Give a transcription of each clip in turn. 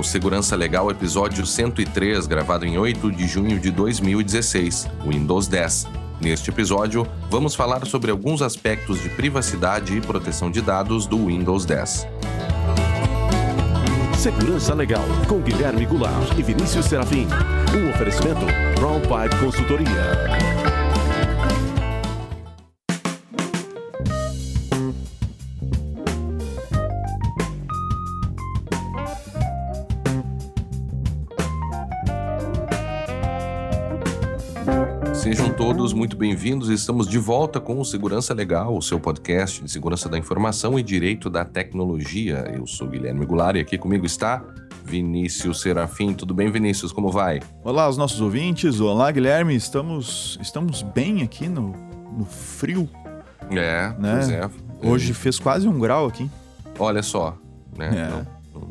O Segurança Legal, episódio 103, gravado em 8 de junho de 2016, Windows 10. Neste episódio, vamos falar sobre alguns aspectos de privacidade e proteção de dados do Windows 10. Segurança Legal, com Guilherme Goulart e Vinícius Serafim. Um oferecimento Brown Pipe Consultoria. Muito bem-vindos. Estamos de volta com o Segurança Legal, o seu podcast de segurança da informação e direito da tecnologia. Eu sou Guilherme Goulart e aqui comigo está Vinícius Serafim. Tudo bem, Vinícius? Como vai? Olá, os nossos ouvintes. Olá, Guilherme. Estamos, estamos bem aqui no, no frio. É, né? pois é. Hoje fez quase um grau aqui. Olha só, né? É. Então,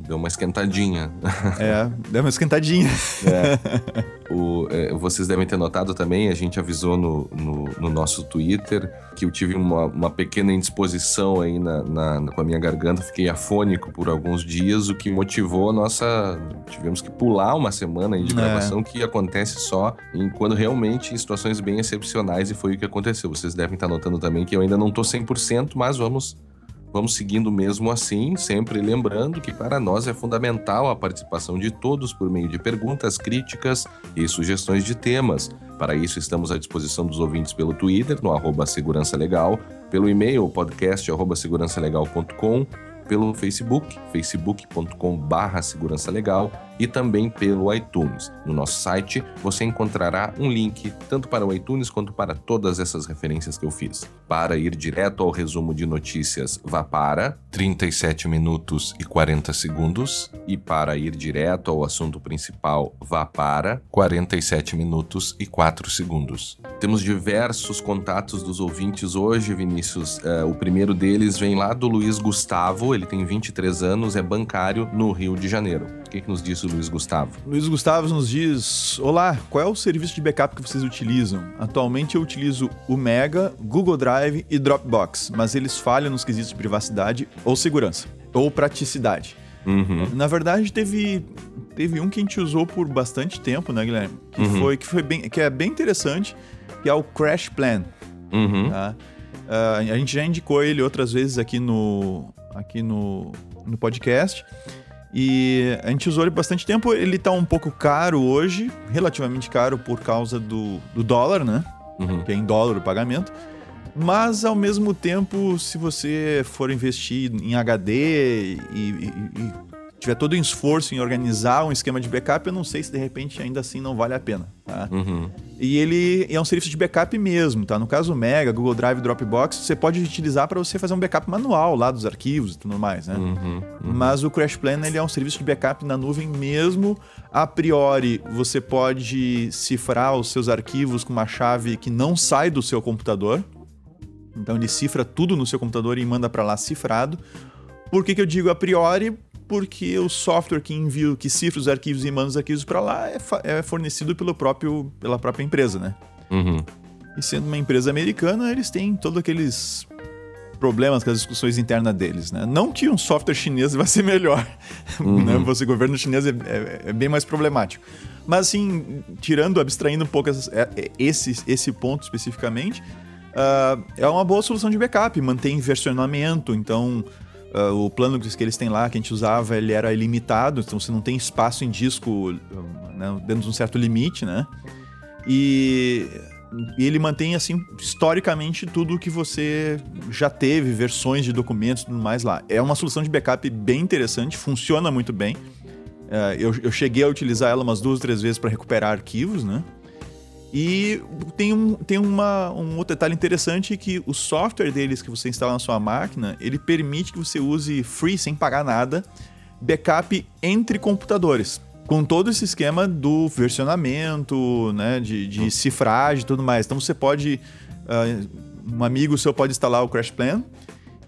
Deu uma esquentadinha. É, deu uma esquentadinha. É. O, é, vocês devem ter notado também, a gente avisou no, no, no nosso Twitter que eu tive uma, uma pequena indisposição aí na, na, com a minha garganta, fiquei afônico por alguns dias, o que motivou a nossa. Tivemos que pular uma semana aí de é. gravação, é. que acontece só em, quando realmente em situações bem excepcionais, e foi o que aconteceu. Vocês devem estar notando também que eu ainda não estou 100%, mas vamos Vamos seguindo mesmo assim, sempre lembrando que para nós é fundamental a participação de todos por meio de perguntas, críticas e sugestões de temas. Para isso, estamos à disposição dos ouvintes pelo Twitter, no arroba Segurança Legal, pelo e-mail podcast arroba pelo Facebook, facebook.com/barra segurança legal e também pelo iTunes. No nosso site você encontrará um link tanto para o iTunes quanto para todas essas referências que eu fiz. Para ir direto ao resumo de notícias, vá para 37 minutos e 40 segundos e para ir direto ao assunto principal, vá para 47 minutos e 4 segundos. Temos diversos contatos dos ouvintes hoje, Vinícius. Uh, o primeiro deles vem lá do Luiz Gustavo, ele tem 23 anos, é bancário no Rio de Janeiro. O que, que nos diz o Luiz Gustavo? Luiz Gustavo nos diz: Olá, qual é o serviço de backup que vocês utilizam? Atualmente eu utilizo o Mega, Google Drive e Dropbox, mas eles falham nos quesitos de privacidade ou segurança, ou praticidade. Uhum. Na verdade, teve, teve um que a gente usou por bastante tempo, né, Guilherme? Que, uhum. foi, que, foi bem, que é bem interessante, que é o Crash Plan. Uhum. Tá? Uh, a gente já indicou ele outras vezes aqui no, aqui no, no podcast. E a gente usou ele bastante tempo. Ele tá um pouco caro hoje, relativamente caro por causa do, do dólar, né? Uhum. Que é em dólar o pagamento. Mas ao mesmo tempo, se você for investir em HD e, e, e tiver todo o esforço em organizar um esquema de backup, eu não sei se de repente ainda assim não vale a pena. Tá? Uhum. E ele é um serviço de backup mesmo, tá? No caso Mega, Google Drive, Dropbox, você pode utilizar para você fazer um backup manual lá dos arquivos e tudo mais, né? Uhum, uhum. Mas o Crash Plan ele é um serviço de backup na nuvem mesmo. A priori, você pode cifrar os seus arquivos com uma chave que não sai do seu computador. Então ele cifra tudo no seu computador e manda para lá cifrado. Por que, que eu digo a priori? Porque o software que envia, que cifra os arquivos e manda os arquivos para lá é, é, fornecido pelo próprio, pela própria empresa, né? Uhum. E sendo uma empresa americana, eles têm todos aqueles problemas com as discussões internas deles, né? Não que um software chinês vai ser melhor, uhum. né? Você, governo chinês é, é, é, bem mais problemático. Mas, assim, tirando, abstraindo um pouco essas, é, é, esse, esse ponto especificamente, uh, é uma boa solução de backup, mantém versionamento, então Uh, o plano que eles têm lá, que a gente usava, ele era ilimitado, então você não tem espaço em disco né, dentro de um certo limite, né? E, e, ele mantém, assim, historicamente, tudo que você já teve, versões de documentos e tudo mais lá. É uma solução de backup bem interessante, funciona muito bem. Uh, eu, eu cheguei a utilizar ela umas duas, três vezes para recuperar arquivos, né? E tem, um, tem uma, um outro detalhe interessante que o software deles que você instala na sua máquina, ele permite que você use free, sem pagar nada, backup entre computadores. Com todo esse esquema do versionamento, né, de, de cifragem e tudo mais. Então você pode... Uh, um amigo seu pode instalar o Crash Plan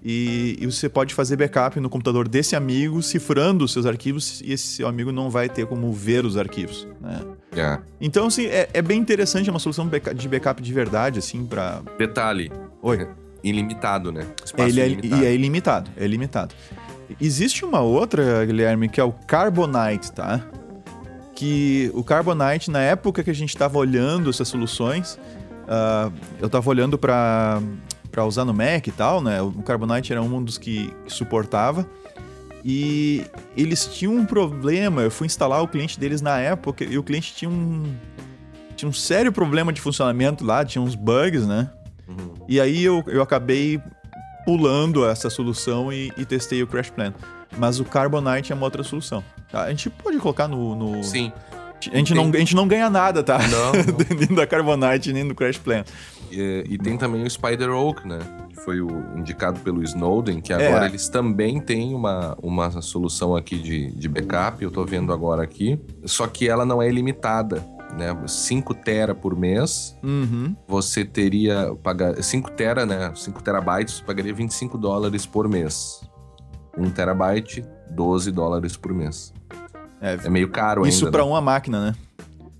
e, e, você pode fazer backup no computador desse amigo, cifrando os seus arquivos, e esse seu amigo não vai ter como ver os arquivos. Né? É. Então, assim, é, é, bem interessante, é uma solução de backup de verdade, assim, para Detalhe. Oi. Ilimitado, né? Espaço Ele é, ilimitado. E é ilimitado, é ilimitado. Existe uma outra, Guilherme, que é o Carbonite, tá? Que o Carbonite, na época que a gente estava olhando essas soluções, uh, eu estava olhando para para usar no Mac e tal, né? O Carbonite era um dos que, que suportava. E eles tinham um problema. Eu fui instalar o cliente deles na época e o cliente tinha um tinha um sério problema de funcionamento lá, tinha uns bugs, né? Uhum. E aí eu, eu acabei pulando essa solução e, e, testei o Crash Plan. Mas o Carbonite é uma outra solução. Tá? A gente pode colocar no. no... Sim. A gente, não, a gente não ganha nada, tá? Não. não. nem da Carbonite, nem do Crash Plan. E, e, tem também o Spider Oak, né? Foi o indicado pelo Snowden, que agora é. eles também têm uma, uma solução aqui de, de backup, eu tô vendo agora aqui. Só que ela não é ilimitada né? 5 tera por mês, uhum. você teria pagar 5 tera, né? 5 terabytes, você pagaria 25 dólares por mês. 1 terabyte, 12 dólares por mês. É, é meio caro isso ainda. Isso para né? uma máquina, né?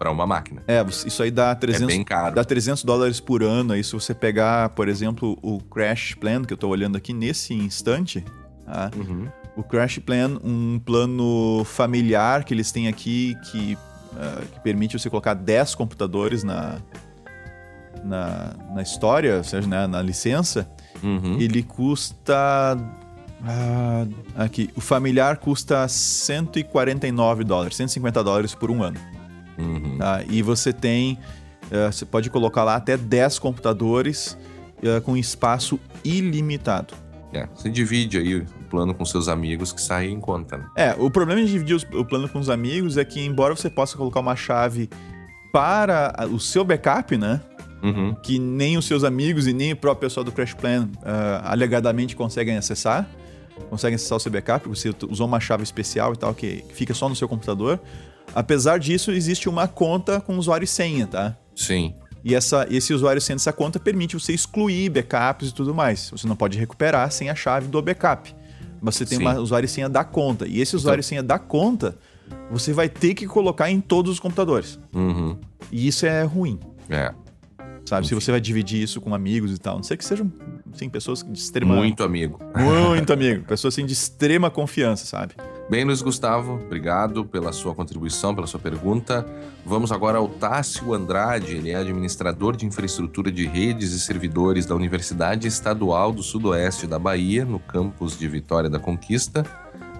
Para uma máquina. É, isso aí dá 300, é bem caro. dá 300 dólares por ano. Aí se você pegar, por exemplo, o Crash Plan, que eu estou olhando aqui nesse instante, tá? uhum. o Crash Plan, um plano familiar que eles têm aqui que uh, que permite você colocar 10 computadores na, na, na história, ou seja, né, na licença, uhum. ele custa. Uh, aqui, o familiar custa 149 dólares, 150 dólares por um ano. Tá? E você tem. Uh, você pode colocar lá até 10 computadores uh, com espaço ilimitado. É, você divide aí o plano com seus amigos que sai em conta. Né? É, o problema de dividir o plano com os amigos é que, embora você possa colocar uma chave para o seu backup, né? Uhum. Que nem os seus amigos e nem o próprio pessoal do Crash Plan uh, alegadamente conseguem acessar. Conseguem acessar o seu backup, você usou uma chave especial e tal, que fica só no seu computador. Apesar disso, existe uma conta com usuário e senha, tá? Sim. E essa, esse usuário sendo essa conta permite você excluir backups e tudo mais. Você não pode recuperar sem a chave do backup. Você tem Sim. uma usuário e senha da conta. E esse usuário e senha da conta, você vai ter que colocar em todos os computadores. Uhum. E isso é ruim. É. Sabe? Enfim. Se você vai dividir isso com amigos e tal. Não sei que sejam assim, pessoas de extrema. Muito amigo. Muito amigo. Pessoas assim, de extrema confiança, sabe? Bem, Luiz Gustavo, obrigado pela sua contribuição, pela sua pergunta. Vamos agora ao Tássio Andrade, ele é administrador de infraestrutura de redes e servidores da Universidade Estadual do Sudoeste da Bahia, no campus de Vitória da Conquista,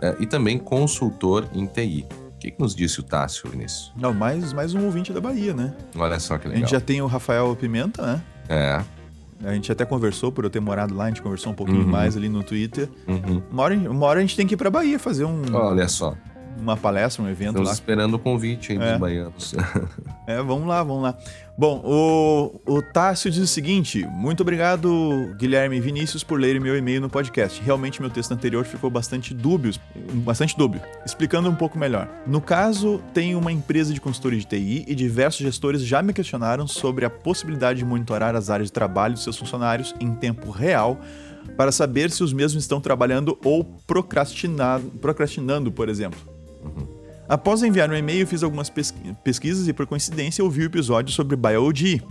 eh, e também consultor em TI. O que, que nos disse o Tássio, Vinícius? Não, mais, mais um ouvinte da Bahia, né? Olha só que legal. A gente já tem o Rafael Pimenta, né? É. A gente até conversou, por eu ter morado lá, a gente conversou um pouquinho uhum. mais ali no Twitter. Uhum. Uma, hora, uma hora a gente tem que ir pra Bahia fazer um. Olha só. Uma palestra, um evento Estamos lá. esperando o convite aí é. dos baianos. é, vamos lá, vamos lá. Bom, o, o Tássio diz o seguinte: muito obrigado, Guilherme e Vinícius, por lerem meu e-mail no podcast. Realmente, meu texto anterior ficou bastante dúbio, bastante dúbio. Explicando um pouco melhor. No caso, tenho uma empresa de consultoria de TI e diversos gestores já me questionaram sobre a possibilidade de monitorar as áreas de trabalho dos seus funcionários em tempo real para saber se os mesmos estão trabalhando ou procrastinando, procrastinando por exemplo. Uhum. Após enviar um e-mail, fiz algumas pesquisas e, por coincidência, ouvi o episódio sobre BioOD,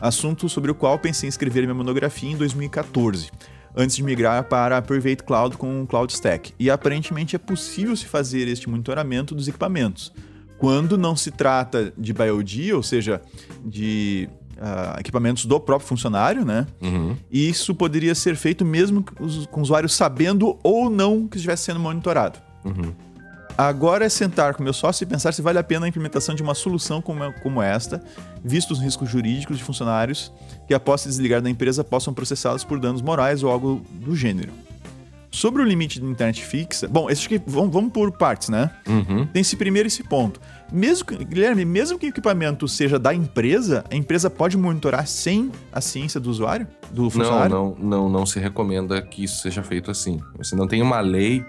assunto sobre o qual pensei em escrever minha monografia em 2014, antes de migrar para a Private Cloud com o Cloud Stack. E aparentemente é possível se fazer este monitoramento dos equipamentos. Quando não se trata de BioD, ou seja, de uh, equipamentos do próprio funcionário, né? Uhum. E isso poderia ser feito mesmo com o usuário sabendo ou não que estivesse sendo monitorado. Uhum. Agora é sentar com meu sócio e pensar se vale a pena a implementação de uma solução como, como esta, vistos os riscos jurídicos de funcionários que, após se desligar da empresa, possam processá-los por danos morais ou algo do gênero. Sobre o limite de internet fixa, bom, esse aqui, vamos, vamos por partes, né? Uhum. Tem esse primeiro esse ponto. Mesmo que, Guilherme, mesmo que o equipamento seja da empresa, a empresa pode monitorar sem a ciência do usuário, do funcionário? Não, não, não, não se recomenda que isso seja feito assim. Você não tem uma lei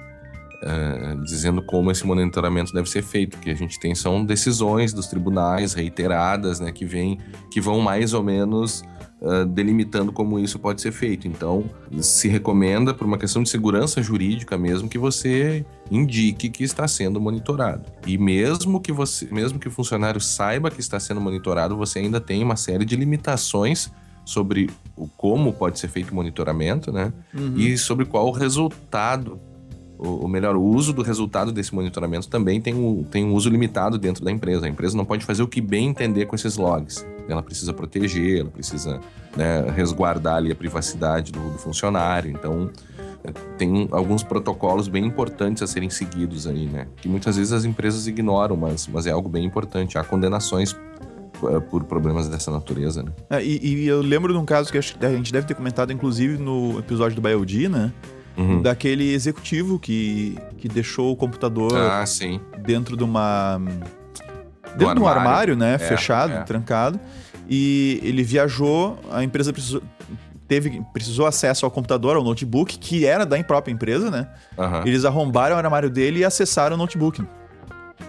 uh, dizendo como esse monitoramento deve ser feito. O que a gente tem são decisões dos tribunais reiteradas, né, que vêm, que vão mais ou menos uh, delimitando como isso pode ser feito. Então, se recomenda, por uma questão de segurança jurídica mesmo, que você indique que está sendo monitorado. E mesmo que você, mesmo que o funcionário saiba que está sendo monitorado, você ainda tem uma série de limitações sobre o como pode ser feito o monitoramento, né? Uhum. E sobre qual o resultado o, melhor o uso do resultado desse monitoramento também tem um, tem um uso limitado dentro da empresa. A empresa não pode fazer o que bem entender com esses logs. Ela precisa proteger, ela precisa né, resguardar ali a privacidade do, do funcionário. Então, é, tem alguns protocolos bem importantes a serem seguidos aí, né? Que muitas vezes as empresas ignoram, mas, mas é algo bem importante. Há condenações é, por problemas dessa natureza, né? É, e, e, eu lembro de um caso que a gente deve ter comentado, inclusive, no episódio do BioD, né? Uhum. daquele executivo que, que deixou o computador ah, dentro de uma. Dentro de um armário, né? É, fechado, é. trancado. E ele viajou, a empresa precisou, teve, precisou acesso ao computador, ao notebook, que era da própria empresa, né? Uhum. Eles arrombaram o armário dele e acessaram o notebook.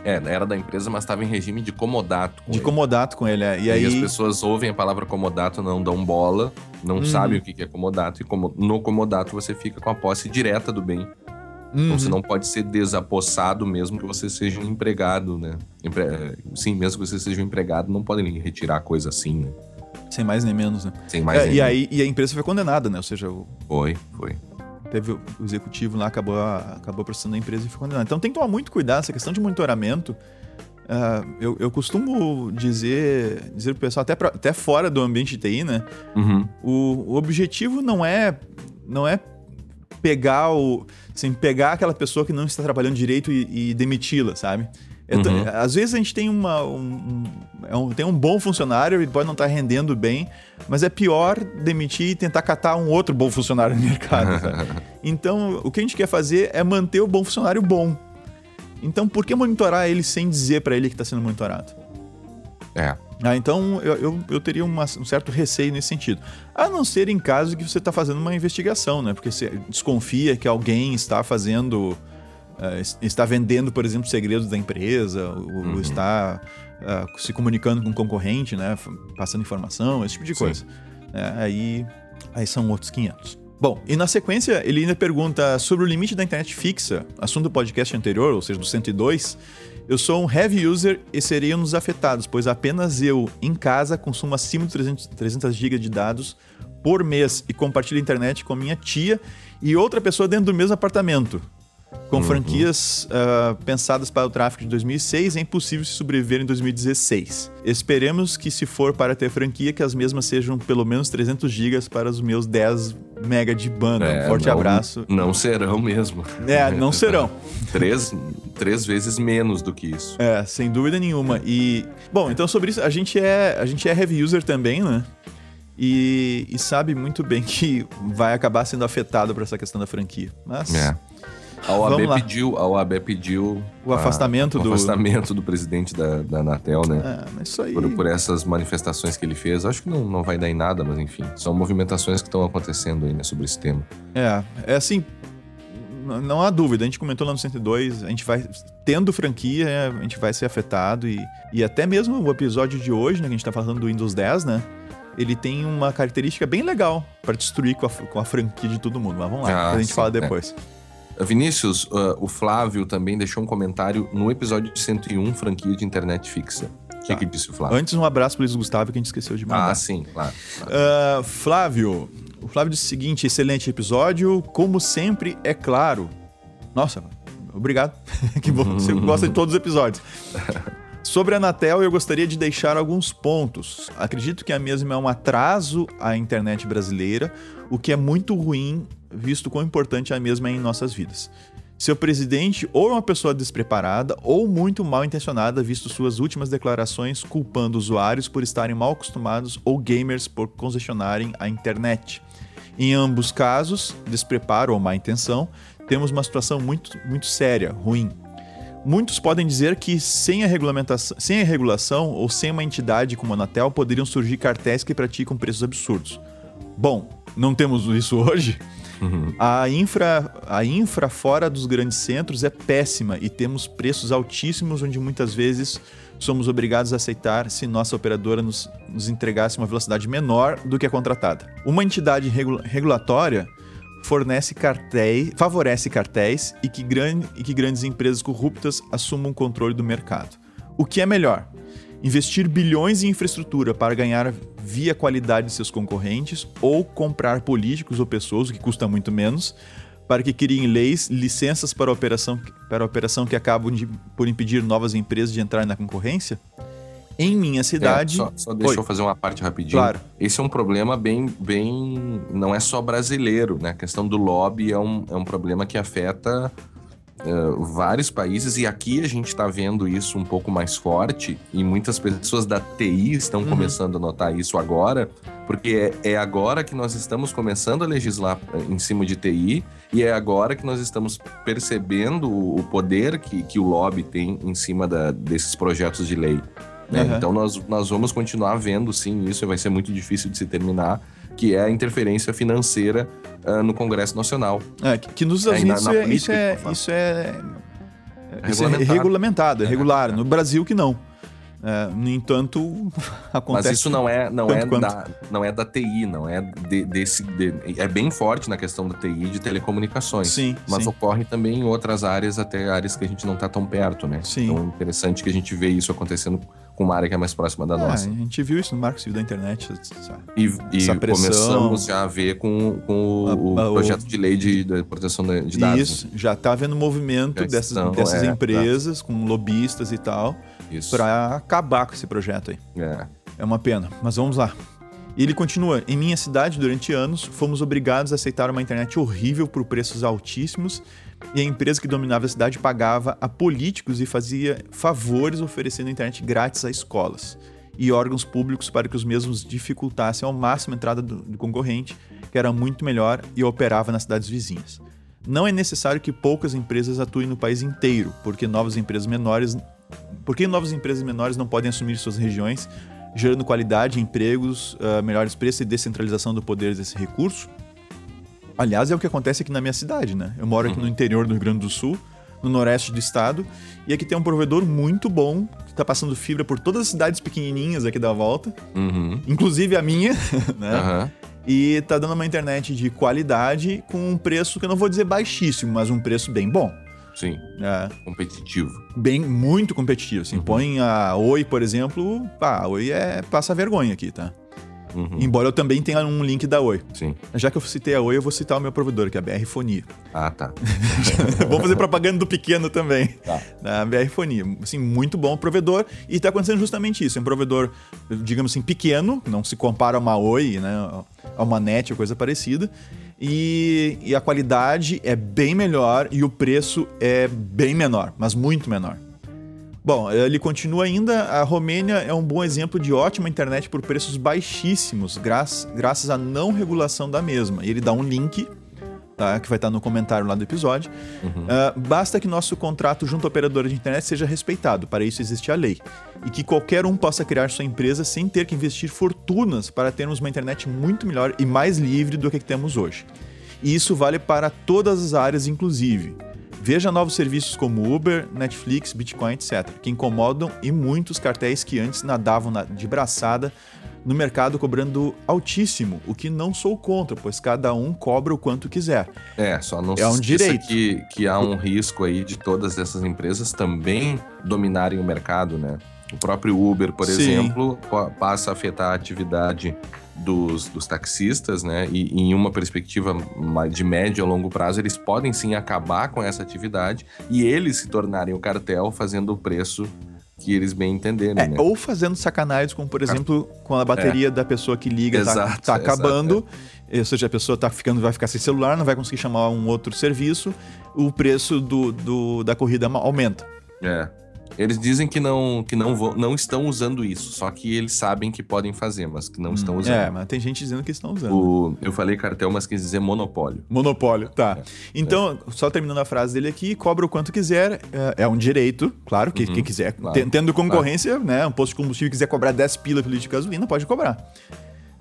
É, era da empresa, mas estava em regime de comodato. de ele. comodato com ele, é. E, e aí... as pessoas ouvem a palavra comodato, não dão bola, não uhum. sabem o que é comodato, e como, no comodato você fica com a posse direta do bem. Uhum. Então você não pode ser desapossado mesmo que você seja um empregado, né? Empre... É, sim, mesmo que você seja um empregado, não podem retirar coisa assim, né? Sem mais nem menos, né? Sem mais é, nem e menos. aí E a empresa foi condenada, né? Ou seja, o... Foi, foi teve o executivo lá, acabou, acabou processando a empresa e foi condenado. Então tem que tomar muito cuidado, essa questão de monitoramento. Uh, eu, eu costumo dizer, dizer pro pessoal, até, pra, até fora do ambiente de TI, né? Uhum. O, o objetivo não é, não é pegar o. Assim, pegar aquela pessoa que não está trabalhando direito e, e demiti-la, sabe? É uhum. Às vezes a gente tem, uma, um, é um, tem um bom funcionário, ele pode não estar rendendo bem, mas é pior demitir e tentar catar um outro bom funcionário no mercado. então, o que a gente quer fazer é manter o bom funcionário bom. Então, por que monitorar ele sem dizer para ele que está sendo monitorado? É. Ah, então, eu, eu, eu teria uma, um certo receio nesse sentido. A não ser em caso que você está fazendo uma investigação, né? Porque você desconfia que alguém está fazendo uh, está vendendo, por exemplo, segredos da empresa, ou, uhum. está uh, se comunicando com um concorrente, né? Passando informação, esse tipo de coisa. É, aí, aí são outros 500. Bom, e na sequência ele ainda pergunta sobre o limite da internet fixa, assunto do podcast anterior, ou seja, do 102. Eu sou um heavy user e seria um dos afetados, pois apenas eu, em casa, consumo acima de 300, 300 GB de dados por mês e compartilho a internet com minha tia e outra pessoa dentro do mesmo apartamento. Com uhum. franquias uh, pensadas para o tráfego de 2006, é impossível se sobreviver em 2016. Esperemos que, se for para ter franquia, que as mesmas sejam pelo menos 300 GB para os meus 10 mega de banda. É, um forte não, abraço. Não serão mesmo. É, não serão. três, três vezes menos do que isso. É, sem dúvida nenhuma. E, bom, então sobre isso, a gente é, a gente é heavy user também, né? E, e sabe muito bem que vai acabar sendo afetado por essa questão da franquia. Mas... É. A OAB pediu, a OAB pediu o afastamento, a, do... o afastamento do presidente da, da Anatel, né? É, mas isso aí... Por, por, essas manifestações que ele fez. Acho que não, não vai dar em nada, mas enfim. São movimentações que estão acontecendo aí, né, sobre esse tema. É, é assim, não há dúvida, a gente comentou lá no 102, a gente vai, tendo franquia, a gente vai ser afetado e, e até mesmo o episódio de hoje, né, que a gente tá falando do Windows 10, né, ele tem uma característica bem legal para destruir com a, com a franquia de todo mundo, mas vamos lá, ah, a gente sim, fala é. depois. É. Vinícius, uh, o Flávio também deixou um comentário no episódio de 101, franquia de internet fixa. O que, tá. que disse o Flávio? Antes, um abraço para Luiz Gustavo, que a gente esqueceu de mandar. Ah, sim, claro. claro. Uh, Flávio, o Flávio disse o seguinte: excelente episódio, como sempre, é claro. Nossa, obrigado. que bom, você gosta de todos os episódios. Sobre a Anatel, eu gostaria de deixar alguns pontos. Acredito que a mesma é um atraso à internet brasileira, o que é muito ruim visto quão importante a mesma é em nossas vidas. Seu presidente ou é uma pessoa despreparada ou muito mal intencionada, visto suas últimas declarações culpando usuários por estarem mal acostumados ou gamers por congestionarem a internet. Em ambos casos, despreparo ou má intenção, temos uma situação muito, muito séria, ruim. Muitos podem dizer que sem a, regulamentação, sem a regulação ou sem uma entidade como a Anatel poderiam surgir cartéis que praticam preços absurdos. Bom, não temos isso hoje, Uhum. A, infra, a infra fora dos grandes centros é péssima e temos preços altíssimos, onde muitas vezes somos obrigados a aceitar se nossa operadora nos, nos entregasse uma velocidade menor do que a contratada. Uma entidade regula regulatória fornece cartéis, favorece cartéis e que, grande, e que grandes empresas corruptas assumam o controle do mercado. O que é melhor? investir bilhões em infraestrutura para ganhar via qualidade de seus concorrentes ou comprar políticos ou pessoas, o que custa muito menos, para que criem leis, licenças para operação, para operação que acabam de, por impedir novas empresas de entrar na concorrência? Em minha cidade. É, só, só deixa Oi. eu fazer uma parte rapidinho. Claro. Esse é um problema bem, bem. Não é só brasileiro, né? A questão do lobby é um, é um problema que afeta eh, vários países e aqui a gente está vendo isso um pouco mais forte e muitas pessoas da TI estão Uhum. começando a notar isso agora, porque é, é agora que nós estamos começando a legislar eh, em cima de TI e é agora que nós estamos percebendo o o poder que, que o lobby tem em cima da- desses projetos de lei. Né? Uhum. Então nós, nós vamos continuar vendo sim isso e vai ser muito difícil de se terminar, que é a interferência financeira ah, no Congresso Nacional. É, que, que nos Estados É, na- Unidos na isso, é, política isso é. Isso é. É Isso é regulamentado. regulamentado, é É, regular. é. No Brasil que não. É, no entanto, acontece. Mas isso não é, não é, quanto. da, não é da TI, não é de- desse. de- é bem forte na questão da TI de telecomunicações. Sim, Mas sim. ocorre também em outras áreas, até áreas que a gente não está tão perto, né? Sim. Então é interessante que a gente vê isso acontecendo com uma área que é mais próxima da Ah, nossa. a gente viu isso no Marco Civil da Internet. sabe? E, e essa pressão- começamos já a ver com, com o, A- a- o- projeto de lei de, de proteção de, dados. Isso, já está havendo movimento Já dessas, estão, dessas é, empresas com lobistas e tal para acabar com esse projeto aí. É. É uma pena, mas vamos lá. E ele continua: Em minha cidade, durante anos, fomos obrigados a aceitar uma internet horrível por preços altíssimos e a empresa que dominava a cidade pagava a políticos e fazia favores oferecendo internet grátis a escolas e órgãos públicos para que os mesmos dificultassem ao máximo a entrada do, do concorrente, que era muito melhor e operava nas cidades vizinhas. Não é necessário que poucas empresas atuem no país inteiro, porque novas empresas menores por que novas empresas menores não podem assumir suas regiões, gerando qualidade, empregos, ah, melhores preços e descentralização do poder desse recurso? Aliás, é o que acontece aqui na minha cidade, né? Eu moro aqui no interior do Rio Grande do Sul, no noroeste do estado, e aqui tem um provedor muito bom, que está passando fibra por todas as cidades pequenininhas aqui da volta, Uhum. inclusive a minha, né? Aham. E tá dando uma internet de qualidade com um preço que eu não vou dizer baixíssimo, mas um preço bem bom. Sim, É, competitivo. bem muito competitivo. Assim, põe a Oi, por exemplo, pá, a Oi é passa vergonha aqui, tá? Uhum. Embora eu também tenha um link da Oi. Sim. Já que eu citei a Oi, eu vou citar o meu provedor, que é a BR Fonia. Ah, tá. Vamos fazer propaganda do pequeno também. Tá. Da BR Fonia. Assim, muito bom provedor. E tá acontecendo justamente isso. É um provedor, digamos assim, pequeno, não se compara a uma Oi, né? A uma NET ou coisa parecida. E, e a qualidade é bem melhor e o preço é bem menor, mas muito menor. Bom, ele continua ainda. A Romênia é um bom exemplo de ótima internet por preços baixíssimos, graças, graças à não regulação da mesma. E ele dá um link, tá, que vai estar no comentário lá do episódio. Ah, basta que nosso contrato junto à operadora de internet seja respeitado. Para isso existe a lei. E que qualquer um possa criar sua empresa sem ter que investir fortunas para termos uma internet muito melhor e mais livre do que temos hoje. E isso vale para todas as áreas, inclusive. Veja novos serviços como Uber, Netflix, Bitcoin, etc., que incomodam e muitos cartéis que antes nadavam na- de braçada no mercado cobrando altíssimo, o que não sou contra, pois cada um cobra o quanto quiser. É, só não É se um direito. Que, que há um risco aí de todas essas empresas também dominarem o mercado, né? O próprio Uber, por Sim. exemplo, pa- passa a afetar a atividade dos, dos taxistas, né? E, e em uma perspectiva de médio a longo prazo, eles podem sim acabar com essa atividade e eles se tornarem o cartel fazendo o preço que eles bem entenderem, É, né? ou fazendo sacanagens, como por exemplo, com a bateria da pessoa que liga tá, Exato, tá exato, acabando, ou seja, a pessoa tá ficando, vai ficar sem celular, não vai conseguir chamar um outro serviço, o preço do, do- da corrida aumenta. É. Eles dizem que não, que não, vão, não estão usando isso, só que eles sabem que podem fazer, mas que não estão usando. É, mas tem gente dizendo que estão usando. O, eu falei cartel, mas quis dizer monopólio. Monopólio, tá. Então, só terminando a frase dele aqui, cobra o quanto quiser, é, é um direito, claro, que quem quiser. claro, Ten- Tendo concorrência, né, um posto de combustível quiser cobrar 10 pila pelo litro de gasolina, pode cobrar.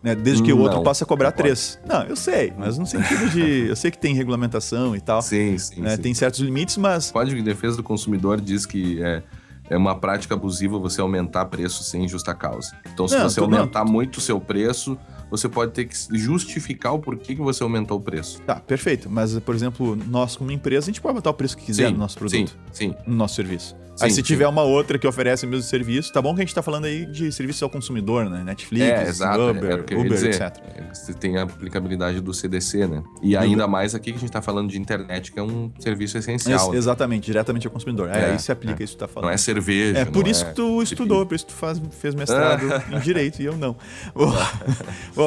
Né, desde que o outro Não, possa cobrar não pode. 3. Não, eu sei, mas no sentido de... Eu sei que tem regulamentação e tal, Sim, sim, né, sim. tem certos limites, mas... O Código de Defesa do Consumidor diz que é, é uma prática abusiva você aumentar preço sem justa causa. Então, se Não, você tu- não. aumentar muito o seu preço, você pode ter que justificar o porquê que você aumentou o preço. Tá, perfeito. Mas, por exemplo, nós como empresa, a gente pode botar o preço que quiser sim, no nosso sim, produto, sim. no nosso serviço. Aí Sim, se sim. tiver uma outra que oferece o mesmo serviço, tá bom que a gente tá falando aí de serviço ao consumidor, né? Netflix, É, exato. Uber, é que eu ia Uber, etc. É, Você tem a aplicabilidade do CDC, né? E ainda mais aqui que a gente tá falando de internet, que é um serviço essencial. Ex- né? exatamente, diretamente ao consumidor. É, É, aí se aplica é. isso que tu tá falando. Não é cerveja. É, por isso é que tu estudou, por isso que tu faz, fez mestrado em Direito e eu não. Bom,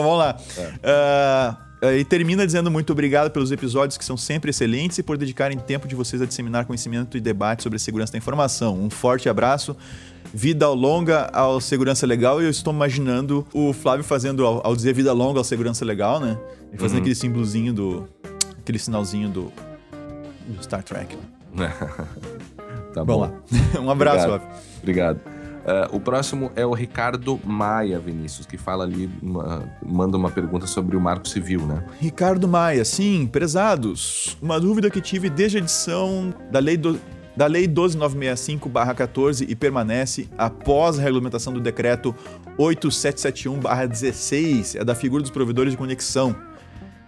vamos lá. Ah, e termina dizendo muito obrigado pelos episódios que são sempre excelentes e por dedicarem tempo de vocês a disseminar conhecimento e debate sobre a segurança da informação. Um forte abraço. Vida longa ao Segurança Legal. E eu estou imaginando o Flávio fazendo, ao, ao dizer vida longa ao Segurança Legal, né? E fazendo Uhum. aquele símbolozinho do. aquele sinalzinho do. do Star Trek. né? Tá bom. Vamos lá. um abraço, Obrigado. Flávio. Obrigado. Ah, o próximo é o Ricardo Maia, Vinícius, que fala ali, uma- manda uma pergunta sobre o Marco Civil, né? Ricardo Maia, sim, prezados. Uma dúvida que tive desde a edição da Lei, do, da lei 12965-14 e permanece após a regulamentação do decreto 8771-16, é da figura dos provedores de conexão.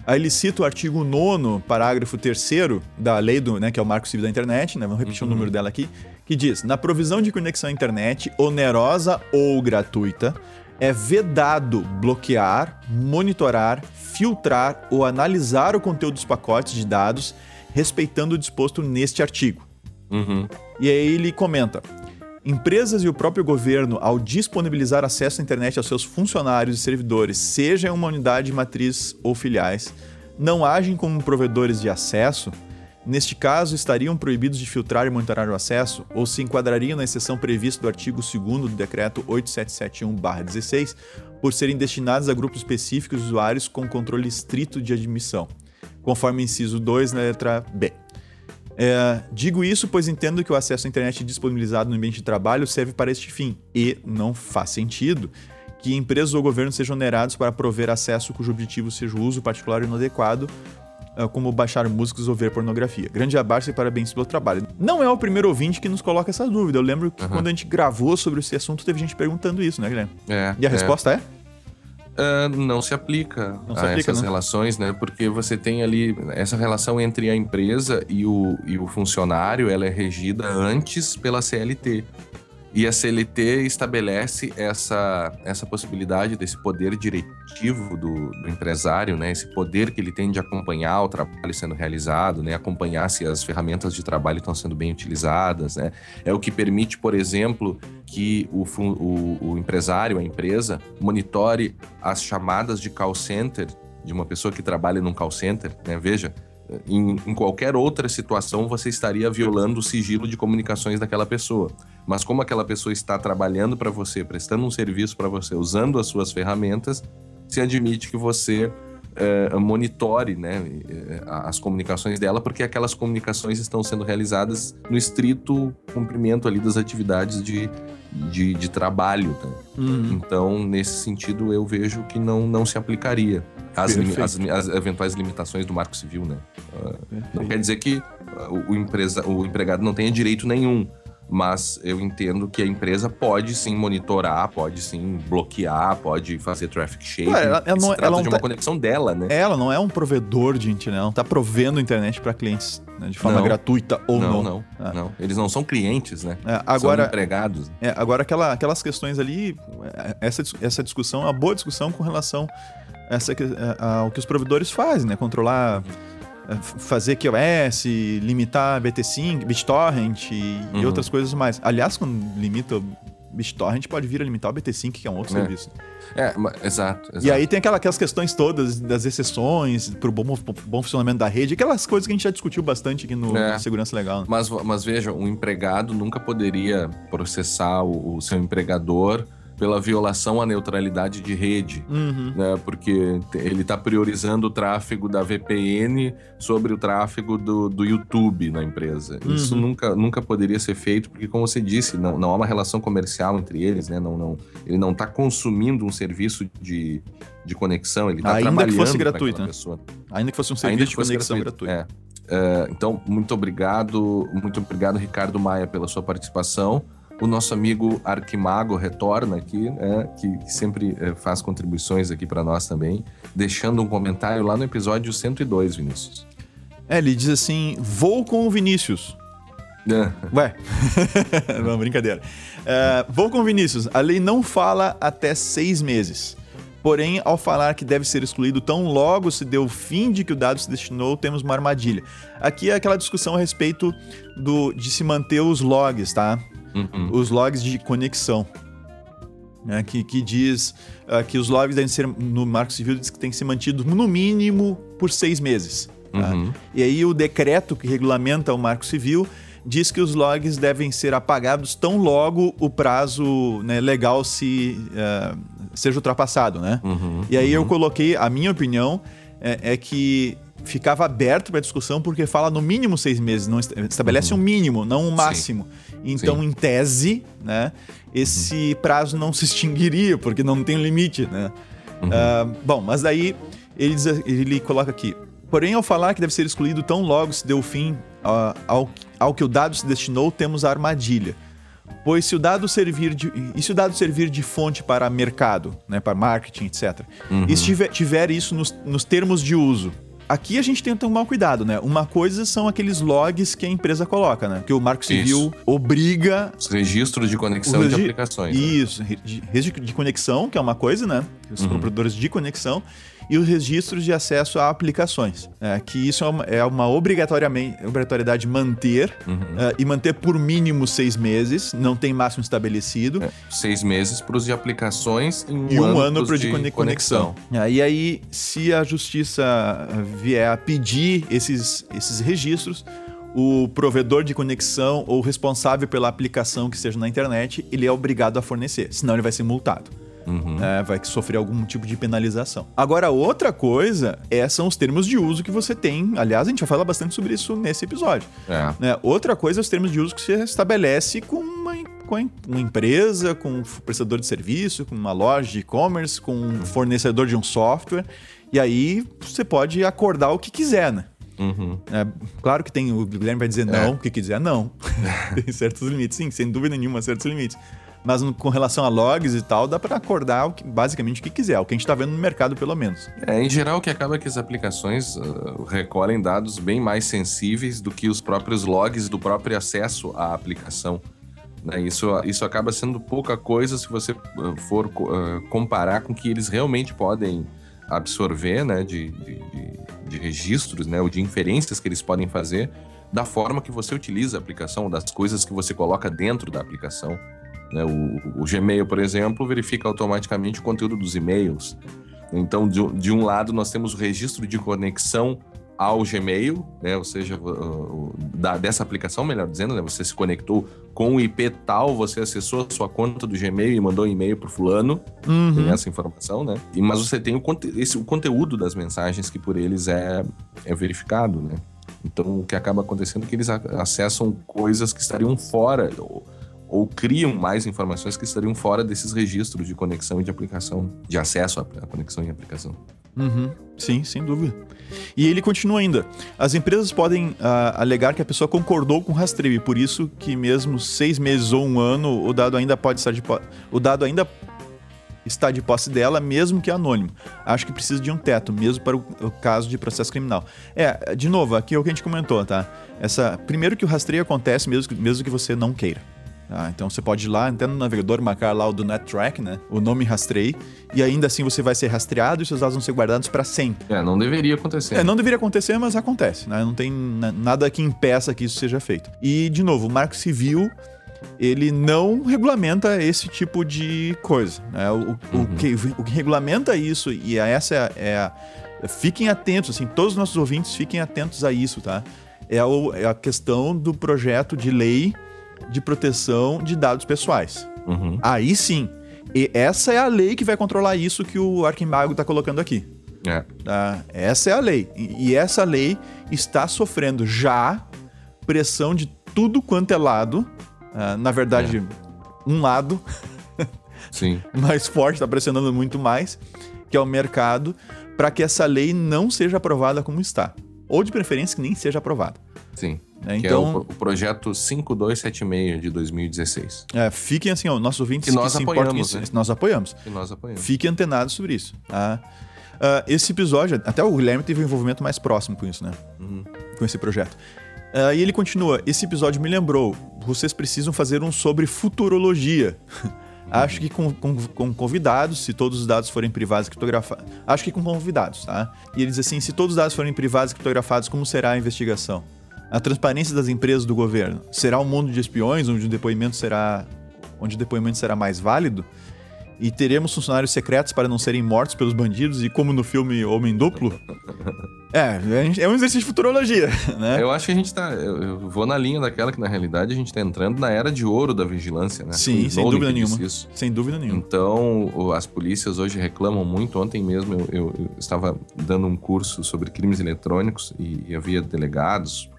Aí ele cita o artigo 9 parágrafo 3 da lei do, né, que é o Marco Civil da Internet, né, vamos repetir o número dela aqui, que diz: "Na provisão de conexão à internet, onerosa ou gratuita, é vedado bloquear, monitorar, filtrar ou analisar o conteúdo dos pacotes de dados, respeitando o disposto neste artigo." Uhum. E aí ele comenta: Empresas e o próprio governo, ao disponibilizar acesso à internet aos seus funcionários e servidores, seja em uma unidade matriz ou filiais, não agem como provedores de acesso. Neste caso, estariam proibidos de filtrar e monitorar o acesso ou se enquadrariam na exceção prevista do artigo 2 do decreto 8771/16 por serem destinados a grupos específicos de usuários com controle estrito de admissão, conforme inciso 2 na letra B. É, digo isso pois entendo que o acesso à internet disponibilizado no ambiente de trabalho serve para este fim e não faz sentido que empresas ou governos sejam onerados para prover acesso cujo objetivo seja o uso particular inadequado, como baixar músicas ou ver pornografia. Grande abraço e parabéns pelo trabalho. Não é o primeiro ouvinte que nos coloca essa dúvida. Eu lembro que quando a gente gravou sobre esse assunto, teve gente perguntando isso, né, Guilherme? É, E a é. resposta é? Ah, não se aplica Não se a aplica, essas né? relações, né? Porque você tem ali essa relação entre a empresa e o, e o funcionário, ela é regida antes pela CLT. E a CLT estabelece essa, essa possibilidade desse poder diretivo do, do empresário, né? Esse poder que ele tem de acompanhar o trabalho sendo realizado, né? Acompanhar se as ferramentas de trabalho estão sendo bem utilizadas, né? É o que permite, por exemplo, que o, o, o empresário, a empresa, monitore as chamadas de call center de uma pessoa que trabalha num call center, né? Veja, em, em qualquer outra situação você estaria violando o sigilo de comunicações daquela pessoa. Mas como aquela pessoa está trabalhando para você, prestando um serviço para você, usando as suas ferramentas, se admite que você eh, monitore né, eh, as comunicações dela, porque aquelas comunicações estão sendo realizadas no estrito cumprimento ali das atividades de, de, de trabalho. né? Então, nesse sentido, eu vejo que não, não se aplicaria as, as, as eventuais limitações do Marco Civil, né? Não quer dizer que o, empresa, o empregado não tenha direito nenhum, mas eu entendo que a empresa pode sim monitorar, pode sim bloquear, pode fazer traffic shaping. Ué, ela- ela não- ela não de uma tá- conexão dela, né? Ela não é um provedor de internet, ela não está provendo internet para clientes né, de forma Não. gratuita ou não. não, não, Ah. não. Eles não são clientes, né? É, são agora, empregados. É, agora, aquela, aquelas questões ali, é, essa, essa discussão é uma boa discussão com relação essa, que- a- ao que os provedores fazem, né? Controlar, é, fazer QoS, limitar BT5, BitTorrent e, e Uhum. outras coisas mais. Aliás, quando limita o BitTorrent, pode vir a limitar o BT5, que é um outro É. serviço. É, exato, exato. E aí tem aquela- aquelas questões todas das exceções pro bom, bom funcionamento da rede, aquelas coisas que a gente já discutiu bastante aqui no É. Segurança Legal. né? Mas, mas veja, um empregado nunca poderia processar o, o seu empregador pela violação à neutralidade de rede, Uhum. né? Porque ele está priorizando o tráfego da VPN sobre o tráfego do, do YouTube na empresa. Isso Uhum. nunca, nunca poderia ser feito, porque, como você disse, não, não há uma relação comercial entre eles, né? Não, não, ele não está consumindo um serviço de, de conexão, ele está Ainda que trabalhando fosse gratuito, né? pessoa. Ainda que fosse um serviço de conexão gratuito. É. É, então, muito obrigado, muito obrigado, Ricardo Maia, pela sua participação. O nosso amigo Arquimago retorna aqui, né, que, que sempre eh, faz contribuições aqui para nós também, deixando um comentário lá no episódio 102, Vinícius. É, ele diz assim: vou com o Vinícius. É. Ué, não, brincadeira. É, vou com o Vinícius. A lei não fala até seis meses. Porém, ao falar que deve ser excluído tão logo se deu o fim de que o dado se destinou, temos uma armadilha. Aqui é aquela discussão a respeito do, de se manter os logs, tá? Uhum. Os logs de conexão. né, que, que diz ah, que os logs devem ser, no Marco Civil, diz que tem que ser mantidos no mínimo por seis meses. tá? Uhum. E aí o decreto que regulamenta o Marco Civil diz que os logs devem ser apagados tão logo o prazo né, legal se eh, seja ultrapassado, né? Uhum. E aí eu coloquei, a minha opinião é, é que ficava aberto para discussão porque fala no mínimo seis meses, não est- estabelece um mínimo, não um máximo. Então, Sim. em tese, né, esse prazo não se extinguiria porque não tem limite, né? Ah, bom, mas daí ele, diz- ele coloca aqui. Porém, ao falar que deve ser excluído tão logo se deu fim ah, ao, ao que o dado se destinou, temos a armadilha. Pois se o dado servir de, e se o dado servir de fonte para mercado, né, para marketing, etc., e se tiver, tiver isso nos, nos termos de uso, aqui a gente tem que tomar cuidado, né? Uma coisa são aqueles logs que a empresa coloca, né? Que o Marco Civil obriga Os registros de conexão o de regi- aplicações. né? Isso, de- registro de conexão, que é uma coisa, né? Os Uhum. proprietários de conexão. E os registros de acesso a aplicações. É, que isso é uma, é uma obrigatoriedade manter Uhum. é, e manter por mínimo seis meses, não tem máximo estabelecido. É, seis meses para os de aplicações e um, E um ano para de cone- conexão. É, E aí, se a justiça vier a pedir esses, esses registros, o provedor de conexão ou responsável pela aplicação que esteja na internet, ele é obrigado a fornecer, senão ele vai ser multado. Uhum. né, vai sofrer algum tipo de penalização. Agora, outra coisa é, são os termos de uso que você tem. Aliás, a gente vai falar bastante sobre isso nesse episódio. É. né? Outra coisa é os termos de uso que você estabelece com uma, com uma empresa, com um prestador de serviço, com uma loja de e-commerce, com um fornecedor de um software. E aí você pode acordar o que quiser, né? Uhum. É, claro que tem, o Guilherme vai dizer não, o que quiser, não. tem certos limites, sim, sem dúvida nenhuma, certos limites. Mas no- com relação a logs e tal, dá para acordar o que- basicamente o que quiser, o que a gente tá vendo no mercado, pelo menos. É, em geral, o que acaba é que as aplicações ah, recolhem dados bem mais sensíveis do que os próprios logs do próprio acesso à aplicação. né? Isso, isso acaba sendo pouca coisa se você ah, for ah, comparar com o que eles realmente podem absorver né, de, de, de- de registros, né, ou de inferências que eles podem fazer da forma que você utiliza a aplicação, das coisas que você coloca dentro da aplicação. Né? O, o Gmail, por exemplo, verifica automaticamente o conteúdo dos e-mails. Então, de, um- de um lado, nós temos o registro de conexão ao Gmail, né? ou seja, da- dessa aplicação, melhor dizendo, né? você se conectou com o IP tal, você acessou a sua conta do Gmail e mandou um e-mail para fulano, tem essa informação, né? E, mas você tem o, conte- esse, o conteúdo das mensagens que por eles é, é verificado, né? Então, o que acaba acontecendo é que eles acessam coisas que estariam fora, ou, ou criam mais informações que estariam fora desses registros de conexão e de aplicação, de acesso à conexão e aplicação. Uhum. Sim, sem dúvida. E ele continua ainda. As empresas podem ah, alegar que a pessoa concordou com o rastreio e por isso que mesmo seis meses ou um ano o dado ainda pode estar de o dado ainda está de posse dela, mesmo que anônimo. Acho que precisa de um teto, mesmo para o, caso de processo criminal. É, de novo, aqui é o que a gente comentou, tá? Essa, primeiro que o rastreio acontece mesmo, mesmo que você não queira. Tá? então você pode ir lá, até no navegador, marcar lá o do NetTrack, né? O nome rastreio, e ainda assim você vai ser rastreado e seus dados vão ser guardados para sempre. É, não deveria acontecer. É, não deveria acontecer, mas acontece, né? Não tem na- nada que impeça que isso seja feito. E, de novo, o Marco Civil, ele não regulamenta esse tipo de coisa. Né? O, o que, o que regulamenta isso, e essa é, a- é a... Fiquem atentos, assim, todos os nossos ouvintes fiquem atentos a isso, tá? É, o- é a questão do projeto de lei de proteção de dados pessoais. Uhum. Aí sim. E essa é a lei que vai controlar isso que o Arquimbago tá colocando aqui. É. Tá? Essa é a lei. E e essa lei está sofrendo já pressão de tudo quanto é lado. Ah, na verdade, um lado Sim. mais forte está pressionando muito mais, que é o mercado, para que essa lei não seja aprovada como está. Ou de preferência que nem seja aprovada. Sim. Né? Que é o, Então, pro- o projeto 5276 de 2016. é, fiquem assim, ó, nossos ouvintes Que nós se importam com apoiamos, isso, né? nós apoiamos. Que nós apoiamos. Fiquem antenados sobre isso. Tá? Ah, esse episódio, até o Guilherme teve um envolvimento mais próximo com isso, né? Uhum. Com esse projeto. Uh, e ele continua: Esse episódio me lembrou, vocês precisam fazer um sobre futurologia. Acho que com, com, com, convidados, se todos os dados forem privados e criptografados. Acho que com convidados, tá? E ele diz assim: se todos os dados forem privados e criptografados, como será a investigação? A transparência das empresas do governo? Será um mundo de espiões, onde o depoimento será. onde o depoimento será mais válido? E teremos funcionários secretos para não serem mortos pelos bandidos e como no filme Homem Duplo? É, é um exercício de futurologia, né? Eu acho que a gente tá. Eu vou na linha daquela que, na realidade, a gente tá entrando na era de ouro da vigilância, né? Sim, sem dúvida nenhuma. Isso. Sem dúvida nenhuma. Então, as polícias hoje reclamam muito. Ontem mesmo eu, eu, eu estava dando um curso sobre crimes eletrônicos e, e havia delegados,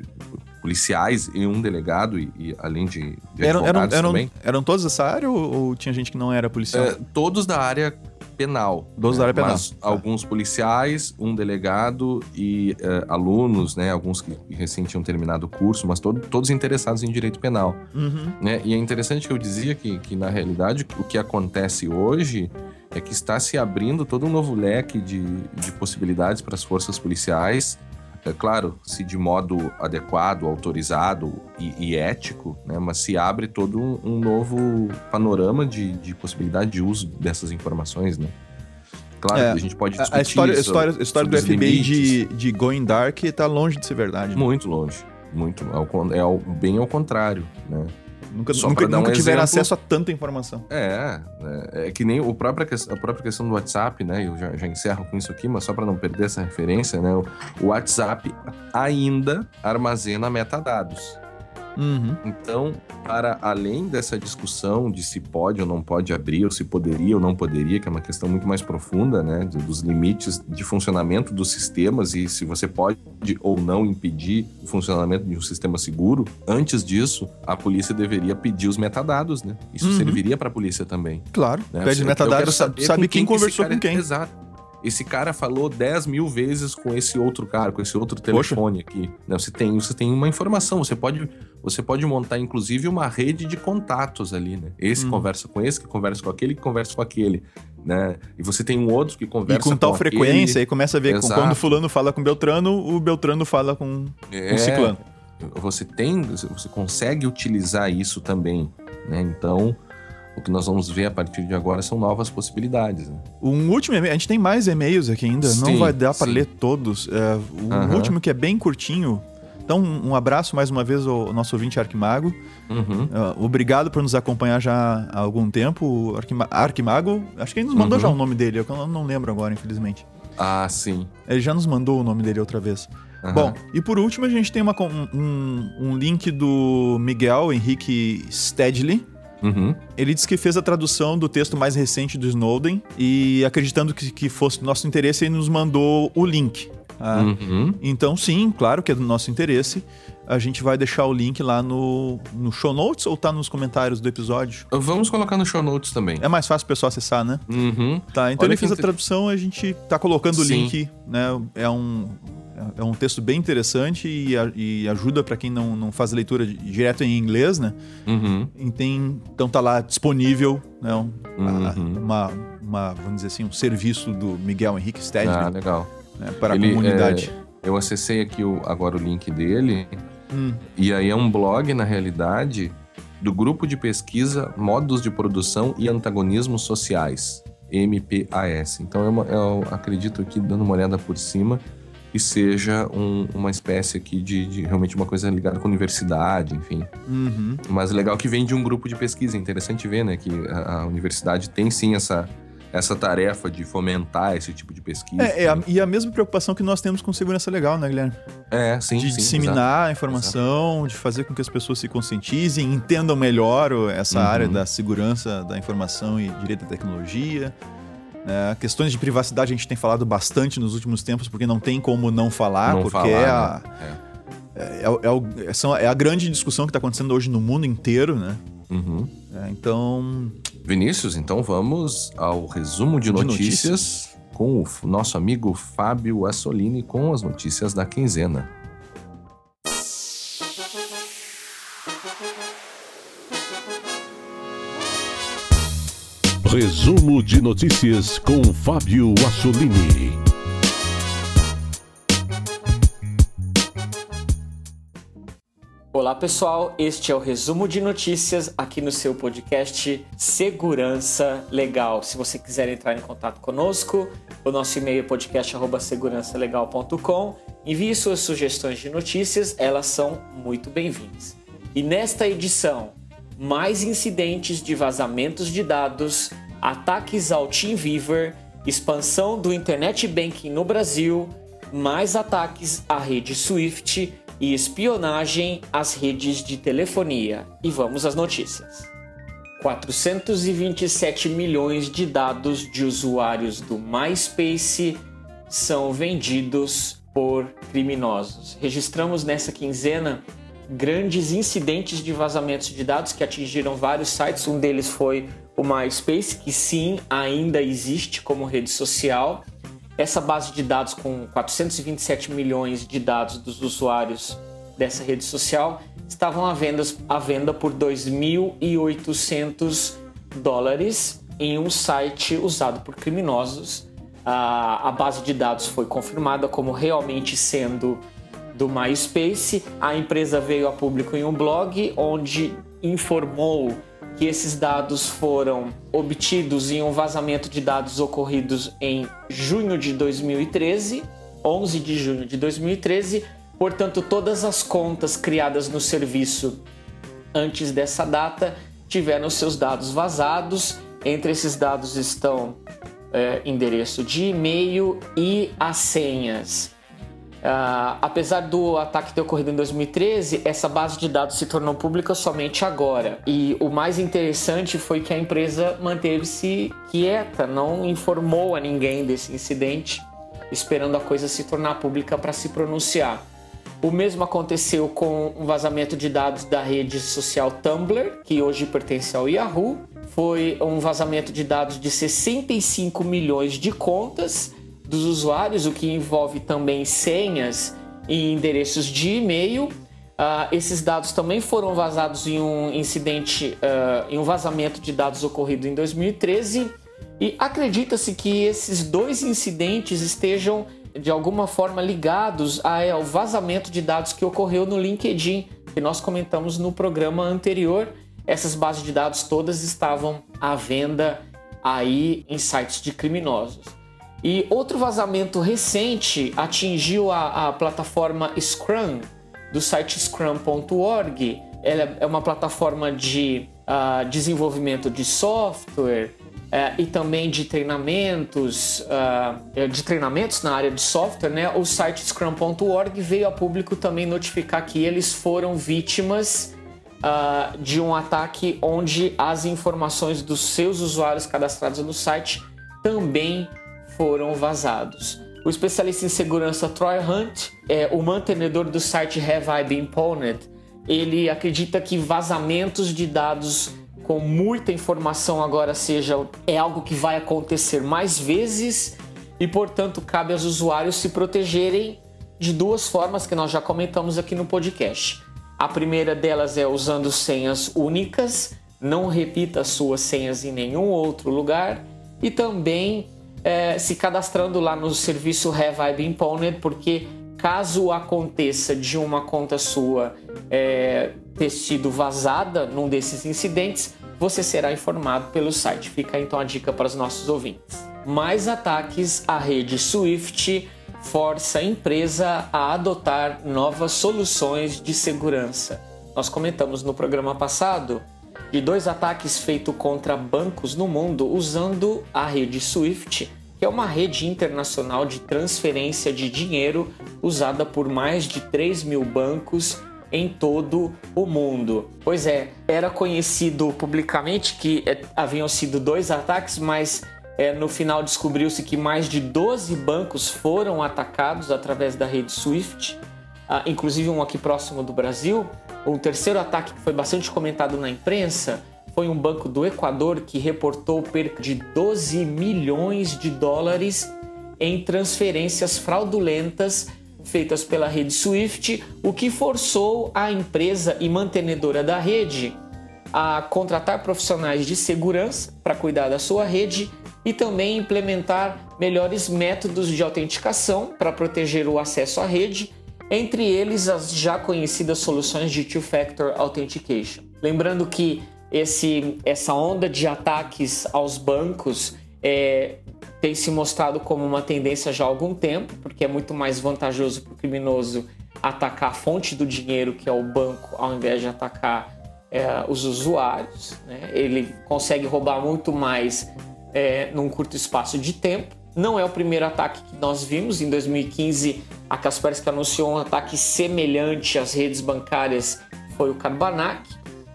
policiais e um delegado, e, e além de, de eram, eram, eram, também. Eram todos dessa área ou, ou, tinha gente que não era policial? É, todos da área penal. Todos né? da área penal. Mas tá. alguns policiais, um delegado e uh, alunos, né? Alguns que recém tinham terminado o curso, mas todo, todos interessados em direito penal. Uhum. Né? E é interessante que eu dizia que, que, na realidade, o que acontece hoje é que está se abrindo todo um novo leque de, de possibilidades para as forças policiais é claro, se de modo adequado, autorizado e, e ético, né, mas se abre todo um, um novo panorama de, de, possibilidade de uso dessas informações, né? Claro é, que a gente pode discutir a história, sobre, história, a história do FBI de, de Going Dark está longe de ser verdade. Né? Muito longe, muito. É, é bem ao contrário, né? Nunca, nunca, nunca um tiveram acesso a tanta informação. É, é, é, que nem o própria, a própria questão do WhatsApp, né? Eu já, já encerro com isso aqui, mas só para não perder essa referência, né? O, o WhatsApp ainda armazena metadados. Uhum. Então, para além dessa discussão de se pode ou não pode abrir, ou se poderia ou não poderia, que é uma questão muito mais profunda, né, dos limites de funcionamento dos sistemas e se você pode ou não impedir o funcionamento de um sistema seguro, antes disso, a polícia deveria pedir os metadados, né? Isso uhum. serviria para a polícia também. Claro. Né? Pede metadados, sabe, sabe quem, quem conversou com quem. Exato esse cara falou 10 mil vezes com esse outro cara, com esse outro telefone Poxa. aqui. Né? Você tem, você tem uma informação, você pode, você pode montar, inclusive, uma rede de contatos ali, né? Esse hum. conversa com esse, que conversa com aquele, que conversa com aquele. Né? E você tem um outro que conversa com E com tal frequência, aquele. aí começa a ver com, quando fulano fala com Beltrano, o Beltrano fala com é, o ciclano. Você tem, você consegue utilizar isso também, né? Então, o que nós vamos ver a partir de agora são novas possibilidades. Né? Um último e-mail, a gente tem mais e-mails aqui ainda, sim, não vai dar para ler todos. É, um uhum. último que é bem curtinho. Então, um abraço mais uma vez ao nosso ouvinte Arquimago. Uhum. Uh, obrigado por nos acompanhar já há algum tempo. Arquima Arquimago, acho que ele nos mandou uhum. já o nome dele, eu não lembro agora, infelizmente. Ah, sim. Ele já nos mandou o nome dele outra vez. Uhum. Bom, e por último a gente tem uma, um, um link do Miguel Henrique Stedley, Uhum. Ele disse que fez a tradução do texto mais recente do Snowden e, acreditando que, que fosse do nosso interesse, ele nos mandou o link. Ah, uhum. Então, sim, claro que é do nosso interesse. A gente vai deixar o link lá no, no show notes ou tá nos comentários do episódio? Vamos colocar no show notes também. É mais fácil o pessoal acessar, né? Uhum. Tá, então Olha ele fez a tradução, a gente tá colocando o link, né? É um, é um texto bem interessante e, e ajuda para quem não, não faz leitura direto em inglês, né? Uhum. Tem, então tá lá disponível, né? Um, uhum. uma, uma, vamos dizer assim, um serviço do Miguel Henrique Stedley. Ah, legal. Né, para Ele, a comunidade. É, eu acessei aqui o, agora o link dele. Hum. E aí é um blog, na realidade, do grupo de pesquisa Modos de Produção e Antagonismos Sociais, MPAS. Então eu, eu acredito aqui, dando uma olhada por cima, e seja um, uma espécie aqui de, de, realmente uma coisa ligada com a universidade, enfim. Uhum. Mas legal que vem de um grupo de pesquisa. Interessante ver, né, que a, a universidade tem sim essa, essa tarefa de fomentar esse tipo de pesquisa. É, é a, e a mesma preocupação que nós temos com segurança legal, né, Guilherme? É, sim. De sim, disseminar exato, a informação, exato. de fazer com que as pessoas se conscientizem, entendam melhor essa uhum. área da segurança da informação e direito da tecnologia. É, questões de privacidade a gente tem falado bastante nos últimos tempos, porque não tem como não falar, não porque falar, é, a, né? é. É, é, é, a grande discussão que está acontecendo hoje no mundo inteiro, né? Uhum. É, então. Vinícius, então vamos ao resumo de, de notícias, notícias, com o nosso amigo Fábio Assolini com as notícias da quinzena. Resumo de notícias com Fábio Assolini. Olá pessoal, este é o resumo de notícias aqui no seu podcast Segurança Legal. Se você quiser entrar em contato conosco, o nosso e-mail é podcast@segurançalegal.com. Envie suas sugestões de notícias, elas são muito bem-vindas. E nesta edição, mais incidentes de vazamentos de dados, ataques ao TeamViewer, expansão do Internet Banking no Brasil, mais ataques à rede Swift e espionagem às redes de telefonia. E vamos às notícias. 427 milhões de dados de usuários do MySpace são vendidos por criminosos. Registramos nessa quinzena grandes incidentes de vazamentos de dados que atingiram vários sites. Um deles foi o MySpace, que sim, ainda existe como rede social essa base de dados com 427 milhões de dados dos usuários dessa rede social estavam à venda, à venda por 2.800 dólares em um site usado por criminosos. A, a base de dados foi confirmada como realmente sendo do MySpace. A empresa veio a público em um blog onde informou que esses dados foram obtidos em um vazamento de dados ocorridos em junho de 2013, 11 de junho de 2013. Portanto, todas as contas criadas no serviço antes dessa data tiveram seus dados vazados. Entre esses dados estão é, endereço de e-mail e as senhas. Uh, apesar do ataque ter ocorrido em 2013, essa base de dados se tornou pública somente agora. E o mais interessante foi que a empresa manteve-se quieta, não informou a ninguém desse incidente, esperando a coisa se tornar pública para se pronunciar. O mesmo aconteceu com um vazamento de dados da rede social Tumblr, que hoje pertence ao Yahoo. Foi um vazamento de dados de 65 milhões de contas dos usuários, o que envolve também senhas e endereços de e-mail. Uh, esses dados também foram vazados em um incidente, uh, em um vazamento de dados ocorrido em 2013. E acredita-se que esses dois incidentes estejam de alguma forma ligados ao vazamento de dados que ocorreu no LinkedIn, que nós comentamos no programa anterior. Essas bases de dados todas estavam à venda aí em sites de criminosos. E outro vazamento recente atingiu a, a plataforma Scrum, do site scrum.org. Ela é uma plataforma de uh, desenvolvimento de software uh, e também de treinamentos, uh, de treinamentos na área de software. Né? O site scrum.org veio a público também notificar que eles foram vítimas uh, de um ataque onde as informações dos seus usuários cadastrados no site também foram vazados. O especialista em segurança Troy Hunt, é o mantenedor do site Have I Been Pwned, ele acredita que vazamentos de dados com muita informação agora seja é algo que vai acontecer mais vezes e, portanto, cabe aos usuários se protegerem de duas formas que nós já comentamos aqui no podcast. A primeira delas é usando senhas únicas, não repita suas senhas em nenhum outro lugar e também é, se cadastrando lá no serviço Have I porque caso aconteça de uma conta sua é, ter sido vazada num desses incidentes, você será informado pelo site. Fica então a dica para os nossos ouvintes. Mais ataques à rede Swift força a empresa a adotar novas soluções de segurança. Nós comentamos no programa passado de dois ataques feitos contra bancos no mundo usando a rede SWIFT, que é uma rede internacional de transferência de dinheiro usada por mais de 3 mil bancos em todo o mundo. Pois é, era conhecido publicamente que é, haviam sido dois ataques, mas é, no final descobriu-se que mais de 12 bancos foram atacados através da rede SWIFT, ah, inclusive um aqui próximo do Brasil. Um terceiro ataque que foi bastante comentado na imprensa foi um banco do Equador que reportou perca de 12 milhões de dólares em transferências fraudulentas feitas pela rede Swift, o que forçou a empresa e mantenedora da rede a contratar profissionais de segurança para cuidar da sua rede e também implementar melhores métodos de autenticação para proteger o acesso à rede entre eles as já conhecidas soluções de Two-Factor Authentication. Lembrando que esse, essa onda de ataques aos bancos é, tem se mostrado como uma tendência já há algum tempo, porque é muito mais vantajoso para o criminoso atacar a fonte do dinheiro, que é o banco, ao invés de atacar é, os usuários. Né? Ele consegue roubar muito mais é, num curto espaço de tempo. Não é o primeiro ataque que nós vimos. Em 2015, a Kaspersky anunciou um ataque semelhante às redes bancárias, foi o Carbanac.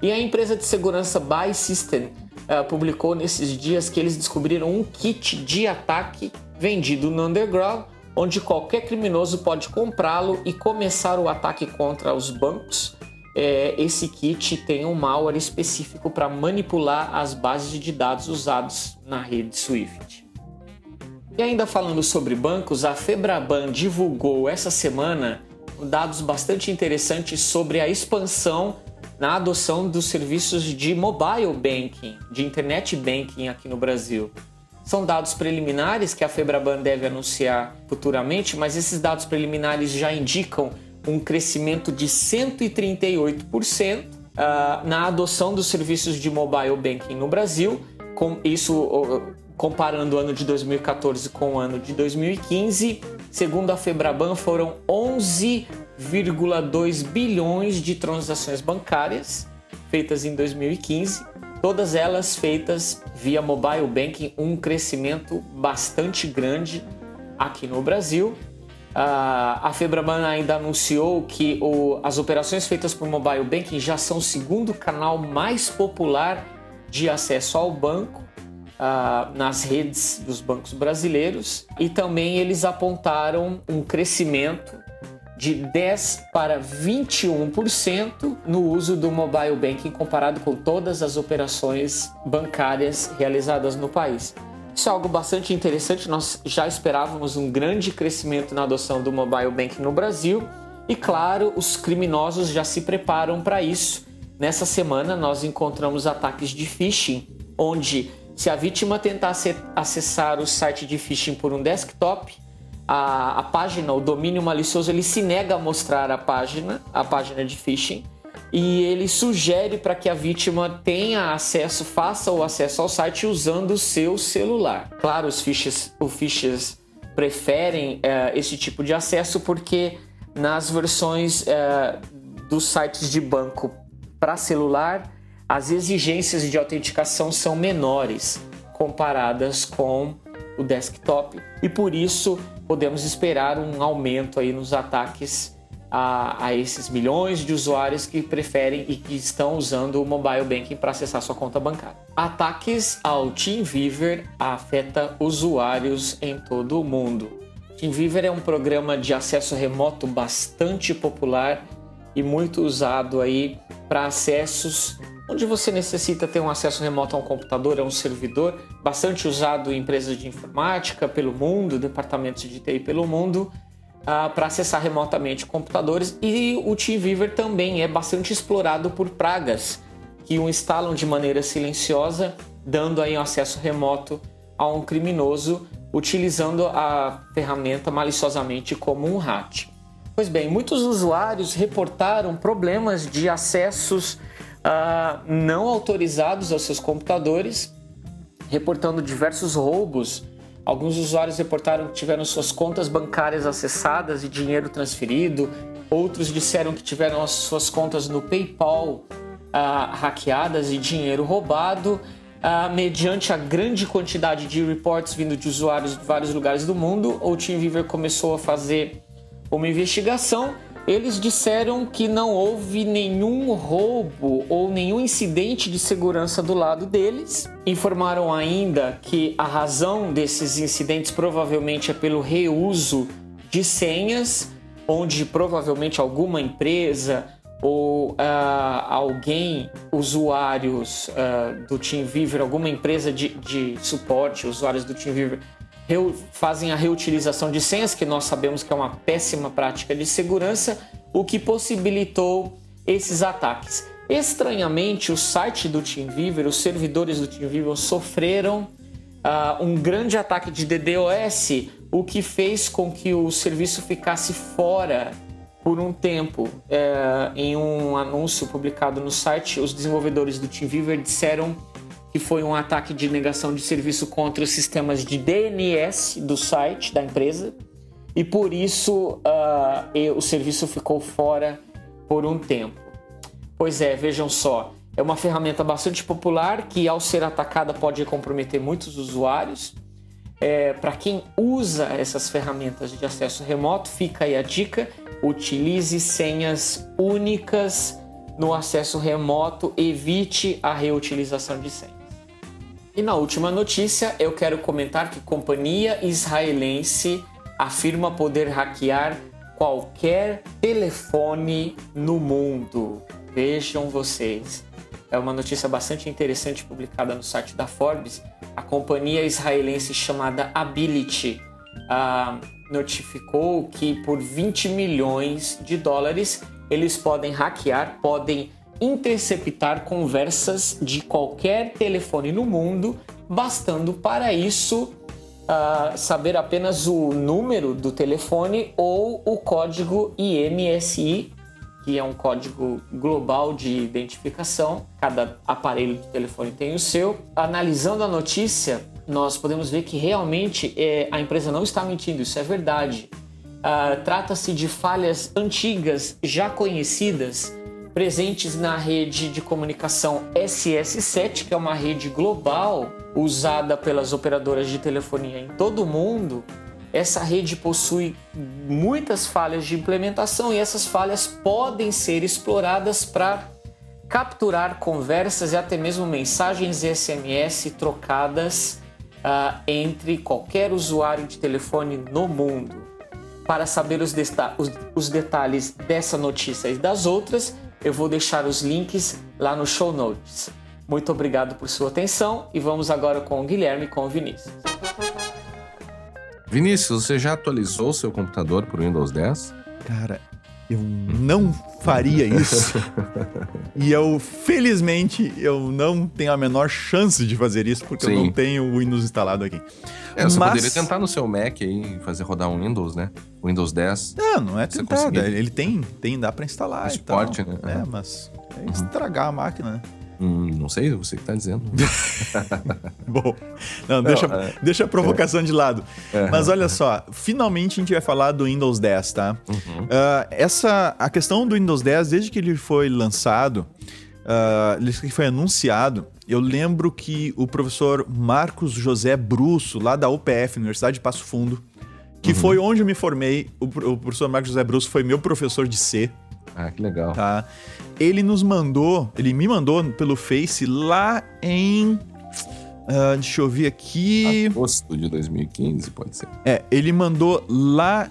E a empresa de segurança Buy System uh, publicou nesses dias que eles descobriram um kit de ataque vendido no underground, onde qualquer criminoso pode comprá-lo e começar o ataque contra os bancos. É, esse kit tem um malware específico para manipular as bases de dados usados na rede Swift. E ainda falando sobre bancos, a Febraban divulgou essa semana dados bastante interessantes sobre a expansão na adoção dos serviços de mobile banking, de internet banking aqui no Brasil. São dados preliminares que a Febraban deve anunciar futuramente, mas esses dados preliminares já indicam um crescimento de 138% ah, na adoção dos serviços de mobile banking no Brasil. Com isso comparando o ano de 2014 com o ano de 2015, segundo a Febraban, foram 11,2 bilhões de transações bancárias feitas em 2015, todas elas feitas via mobile banking, um crescimento bastante grande aqui no Brasil. a Febraban ainda anunciou que as operações feitas por mobile banking já são o segundo canal mais popular de acesso ao banco nas redes dos bancos brasileiros e também eles apontaram um crescimento de 10 para 21% no uso do mobile banking comparado com todas as operações bancárias realizadas no país. Isso é algo bastante interessante, nós já esperávamos um grande crescimento na adoção do mobile banking no Brasil e, claro, os criminosos já se preparam para isso. Nessa semana, nós encontramos ataques de phishing, onde se a vítima tentar acessar o site de phishing por um desktop, a, a, página, o domínio malicioso, ele se nega a mostrar a página, a página de phishing, e ele sugere para que a vítima tenha acesso, faça o acesso ao site usando o seu celular. Claro, os phishers, os phishers preferem é, esse tipo de acesso porque nas versões é, dos sites de banco para celular as exigências de autenticação são menores comparadas com o desktop e por isso podemos esperar um aumento aí nos ataques a, a esses milhões de usuários que preferem e que estão usando o mobile banking para acessar sua conta bancária. Ataques ao TeamViewer afeta usuários em todo o mundo. TeamViewer é um programa de acesso remoto bastante popular e muito usado aí para acessos onde você necessita ter um acesso remoto a um computador, a um servidor, bastante usado em empresas de informática pelo mundo, departamentos de TI pelo mundo, uh, para acessar remotamente computadores. E o TeamViewer também é bastante explorado por pragas que o instalam de maneira silenciosa, dando aí um acesso remoto a um criminoso utilizando a ferramenta maliciosamente como um hack. Pois bem, muitos usuários reportaram problemas de acessos uh, não autorizados aos seus computadores, reportando diversos roubos. Alguns usuários reportaram que tiveram suas contas bancárias acessadas e dinheiro transferido. Outros disseram que tiveram as suas contas no PayPal uh, hackeadas e dinheiro roubado. Uh, mediante a grande quantidade de reports vindo de usuários de vários lugares do mundo, o TeamViewer começou a fazer uma investigação eles disseram que não houve nenhum roubo ou nenhum incidente de segurança do lado deles. Informaram ainda que a razão desses incidentes provavelmente é pelo reuso de senhas, onde provavelmente alguma empresa ou uh, alguém, usuários uh, do TeamViewer, alguma empresa de, de suporte, usuários do TeamViewer, fazem a reutilização de senhas, que nós sabemos que é uma péssima prática de segurança, o que possibilitou esses ataques. Estranhamente, o site do TeamViewer, os servidores do TeamViewer sofreram uh, um grande ataque de DDoS, o que fez com que o serviço ficasse fora por um tempo. É, em um anúncio publicado no site, os desenvolvedores do TeamViewer disseram que foi um ataque de negação de serviço contra os sistemas de DNS do site da empresa e por isso uh, o serviço ficou fora por um tempo. Pois é, vejam só, é uma ferramenta bastante popular que, ao ser atacada, pode comprometer muitos usuários. É, Para quem usa essas ferramentas de acesso remoto, fica aí a dica: utilize senhas únicas no acesso remoto, evite a reutilização de senhas. E na última notícia, eu quero comentar que companhia israelense afirma poder hackear qualquer telefone no mundo. Vejam vocês. É uma notícia bastante interessante publicada no site da Forbes. A companhia israelense chamada Ability ah, notificou que por 20 milhões de dólares eles podem hackear, podem interceptar conversas de qualquer telefone no mundo, bastando para isso uh, saber apenas o número do telefone ou o código IMSI, que é um código global de identificação. Cada aparelho de telefone tem o seu. Analisando a notícia, nós podemos ver que realmente é, a empresa não está mentindo, isso é verdade. Uh, Trata-se de falhas antigas, já conhecidas, presentes na rede de comunicação SS7, que é uma rede global usada pelas operadoras de telefonia em todo o mundo. Essa rede possui muitas falhas de implementação e essas falhas podem ser exploradas para capturar conversas e até mesmo mensagens SMS trocadas uh, entre qualquer usuário de telefone no mundo. Para saber os, os, os detalhes dessa notícia e das outras, eu vou deixar os links lá no show notes. Muito obrigado por sua atenção e vamos agora com o Guilherme e com o Vinícius. Vinícius, você já atualizou seu computador para o Windows 10? Cara, eu não faria isso. e eu, felizmente, eu não tenho a menor chance de fazer isso, porque Sim. eu não tenho o Windows instalado aqui. É, você Mas... poderia tentar no seu Mac aí, fazer rodar um Windows, né? Windows 10. Não, não é tentar. Ele tem, tem, dá para instalar. Suporte, né? É, mas é estragar a máquina, né? Hum, não sei, você que tá dizendo. Bom, não, deixa, não, é, deixa a provocação é, de lado. É, Mas olha só, finalmente a gente vai falar do Windows 10, tá? Uhum. Uh, essa, a questão do Windows 10, desde que ele foi lançado, uh, desde que foi anunciado, eu lembro que o professor Marcos José Brusso, lá da UPF, Universidade de Passo Fundo, que uhum. foi onde eu me formei, o, o professor Marcos José Brusso foi meu professor de C. Ah, que legal. Tá? Ele nos mandou, ele me mandou pelo Face lá em. Uh, deixa eu ver aqui. Agosto de 2015, pode ser. É, ele mandou lá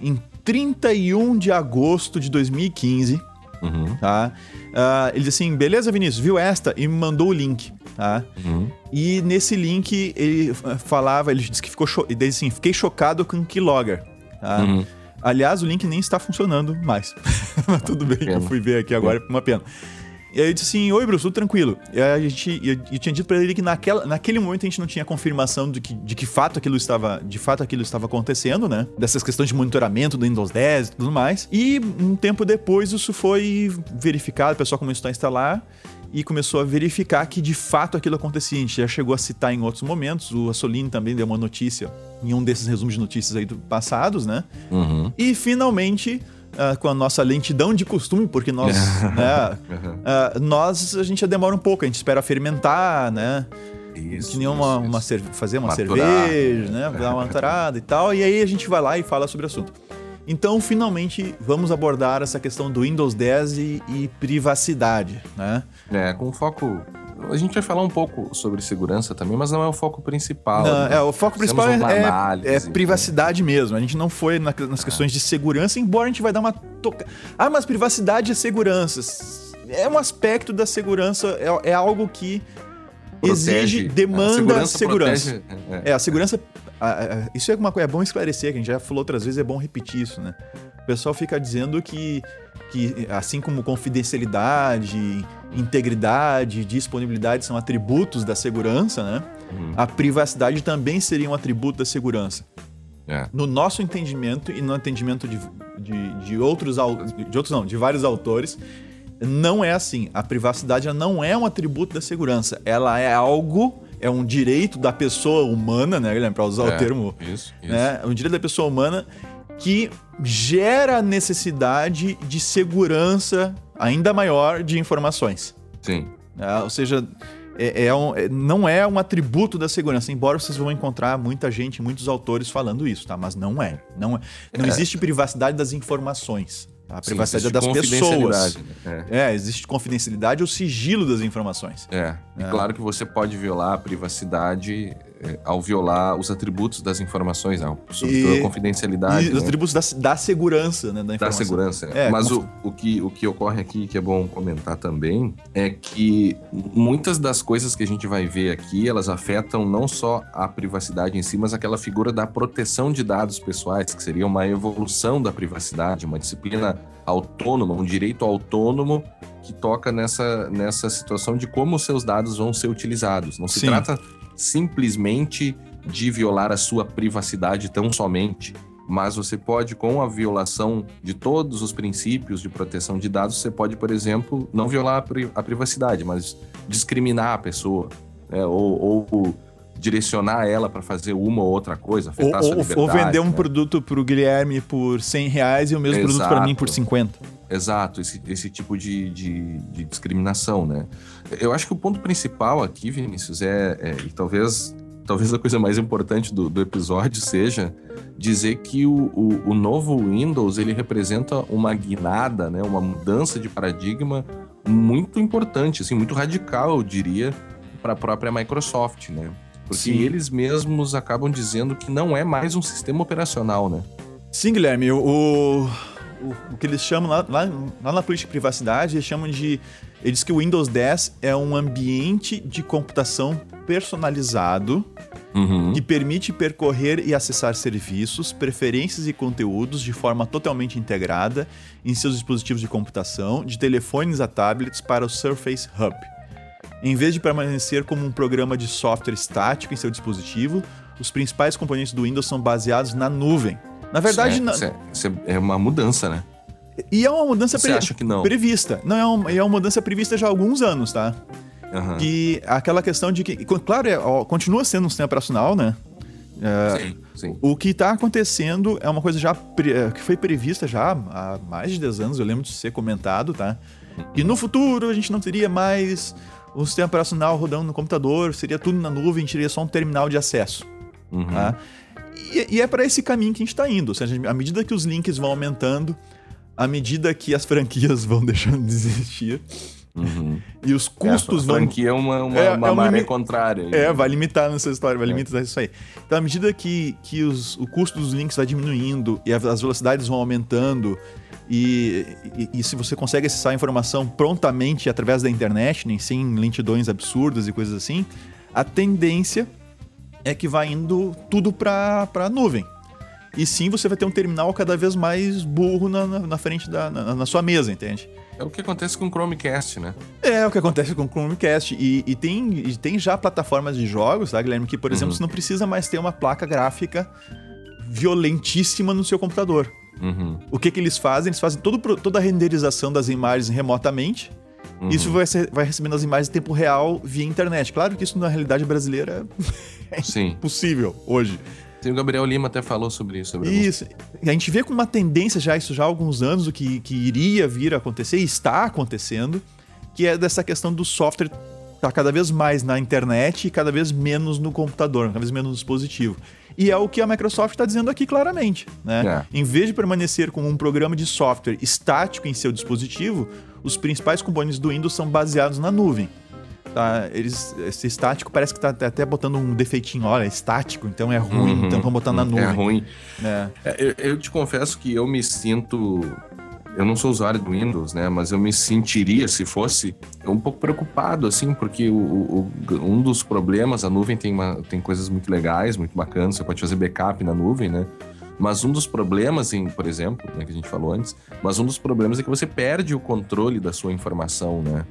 em 31 de agosto de 2015. Uhum. Tá? Uh, ele disse assim: beleza, Vinícius, viu esta? E me mandou o link. Tá? Uhum. E nesse link ele falava, ele disse que ficou. Cho... Ele disse assim: fiquei chocado com o Keylogger. Tá? Uhum. Aliás, o link nem está funcionando mais. Mas tudo bem, eu fui ver aqui agora, uma pena. E aí eu disse assim, oi Bruce, tudo tranquilo. E a gente, eu, eu tinha dito para ele que naquela, naquele momento a gente não tinha confirmação de que, de que fato aquilo estava, de fato aquilo estava acontecendo, né? Dessas questões de monitoramento do Windows 10 e tudo mais. E um tempo depois isso foi verificado, o pessoal começou a instalar e começou a verificar que de fato aquilo acontecia. A gente já chegou a citar em outros momentos, o Assolini também deu uma notícia em um desses resumos de notícias aí do passados, né? Uhum. E finalmente. Uh, com a nossa lentidão de costume, porque nós, né, uh, nós a gente já demora um pouco, a gente espera fermentar, né? Isso, que nem uma, isso, uma fazer uma Maturar. cerveja, né? Dar uma entrada e tal, e aí a gente vai lá e fala sobre o assunto. Então, finalmente, vamos abordar essa questão do Windows 10 e, e privacidade, né? É, com foco a gente vai falar um pouco sobre segurança também, mas não é o foco principal. Não, né? É, o foco principal é, é, é, privacidade mesmo. A gente não foi na, nas questões de segurança, embora a gente vai dar uma toca. Ah, mas privacidade é segurança. É um aspecto da segurança, é, é algo que Protege. exige, demanda segurança. segurança. É. é. a segurança isso é uma coisa, é bom esclarecer, que a gente já falou outras vezes, é bom repetir isso, né? O pessoal fica dizendo que, que assim como confidencialidade, integridade, disponibilidade são atributos da segurança, né? Uhum. A privacidade também seria um atributo da segurança. É. No nosso entendimento e no entendimento de, de, de outros de outros não, de vários autores, não é assim. A privacidade não é um atributo da segurança. Ela é algo, é um direito da pessoa humana, né, Guilherme? Para usar é, o termo. Isso, isso. Né, é um direito da pessoa humana que gera necessidade de segurança ainda maior de informações. Sim. É, ou seja, é, é um, é, não é um atributo da segurança, embora vocês vão encontrar muita gente, muitos autores falando isso, tá? Mas não é. Não, é, não é. existe privacidade das informações. A privacidade Sim, das pessoas. Né? É. é. existe confidencialidade ou sigilo das informações. É. E é. claro que você pode violar a privacidade ao violar os atributos das informações, né? sobretudo a confidencialidade. E né? os atributos da, da segurança, né? Da, da segurança. É. é. Mas o, o, que, o que ocorre aqui, que é bom comentar também, é que muitas das coisas que a gente vai ver aqui, elas afetam não só a privacidade em si, mas aquela figura da proteção de dados pessoais, que seria uma evolução da privacidade, uma disciplina autônoma, um direito autônomo que toca nessa, nessa situação de como os seus dados vão ser utilizados. Não se Sim. trata simplesmente de violar a sua privacidade tão somente, mas você pode, com a violação de todos os princípios de proteção de dados, você pode, por exemplo, não violar a, pri a privacidade, mas discriminar a pessoa, né? ou, ou, direcionar ela para fazer uma ou outra coisa, afetar ou, ou vender um né? produto para o Guilherme por 100 reais e o mesmo Exato. produto para mim por 50. Exato, esse, esse tipo de, de, de discriminação, né? Eu acho que o ponto principal aqui, Vinícius, é, é e talvez, talvez a coisa mais importante do, do episódio seja dizer que o, o, o, novo Windows ele representa uma guinada, né, uma mudança de paradigma muito importante, assim, muito radical, eu diria, para a própria Microsoft, né? Porque Sim. eles mesmos acabam dizendo que não é mais um sistema operacional, né? Sim, Guilherme, o, o, o que eles chamam lá, lá, lá na política de privacidade, eles chamam de ele diz que o Windows 10 é um ambiente de computação personalizado uhum. que permite percorrer e acessar serviços, preferências e conteúdos de forma totalmente integrada em seus dispositivos de computação, de telefones a tablets para o Surface Hub. Em vez de permanecer como um programa de software estático em seu dispositivo, os principais componentes do Windows são baseados na nuvem. Na verdade, isso é, na... isso é, é uma mudança, né? E é uma mudança Você pre... acha que não? prevista. Não, é uma, é uma mudança prevista já há alguns anos, tá? Uhum. E aquela questão de que, claro, é, ó, continua sendo um sistema operacional, né? É, sim, sim. O que está acontecendo é uma coisa já pre... É, que foi prevista já há mais de 10 anos, eu lembro de ser comentado, tá? E no futuro a gente não teria mais um sistema operacional rodando no computador, seria tudo na nuvem, a gente teria só um terminal de acesso. Uhum. Tá? E, e, é para esse caminho que a gente está indo. Ou seja, à medida que os links vão aumentando, à medida que as franquias vão deixando de existir. Uhum. E os custos é, vão. franquia é uma, uma, é, uma é maré contrária. É, vai limitar nessa história, vai é. limitar isso aí. Então, à medida que, que os, o custo dos links vai diminuindo e as velocidades vão aumentando, e, e, e, se você consegue acessar a informação prontamente através da internet, nem sem lentidões absurdas e coisas assim, a tendência é que vai indo tudo para a nuvem. E sim, você vai ter um terminal cada vez mais burro na, na, na frente da na, na, sua mesa, entende? É o que acontece com o Chromecast, né? É, o que acontece com o Chromecast. E, e tem, e tem já plataformas de jogos, tá, Guilherme? Que, por exemplo, uhum. você não precisa mais ter uma placa gráfica violentíssima no seu computador. Uhum. O que, que eles fazem? Eles fazem todo, toda a renderização das imagens remotamente. Uhum. Isso vai, ser, vai recebendo as imagens em tempo real via internet. Claro que isso na realidade brasileira é Sim. impossível hoje. Sim, o Gabriel Lima até falou sobre isso. Sobre isso. A gente vê com uma tendência já, isso já há alguns anos, o que, que iria vir a acontecer e está acontecendo, que é dessa questão do software tá cada vez mais na internet e cada vez menos no computador, cada vez menos no dispositivo. E é o que a Microsoft está dizendo aqui claramente. Né? É. Em vez de permanecer com um programa de software estático em seu dispositivo, os principais componentes do Windows são baseados na nuvem. Tá, eles, esse estático parece que tá até botando um defeitinho, olha, é estático, então é ruim, uhum, então vamos botar na é nuvem. É ruim. É. Eu, eu, te confesso que eu me sinto. Eu não sou usuário do Windows, né? Mas eu me sentiria, se fosse, um pouco preocupado, assim, porque o, o, um dos problemas, a nuvem tem, uma, tem coisas muito legais, muito bacanas, você pode fazer backup na nuvem, né? Mas um dos problemas, em, por exemplo, né, que a gente falou antes, mas um dos problemas é que você perde o controle da sua informação, né?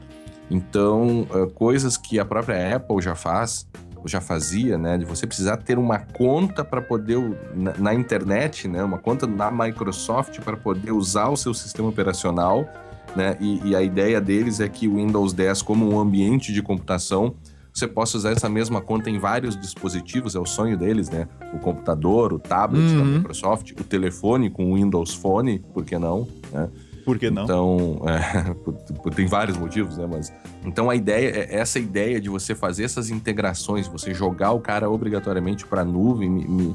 Então, uh, coisas que a própria Apple já faz, já fazia, né? De você precisar ter uma conta para poder, na, na, internet, né? Uma conta na Microsoft para poder usar o seu sistema operacional, né? E, e a ideia deles é que o Windows 10, como um ambiente de computação, você possa usar essa mesma conta em vários dispositivos, é o sonho deles, né? O computador, o tablet uhum. da Microsoft, o telefone com o Windows Phone, por que não, né? Por que não? Então, é, tem vários motivos, né? Mas então a ideia é essa ideia de você fazer essas integrações, você jogar o cara obrigatoriamente para a nuvem, me, me,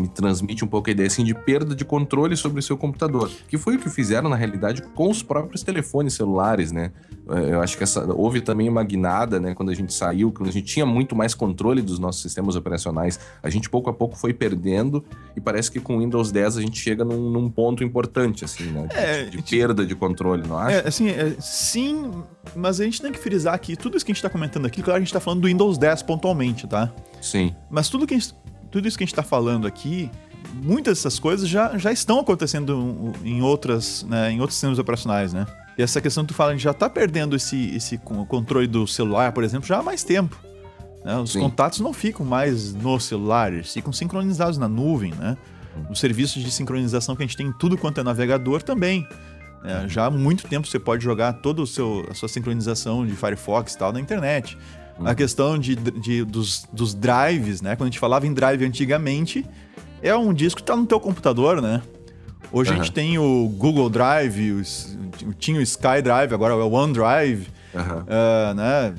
me, transmite um pouco a ideia assim de perda de controle sobre o seu computador, que foi o que fizeram na realidade com os próprios telefones celulares, né? É, eu acho que essa, houve também uma guinada, né? Quando a gente saiu, quando a gente tinha muito mais controle dos nossos sistemas operacionais, a gente pouco a pouco foi perdendo e parece que com o Windows 10 a gente chega num, num ponto importante, assim, né? É, de, de perda de controle, não acha? É, assim, é, sim, mas a gente tem que frisar aqui, tudo isso que a gente tá comentando aqui, claro, a gente tá falando do Windows 10 pontualmente, tá? Sim. Mas tudo, que gente, tudo isso que a gente tá falando aqui, muitas dessas coisas já, já estão acontecendo em outras, né, em outros sistemas operacionais, né? E essa questão que tu fala, a gente já está perdendo esse, esse controle do celular, por exemplo, já há mais tempo. Né? Os Sim. contatos não ficam mais no celular, eles ficam sincronizados na nuvem, né? Os serviços de sincronização que a gente tem em tudo quanto é navegador também. É, já há muito tempo você pode jogar toda a sua sincronização de Firefox e tal na internet. A questão de, de dos, dos, drives, né? Quando a gente falava em drive antigamente, é um disco que está no teu computador, né? Hoje uhum. a gente tem o Google Drive, o, tinha o SkyDrive, agora é o OneDrive. Uhum. Uh, né?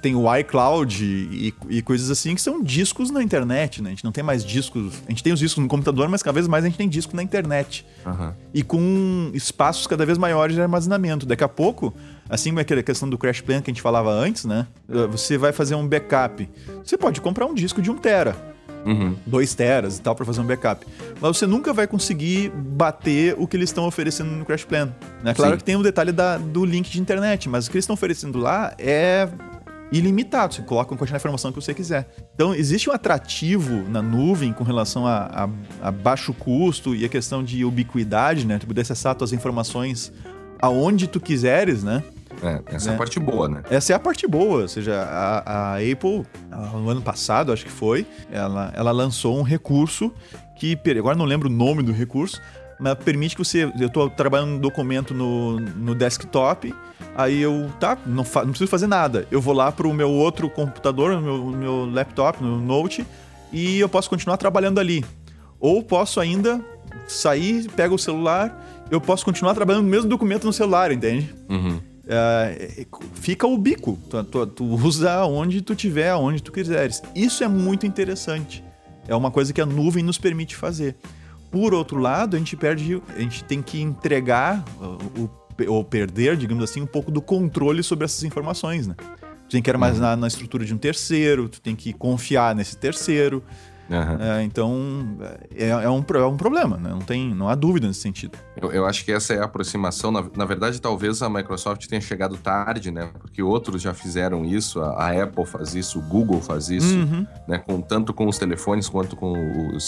Tem o iCloud e, e, coisas assim que são discos na internet, né? A gente não tem mais discos. A gente tem os discos no computador, mas cada vez mais a gente tem disco na internet. Uhum. E com espaços cada vez maiores de armazenamento. Daqui a pouco, assim como aquela questão do Crash Plan que a gente falava antes, né? Você vai fazer um backup. Você pode comprar um disco de 1 tera uhum. 2 teras e tal para fazer um backup. Mas você nunca vai conseguir bater o que eles estão oferecendo no Crash Plan. Né? Claro Sim. que tem o um detalhe da, do link de internet, mas o que eles estão oferecendo lá é ilimitado. Você coloca uma quantidade de informação que você quiser. Então, existe um atrativo na nuvem com relação a, a, a baixo custo e a questão de ubiquidade, né? Tu poder acessar suas informações aonde tu quiseres, né? É, essa é a né? parte boa, né? Essa é a parte boa, ou seja, a, a Apple, no ano passado, acho que foi, ela, ela lançou um recurso que, agora não lembro o nome do recurso, mas permite que você. Eu estou trabalhando um documento no, no desktop, aí eu, tá, não, fa, não preciso fazer nada. Eu vou lá para o meu outro computador, no meu, no meu laptop, no Note, e eu posso continuar trabalhando ali. Ou posso ainda sair, pego o celular, eu posso continuar trabalhando no mesmo documento no celular, entende? Uhum. Uh, fica o bico. Tu, tu, tu, usa onde tu tiver, onde tu quiseres. Isso é muito interessante. É uma coisa que a nuvem nos permite fazer. Por outro lado, a gente perde, a gente tem que entregar o, ou perder, digamos assim, um pouco do controle sobre essas informações, né? Tu tem que armazenar uhum. na estrutura de um terceiro, tu tem que confiar nesse terceiro. Uhum. É, então, é, é, um, é um problema, né? não, tem, não há dúvida nesse sentido. Eu, eu acho que essa é a aproximação. Na, na, verdade, talvez a Microsoft tenha chegado tarde, né? Porque outros já fizeram isso, a, a Apple faz isso, o Google faz isso, uhum. né? Com, tanto com os telefones quanto com o,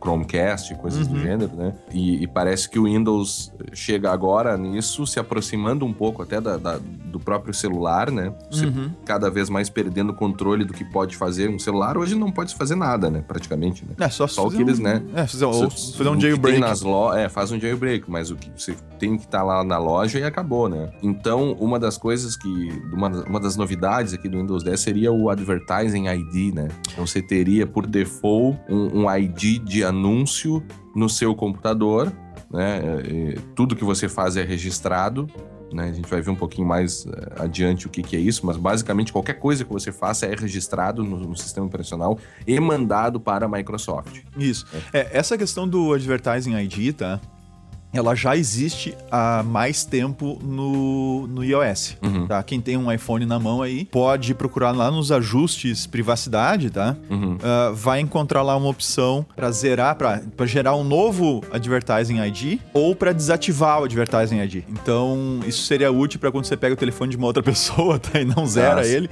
Chromecast, coisas uhum. do gênero, né? E, e, parece que o Windows chega agora nisso, se aproximando um pouco até da, da do próprio celular, né? Você uhum. cada vez mais perdendo o controle do que pode fazer um celular. Hoje não pode fazer nada, né? Praticamente, né? É, só, só o que eles, né? É, fazer, ou fazer um jailbreak. Nas lo... É, faz um jailbreak, mas o que você tem que estar tá lá na loja e acabou, né? Então, uma das coisas que. Uma, uma das novidades aqui do Windows 10 seria o Advertising ID, né? Então você teria por default um, um ID de anúncio no seu computador, né? É, é, tudo que você faz é registrado né? A gente vai ver um pouquinho mais eh, adiante o que, que, é isso, mas basicamente qualquer coisa que você faça é registrado no, no sistema operacional e mandado para a Microsoft. Isso. É. É, essa questão do Advertising ID, tá? Ela já existe há mais tempo no, no iOS, uhum. tá? Quem tem um iPhone na mão aí pode procurar lá nos ajustes privacidade, tá? Uhum. Uh, vai encontrar lá uma opção para zerar, para gerar um novo Advertising ID ou para desativar o Advertising ID. Então, isso seria útil para quando você pega o telefone de uma outra pessoa, tá? E não zera Nossa. ele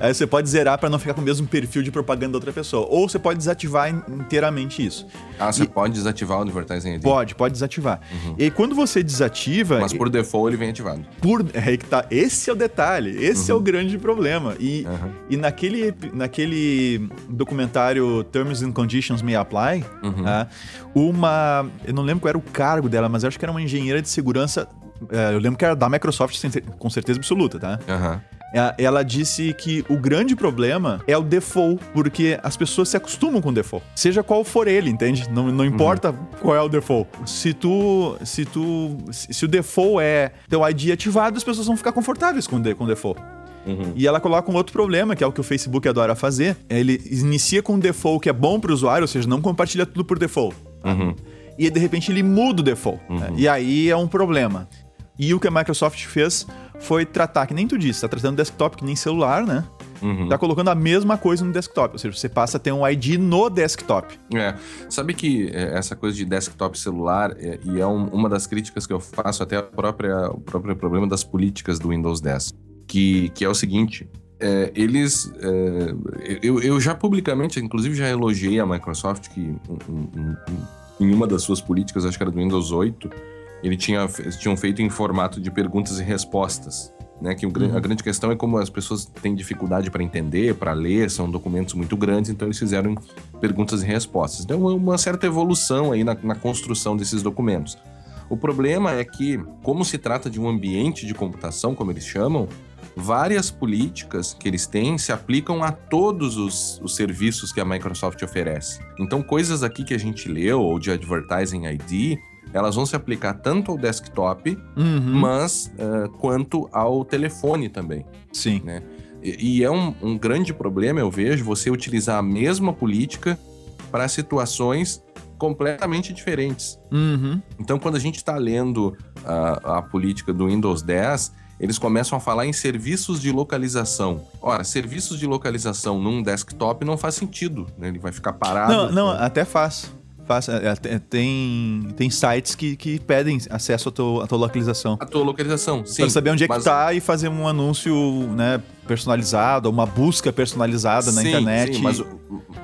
Aí você pode zerar para não ficar com o mesmo perfil de propaganda da outra pessoa. Ou você pode desativar inteiramente isso. Ah, você e... pode desativar o Advertising ID? Pode, pode desativar. Uhum. E quando você desativa... Mas por default ele vem ativado. Por... É que tá... Esse é o detalhe. Esse uhum. é o uhum. grande problema. E, uhum. e naquele, naquele documentário Terms and Conditions May Apply, uhum. uh, uma... Eu não lembro qual era o cargo dela, mas acho que era uma engenheira de segurança é, eu lembro que era da Microsoft com certeza absoluta, tá? Uhum. Ela disse que o grande problema é o default, porque as pessoas se acostumam com o default. Seja qual for ele, entende? Não, não importa uhum. qual é o default. Se tu. Se tu. Se o default é teu ID ativado, as pessoas vão ficar confortáveis com, o com o default. Uhum. E ela coloca um outro problema, que é o que o Facebook adora fazer. Ele inicia com um default que é bom para o usuário, ou seja, não compartilha tudo por default. Uhum. E de repente ele muda o default. Uhum. E aí é um problema. E o que a Microsoft fez foi tratar, que nem tu disse, tá tratando desktop que nem celular, né? Uhum. Tá colocando a mesma coisa no desktop, ou seja, você passa a ter um ID no desktop. É, sabe que é, essa coisa de desktop celular, é, e é um, uma das críticas que eu faço até a própria, o próprio problema das políticas do Windows 10, que, que é o seguinte, é, eles. É, eu, eu já publicamente, inclusive, já elogiei a Microsoft que um, um, um, em uma das suas políticas, acho que era do Windows 8, ele tinha, tinham feito em formato de perguntas e respostas. Né, que uhum. a grande questão é como as pessoas têm dificuldade para entender, para ler, são documentos muito grandes, então eles fizeram perguntas e respostas. Então, uma certa evolução aí na, na construção desses documentos. O problema é que, como se trata de um ambiente de computação, como eles chamam, várias políticas que eles têm se aplicam a todos os, os, serviços que a Microsoft oferece. Então, coisas aqui que a gente leu, ou de Advertising ID, elas vão se aplicar tanto ao desktop, uhum. mas uh, quanto ao telefone também. Sim. Né? E, e é um, um grande problema, eu vejo, você utilizar a mesma política para situações completamente diferentes. Uhum. Então, quando a gente está lendo a, a, política do Windows 10, eles começam a falar em serviços de localização. Ora, serviços de localização num desktop não faz sentido, né? Ele vai ficar parado. Não, não, até faz. Faça, é, é, tem, tem sites que, que pedem acesso à tua, à tua localização. A tua localização, sim. Pra saber onde é que tá e fazer um anúncio, né, personalizado, uma busca personalizada sim, na internet. Sim, mas,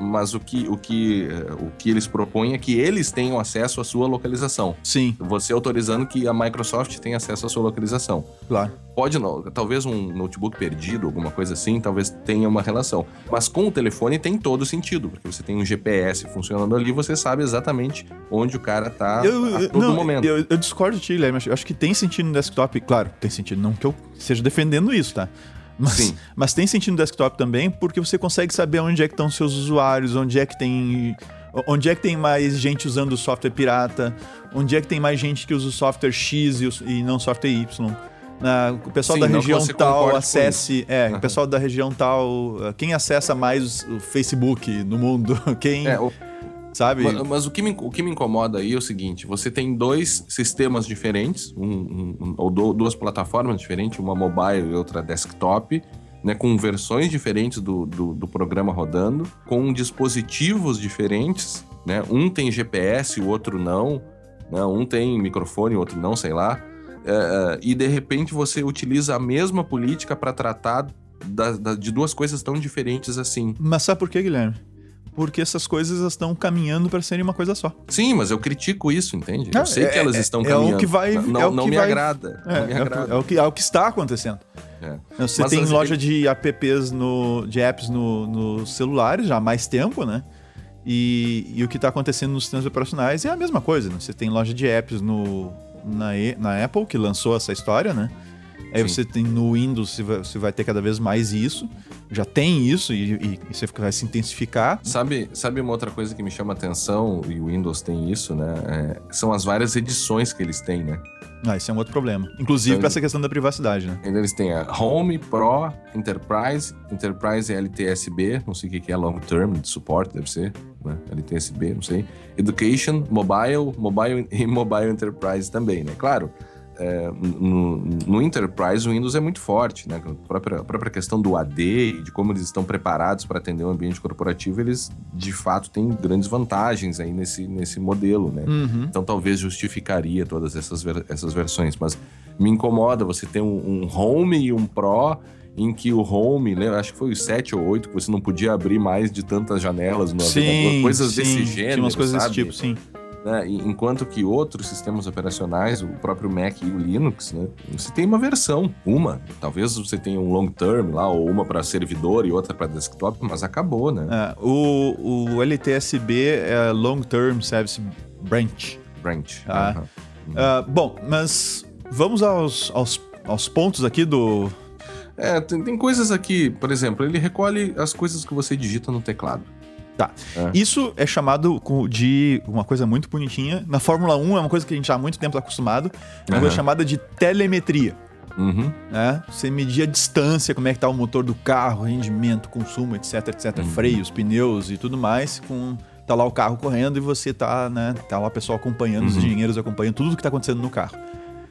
mas o, que, o, que, o que eles propõem é que eles tenham acesso à sua localização. Sim. Você autorizando que a Microsoft tenha acesso à sua localização. Claro. Pode não, talvez um notebook perdido, alguma coisa assim, talvez tenha uma relação. Mas com o telefone tem todo sentido, porque você tem um GPS funcionando ali, você sabe exatamente onde o cara tá eu, a todo não, momento. Eu, eu discordo de ti, Guilherme. Acho que tem sentido no desktop. Claro, tem sentido. Não que eu esteja defendendo isso, tá? Mas, Sim. mas tem sentido no desktop também, porque você consegue saber onde é que estão seus usuários, onde é que tem. Onde é que tem mais gente usando o software pirata? Onde é que tem mais gente que usa o software X e, não software Y? o pessoal Sim, da região tal acesse. É, uhum. o pessoal da região tal. Quem acessa mais o Facebook no mundo? Quem. É, o Sabe? Mas, mas, o, que me, o que me incomoda aí é o seguinte: você tem dois sistemas diferentes, um, um, ou do, duas plataformas diferentes, uma mobile e outra desktop, né, com versões diferentes do, do, do, programa rodando, com dispositivos diferentes, né? Um tem GPS, o outro não, né? Um tem microfone, o outro não, sei lá. É, é e de repente você utiliza a mesma política para tratar da, da, de duas coisas tão diferentes assim. Mas sabe por quê, Guilherme? Porque essas coisas estão caminhando para serem uma coisa só. Sim, mas eu critico isso, entende? eu sei é, que elas é, estão caminhando. É o que vai. Não, é o não que me vai, agrada. É, não me agrada. É, o que, é o que está acontecendo. É. Você mas tem loja de apps no, de apps no, nos celulares já há mais tempo, né? E, e o que está acontecendo nos sistemas operacionais é a mesma coisa. Né? Você tem loja de apps no, na, na Apple, que lançou essa história, né? Aí Sim. você tem no Windows, você vai, você vai, ter cada vez mais isso. Já tem isso e, e, e, você vai se intensificar. Sabe, sabe uma outra coisa que me chama atenção, e o Windows tem isso, né? É, são as várias edições que eles têm, né? Ah, isso é um outro problema. Inclusive então, para essa questão da privacidade, né? Eles têm a Home, Pro, Enterprise, Enterprise LTSB, não sei o que é long term de suporte, deve ser, né? LTSB, não sei. Education, Mobile, Mobile e Mobile Enterprise também, né? Claro, é, no, no, Enterprise o Windows é muito forte, né? A própria, a própria questão do AD e de como eles estão preparados para atender o um ambiente corporativo, eles de fato têm grandes vantagens aí nesse, nesse modelo, né? Uhum. Então talvez justificaria todas essas, essas versões, mas me incomoda você ter um, um Home e um Pro em que o home, acho que foi os 7 ou 8, que você não podia abrir mais de tantas janelas no Sim, navegador, coisas sim, desse gênero, Tinha umas coisas sabe? desse tipo, sim. Né? Enquanto que outros sistemas operacionais, o próprio Mac e o Linux, né? Você tem uma versão, uma. Talvez você tenha um long term lá, ou uma para servidor e outra para desktop, mas acabou, né? É, o, o LTSB é Long Term Service Branch. Branch. Ah. Ah, bom, mas vamos aos, aos, aos pontos aqui do. É, tem, tem coisas aqui, por exemplo, ele recolhe as coisas que você digita no teclado. Tá. É. Isso é chamado de uma coisa muito bonitinha. Na Fórmula 1 é uma coisa que a gente já há muito tempo está acostumado. É uma Aham. coisa chamada de telemetria. Uhum. né? Você medir a distância, como é que tá o motor do carro, rendimento, consumo, etc, etc, Uhum. freios, pneus e tudo mais, com tá lá o carro correndo e você tá, né, tá lá o pessoal acompanhando, os Uhum. engenheiros acompanhando tudo o que tá acontecendo no carro.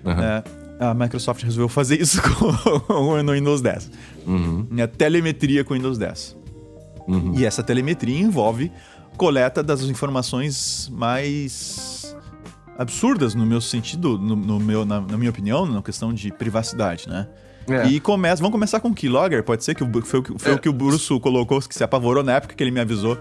Né? A Microsoft resolveu fazer isso com, no Windows 10. Uhum. Né? Telemetria com o Windows 10. Uhum. E essa telemetria envolve coleta das informações mais absurdas no meu sentido, no, no meu, na, na minha opinião, na questão de privacidade, né? É. E começa, vamos começar com o Keylogger, pode ser que o- foi, foi É. o que o Bruce colocou, que se apavorou na época que ele me avisou.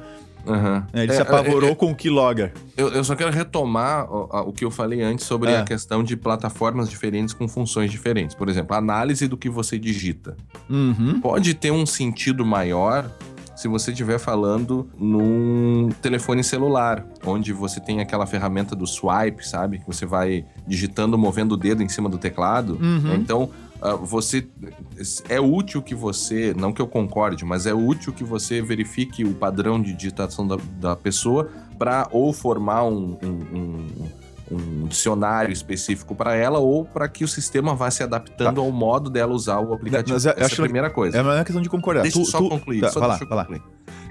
Né? Ele É, se apavorou é, é, com o Keylogger. eu, eu só quero retomar o, o que eu falei antes sobre É. a questão de plataformas diferentes com funções diferentes. Por exemplo, a análise do que você digita. Uhum. Pode ter um sentido maior se você estiver falando num telefone celular, onde você tem aquela ferramenta do swipe, sabe? Que você vai digitando, movendo o dedo em cima do teclado. Uhum. né? Então, ah, você é útil que você, não que eu concorde, mas é útil que você verifique o padrão de digitação da, da pessoa para ou formar um, um- um- um dicionário específico para ela ou para que o sistema vá se adaptando ao modo dela usar o aplicativo. Mas Essa é a primeira coisa. É uma questão de concordar. Deixa eu Tu- só tu- concluir, Tá, só vai lá, deixa eu vai lá. concluir.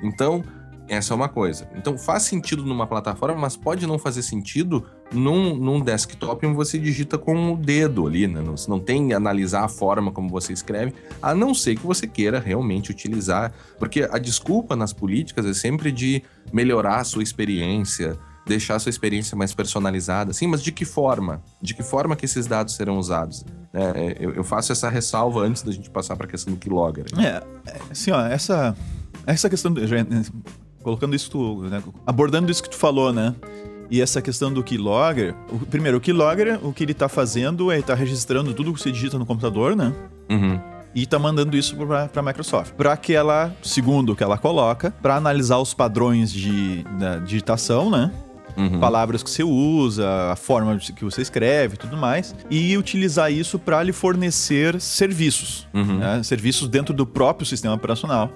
Então, essa é uma coisa. Então, faz sentido numa plataforma, mas pode não fazer sentido num, num desktop onde você digita com o dedo ali, né? Não- Você não tem analisar a forma como você escreve, a não ser que você queira realmente utilizar. Porque a desculpa nas políticas é sempre de melhorar a sua experiência, deixar a sua experiência mais personalizada. Sim, mas de que forma? De que forma que esses dados serão usados? É, eu, eu faço essa ressalva antes da gente passar para a questão do keylogger. É, é, assim, ó, essa, essa questão, né, colocando isso, tu, né, abordando isso que tu falou, né? E essa questão do keylogger, o, primeiro, o keylogger, o que ele tá fazendo é ele tá registrando tudo que você digita no computador, né? Uhum. E tá mandando isso para a Microsoft. Para que ela, segundo o que ela coloca, para analisar os padrões de digitação, né? Uhum. palavras que você usa, a forma que você escreve e tudo mais, e utilizar isso para lhe fornecer serviços, Uhum. né? serviços dentro do próprio sistema operacional,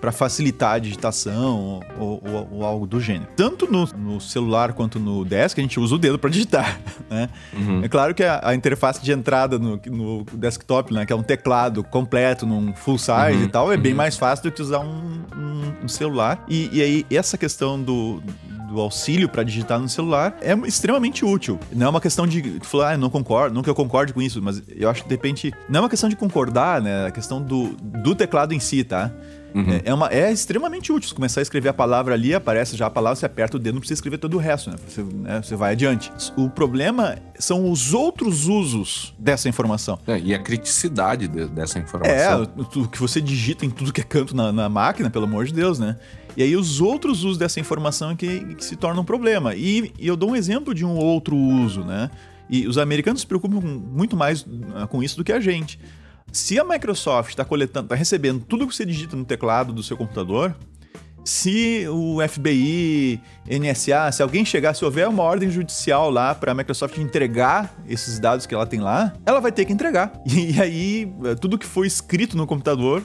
para facilitar a digitação ou, ou- ou algo do gênero. Tanto no, no celular quanto no desk, a gente usa o dedo para digitar. Né? Uhum. É claro que a, a interface de entrada no, no desktop, né, que é um teclado completo num full size Uhum, e tal, é bem uhum. mais fácil do que usar um, um- um celular. E, e aí, essa questão do, do auxílio para digitar no celular é extremamente útil. Não é uma questão de tu falar, ah, não concordo, não que eu concorde com isso, mas eu acho que de repente. Não é uma questão de concordar, né? É a questão do, do teclado em si, tá? Uhum. É, é uma, é extremamente útil. Se começar a escrever a palavra ali, aparece já a palavra, você aperta o dedo, não precisa escrever todo o resto, né? Você, né, você vai adiante. O problema são os outros usos dessa informação. É, e a criticidade de- dessa É, informação. o, o que você digita em tudo que é canto na, na máquina, pelo amor de Deus, né? E aí os outros usos dessa informação é que, que se tornam um problema. E, e eu dou um exemplo de um outro uso, né? E os americanos se preocupam muito mais ah, com isso do que a gente. Se a Microsoft está coletando, está recebendo tudo que você digita no teclado do seu computador, se o FBI, NSA, se alguém chegar, se houver uma ordem judicial lá para a Microsoft entregar esses dados que ela tem lá, ela vai ter que entregar. E aí, tudo que foi escrito no computador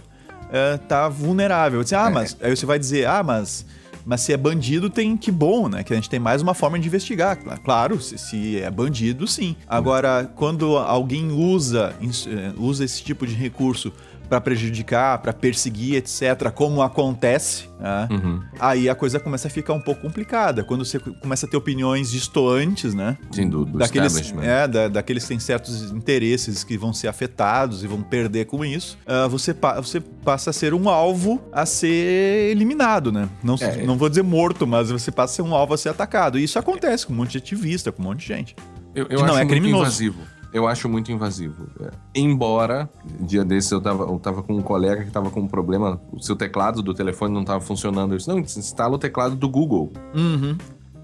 eh, tá vulnerável. Assim, ah, É. mas aí você vai dizer, ah, mas mas se é bandido, tem que bom, né? Que a gente tem mais uma forma de investigar. Cla- Claro, se, se é bandido, sim. Agora, quando alguém usa, eh, usa esse tipo de recurso para prejudicar, para perseguir, etc., como acontece, né? Uhum. aí a coisa começa a ficar um pouco complicada. Quando você começa a ter opiniões distoantes, né? Sim, do, do daqueles, é, da- daqueles que têm certos interesses que vão ser afetados e vão perder com isso, ah, você, pa- você passa a ser um alvo a ser eliminado, né? Não, É. não vou dizer morto, mas você passa a ser um alvo a ser atacado. E isso acontece com um monte de ativista, com um monte de gente. Eu, eu que não acho é criminoso. invasivo. Eu acho muito invasivo. É. Embora, dia desses eu tava, eu tava com um colega que tava com um problema, o seu teclado do telefone não tava funcionando. Eu disse, não, instala o teclado do Google. Uhum.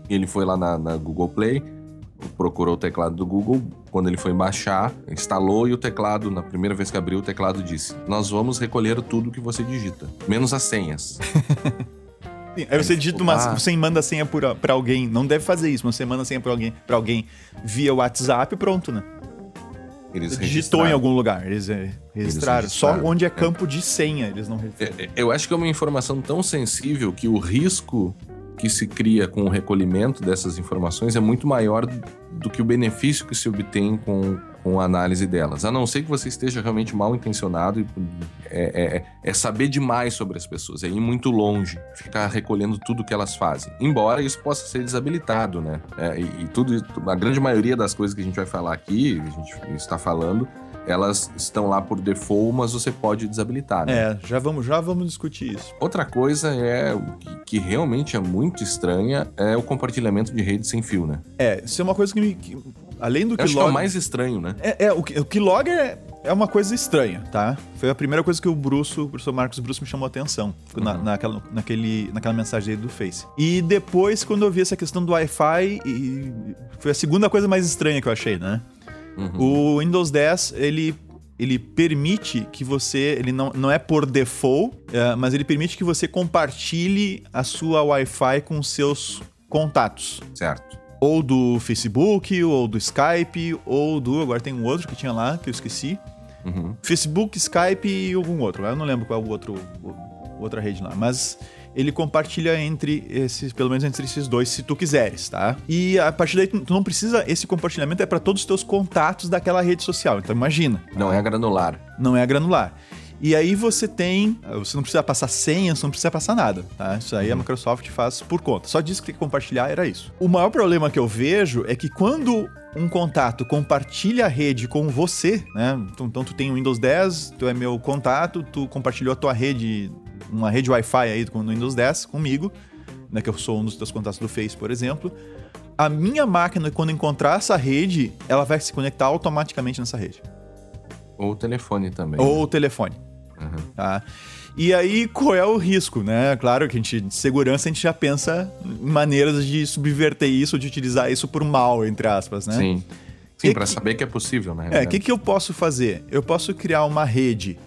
Ele foi lá na, na Google Play, procurou o teclado do Google. Quando ele foi baixar, instalou e o teclado, na primeira vez que abriu, o teclado disse: Nós vamos recolher tudo que você digita, menos as senhas. Sim, aí você digita uma, você manda a senha para alguém, não deve fazer isso, mas você manda a senha para alguém, pra alguém via WhatsApp, pronto, né? Eles digitou em algum lugar, eles é, registraram. Eles registraram. Só onde é campo é. de senha, eles não referem. É, eu acho que é uma informação tão sensível que o risco que se cria com o recolhimento dessas informações é muito maior do que o benefício que se obtém com, com a análise delas. A não ser que você esteja realmente mal intencionado e é, é, é saber demais sobre as pessoas, é ir muito longe, ficar recolhendo tudo que elas fazem. Embora isso possa ser desabilitado, né? É, e, e tudo, a grande maioria das coisas que a gente vai falar aqui, a gente está falando, elas estão lá por default, mas você pode desabilitar, né? É, já vamos, já vamos discutir isso. Outra coisa é que, que realmente é muito estranha é o compartilhamento de rede sem fio, né? É, isso é uma coisa que me. Que, além do que Acho que é o mais estranho, né? É, é o, o Keylogger é, é uma coisa estranha, tá? Foi a primeira coisa que o Bruce, o professor Marcos Bruce me chamou a atenção uhum. na, naquela, naquele, naquela mensagem dele do Face. E depois, quando eu vi essa questão do Wi-Fi, foi a segunda coisa mais estranha que eu achei, né? Uhum. O Windows 10, ele ele permite que você, ele não, não é por default, é, mas ele permite que você compartilhe a sua Wi-Fi com seus contatos. Certo. Ou do Facebook, ou do Skype, ou do. Agora tem um outro que tinha lá, que eu esqueci. Uhum. Facebook, Skype e algum outro. Eu não lembro qual é o outro, outra rede lá. Mas ele compartilha entre esses, pelo menos entre esses dois, se tu quiseres, tá? E a partir daí tu não precisa, esse compartilhamento é para todos os teus contatos daquela rede social. Então imagina. Não é granular. Não é granular. E aí você tem. Você não precisa passar senha, você não precisa passar nada, tá? Isso aí uhum. a Microsoft faz por conta. Só disse que tem que compartilhar, era isso. O maior problema que eu vejo é que quando um contato compartilha a rede com você, né? Então, então tu tem o Windows 10, tu é meu contato, tu compartilhou a tua rede uma rede Wi-Fi aí no Windows 10 comigo, né, que eu sou um dos teus contatos do Face, por exemplo. A minha máquina, quando encontrar essa rede, ela vai se conectar automaticamente nessa rede. Ou o telefone também. Ou né? o telefone. Uhum. Tá? E aí, qual é o risco, né? Claro que a gente, de segurança, a gente já pensa em maneiras de subverter isso, de utilizar isso por mal, entre aspas, né? Sim. Sim, para saber que é possível, né? É, o que, que eu posso fazer? Eu posso criar uma rede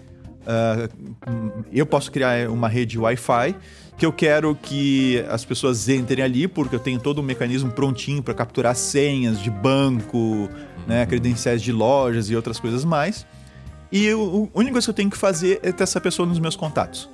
Uh, eu posso criar uma rede Wi-Fi que eu quero que as pessoas entrem ali, porque eu tenho todo um mecanismo prontinho para capturar senhas de banco, uhum. né, credenciais de lojas e outras coisas mais. E eu, a única coisa que eu tenho que fazer é ter essa pessoa nos meus contatos.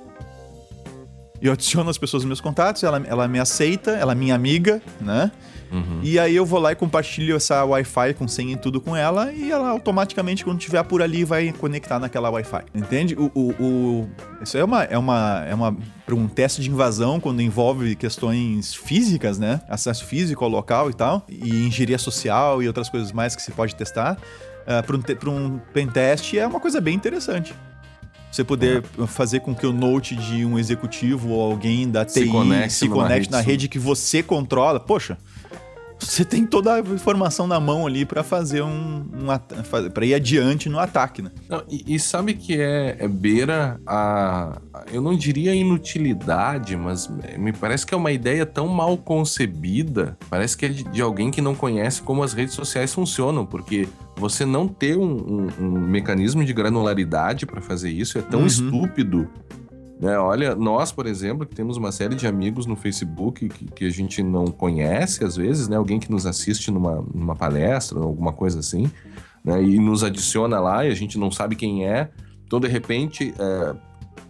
Eu adiciono as pessoas nos meus contatos, ela, ela me aceita, ela é minha amiga, né? Uhum. E aí eu vou lá e compartilho essa Wi-Fi com senha e tudo com ela, e ela automaticamente, quando estiver por ali, vai conectar naquela Wi-Fi. Entende? O, o, o, Isso é uma. É uma, é uma um teste de invasão, quando envolve questões físicas, né? Acesso físico ao local e tal, e engenharia social e outras coisas mais que se pode testar. Uh, para um, um pentest é uma coisa bem interessante você poder é. fazer com que o note de um executivo ou alguém da TI se conecte, se conecte rede na rede que você controla. Poxa, você tem toda a informação na mão ali para fazer um, um para ir adiante no ataque, né? Não, e, e, sabe que é, é beira a, eu não diria inutilidade, mas me parece que é uma ideia tão mal concebida, parece que é de, de alguém que não conhece como as redes sociais funcionam, porque você não ter um, um, um mecanismo de granularidade para fazer isso é tão uhum. estúpido né? Olha, nós, por exemplo, que temos uma série de amigos no Facebook que, que a gente não conhece, às vezes, né? Alguém que nos assiste numa, numa palestra, alguma coisa assim, né? E nos adiciona lá e a gente não sabe quem é. Então, de repente, é,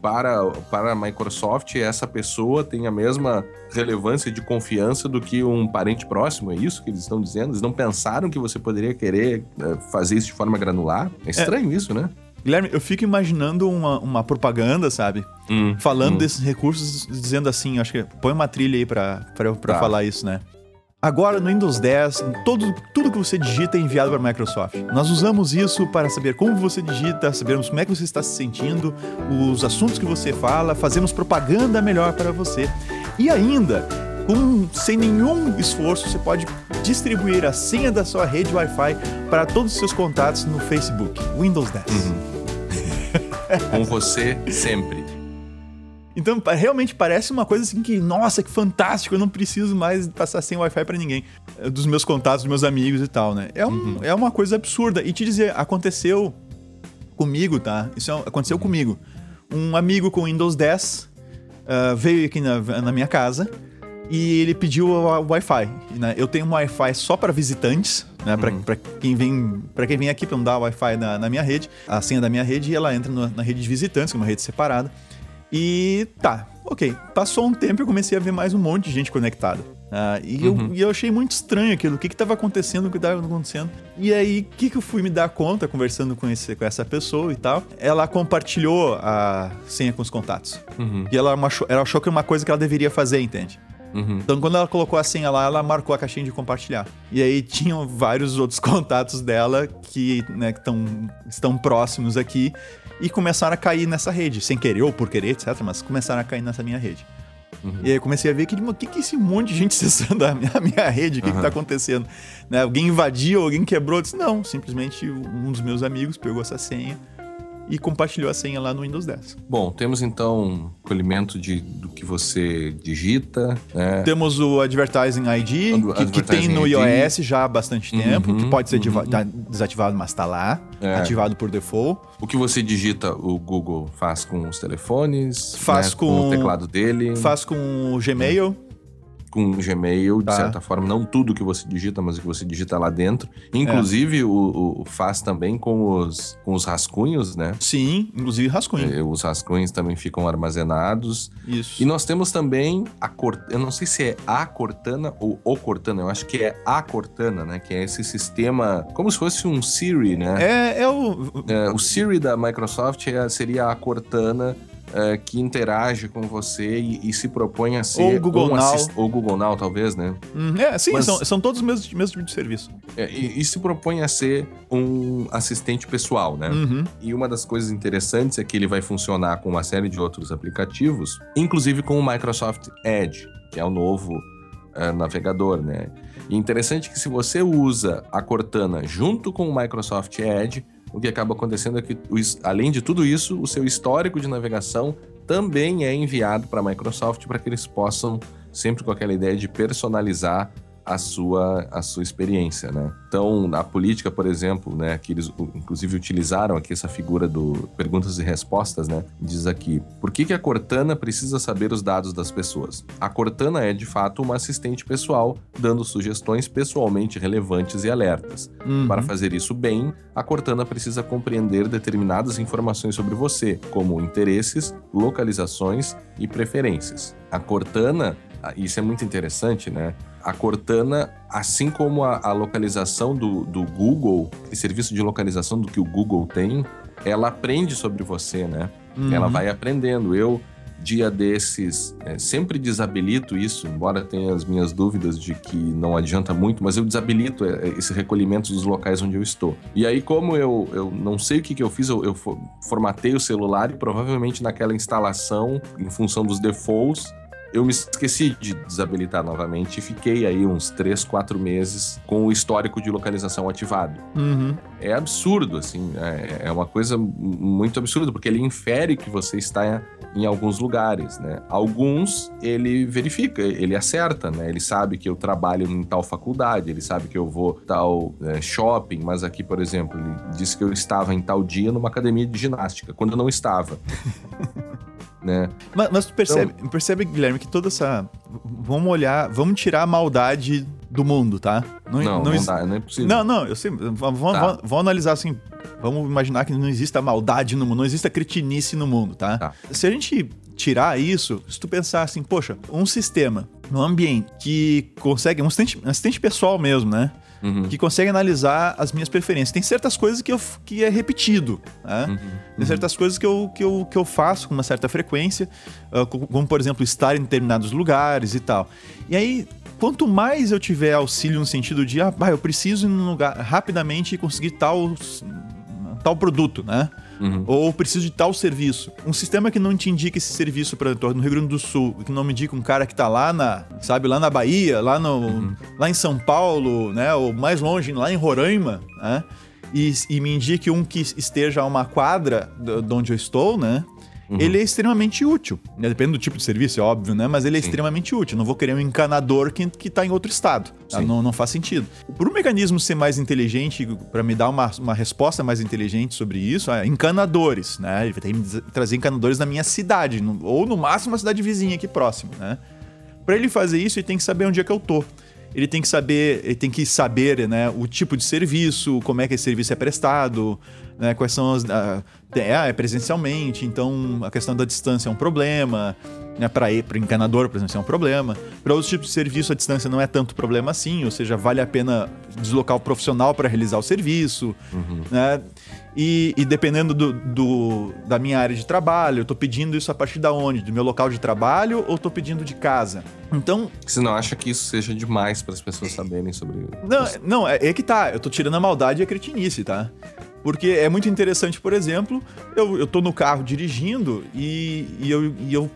para, para a Microsoft, essa pessoa tem a mesma relevância de confiança do que um parente próximo, é isso que eles estão dizendo? Eles não pensaram que você poderia querer é, fazer isso de forma granular? É estranho é. isso, né? Guilherme, eu fico imaginando uma, uma propaganda, sabe? Hum, Falando hum. desses recursos, dizendo assim, acho que põe uma trilha aí pra, pra, pra tá. falar isso, né? Agora no Windows 10, todo, tudo que você digita é enviado para a Microsoft. Nós usamos isso para saber como você digita, sabermos como é que você está se sentindo, os assuntos que você fala, fazemos propaganda melhor para você. E ainda, com, sem nenhum esforço, você pode distribuir a senha da sua rede Wi-Fi para todos os seus contatos no Facebook. Windows 10. Com você sempre. Então, realmente parece uma coisa assim que, nossa, que fantástico, eu não preciso mais passar sem Wi-Fi pra ninguém. É, Dos meus contatos, dos meus amigos e tal, né? É, um, é uma coisa absurda. E te dizer, aconteceu comigo, tá? Isso é- aconteceu comigo. Um amigo com Windows 10 ah, veio aqui na, na minha casa e ele pediu o, Wi-Fi. né? Eu tenho um Wi-Fi só para visitantes, né? Pra, pra quem vem para quem vem aqui para não dar Wi-Fi na, na minha rede, a senha da minha rede e ela entra no- na rede de visitantes, que é uma rede separada. E tá, ok. Passou um tempo e eu comecei a ver mais um monte de gente conectada. Ah, e, eu, e eu achei muito estranho aquilo. O que que tava acontecendo, o que tava acontecendo. E aí, o que que eu fui me dar conta, conversando com, esse, com essa pessoa e tal? Ela compartilhou a senha com os contatos. E ela achou, ela achou que era uma coisa que ela deveria fazer, entende? Uhum. Então, quando ela colocou a senha lá, ela marcou a caixinha de compartilhar. E aí tinham vários outros contatos dela que, né, que tão, estão próximos aqui e começaram a cair nessa rede, sem querer ou por querer, etc. Mas começaram a cair nessa minha rede. E aí eu comecei a ver que, o que, que esse monte de gente acessando a minha, a minha rede? O que, que tá acontecendo? Né, Alguém invadiu, alguém quebrou? Eu disse, não, simplesmente um dos meus amigos pegou essa senha e compartilhou a senha lá no Windows 10. Bom, temos então colhimento de, do que você digita, né? Temos o Advertising ID, O que, que tem no Advertising ID. iOS já há bastante tempo, Uhum, que pode ser diva- uhum. tá desativado, mas tá lá, É. ativado por default. O que você digita, o Google faz com os telefones, Faz né, com- o teclado dele, Faz com o Gmail, com o Gmail, de Tá. certa forma, não tudo que você digita, mas o que você digita lá dentro. Inclusive, o, o- o faz também com os, com os rascunhos, né? sim, inclusive rascunho. Eh, Os rascunhos também ficam armazenados. Isso. E nós temos também a Cortana, eu não sei se é a Cortana ou o Cortana, eu acho que é a Cortana, né? Que é esse sistema, como se fosse um Siri, né? É, é o. É, o Siri da Microsoft é- seria a Cortana é, que interage com você e, e se propõe a ser. Ou o Google um Now. Ou Google Now, talvez, né? Hum, É, sim, Mas- são, são todos os mesmos, mesmos tipos de serviço. É, e, e se propõe a ser um assistente pessoal, né? Uhum. E uma das coisas interessantes é que ele vai funcionar com uma série de outros aplicativos, inclusive com o Microsoft Edge, que é o novo eh, navegador, né? E interessante que se você usa a Cortana junto com o Microsoft Edge, o que acaba acontecendo é que, além de tudo isso, o seu histórico de navegação também é enviado para a Microsoft para que eles possam, sempre com aquela ideia de personalizar a sua, a sua experiência, né? Então, a política, por exemplo, né, que eles inclusive utilizaram aqui essa figura do perguntas e respostas, né? Diz aqui: "Por que que a Cortana precisa saber os dados das pessoas?" A Cortana é de fato uma assistente pessoal, dando sugestões pessoalmente relevantes e alertas. Uhum. Para fazer isso bem, a Cortana precisa compreender determinadas informações sobre você, como interesses, localizações e preferências. A Cortana, isso é muito interessante, né? A Cortana, assim como a, a localização do, do Google, esse serviço de localização do que o Google tem, ela aprende sobre você, né? Uhum. Ela vai aprendendo. Eu, dia desses, é, sempre desabilito isso, embora tenha as minhas dúvidas de que não adianta muito, mas eu desabilito é, esse recolhimento dos locais onde eu estou. E aí, como eu, eu não sei o que, que eu fiz, eu, eu fo- formatei o celular e provavelmente naquela instalação, em função dos defaults, eu me esqueci de desabilitar novamente e fiquei aí uns 3, 4 meses com o histórico de localização ativado Uhum. é absurdo, assim, é, é uma coisa muito absurda, porque ele infere que você está em alguns lugares, né? Alguns ele verifica, ele acerta, né? Ele sabe que eu trabalho em tal faculdade, ele sabe que eu vou tal é, shopping, mas aqui, por exemplo, ele disse que eu estava em tal dia numa academia de ginástica, quando eu não estava. né? Mas, mas tu percebe, percebe, Guilherme, que toda essa. Vamos olhar, vamos tirar a maldade do mundo, tá? Não, não, exi- dá, não é possível. Não, não, eu sei. Vamos, Tá. vamos analisar assim. Vamos imaginar que não exista maldade no mundo, não exista cretinice no mundo, tá? Tá. Se a gente tirar isso, se tu pensar assim, poxa, um sistema, um ambiente que consegue, um assistente, um assistente pessoal mesmo, né? Uhum. Que consegue analisar as minhas preferências. Tem certas coisas que, eu, que é repetido, né? Uhum. Tem certas coisas que eu, que, eu, que eu faço com uma certa frequência, ah, co- como, por exemplo, estar em determinados lugares e tal. E aí, quanto mais eu tiver auxílio no sentido de, ah, eu preciso ir num lugar rapidamente e conseguir tal, tal produto, né? Uhum. Ou preciso de tal serviço. Um sistema que não te indica esse serviço para no Rio Grande do Sul, que não me indica um cara que tá lá na, sabe, lá na Bahia, lá no, uhum. lá em São Paulo, né, ou mais longe, lá em Roraima, né? E, e me indique um que esteja a uma quadra de onde eu estou, né? Uhum. Ele é extremamente útil. Né? Depende do tipo de serviço, é óbvio, né? Mas ele é Sim. extremamente útil. Não vou querer um encanador que, que tá em outro estado. Tá? Não, não faz sentido. Por um mecanismo ser mais inteligente, para me dar uma, uma resposta mais inteligente sobre isso, é encanadores, né? Ele vai ter que trazer encanadores na minha cidade, ou no máximo uma cidade vizinha aqui próxima, né? Para ele fazer isso, ele tem que saber onde é que eu tô ele tem que saber, ele tem que saber, né, o tipo de serviço, como é que esse serviço é prestado, né, quais são as, ah, é, é presencialmente, então a questão da distância é um problema, né, para o encanador, por exemplo, é um problema. Para outros tipos de serviço, a distância não é tanto problema assim, ou seja, vale a pena deslocar o profissional para realizar o serviço. Uhum. Né? E, e, dependendo do, do, da minha área de trabalho, eu estou pedindo isso a partir da onde? Do meu local de trabalho ou estou pedindo de casa? Então. Você não acha que isso seja demais para as pessoas saberem sobre Não, não é, é, que tá. Eu estou tirando a maldade e a cretinice, tá? Porque é muito interessante, por exemplo, eu, eu tô no carro dirigindo e, e, eu, e eu,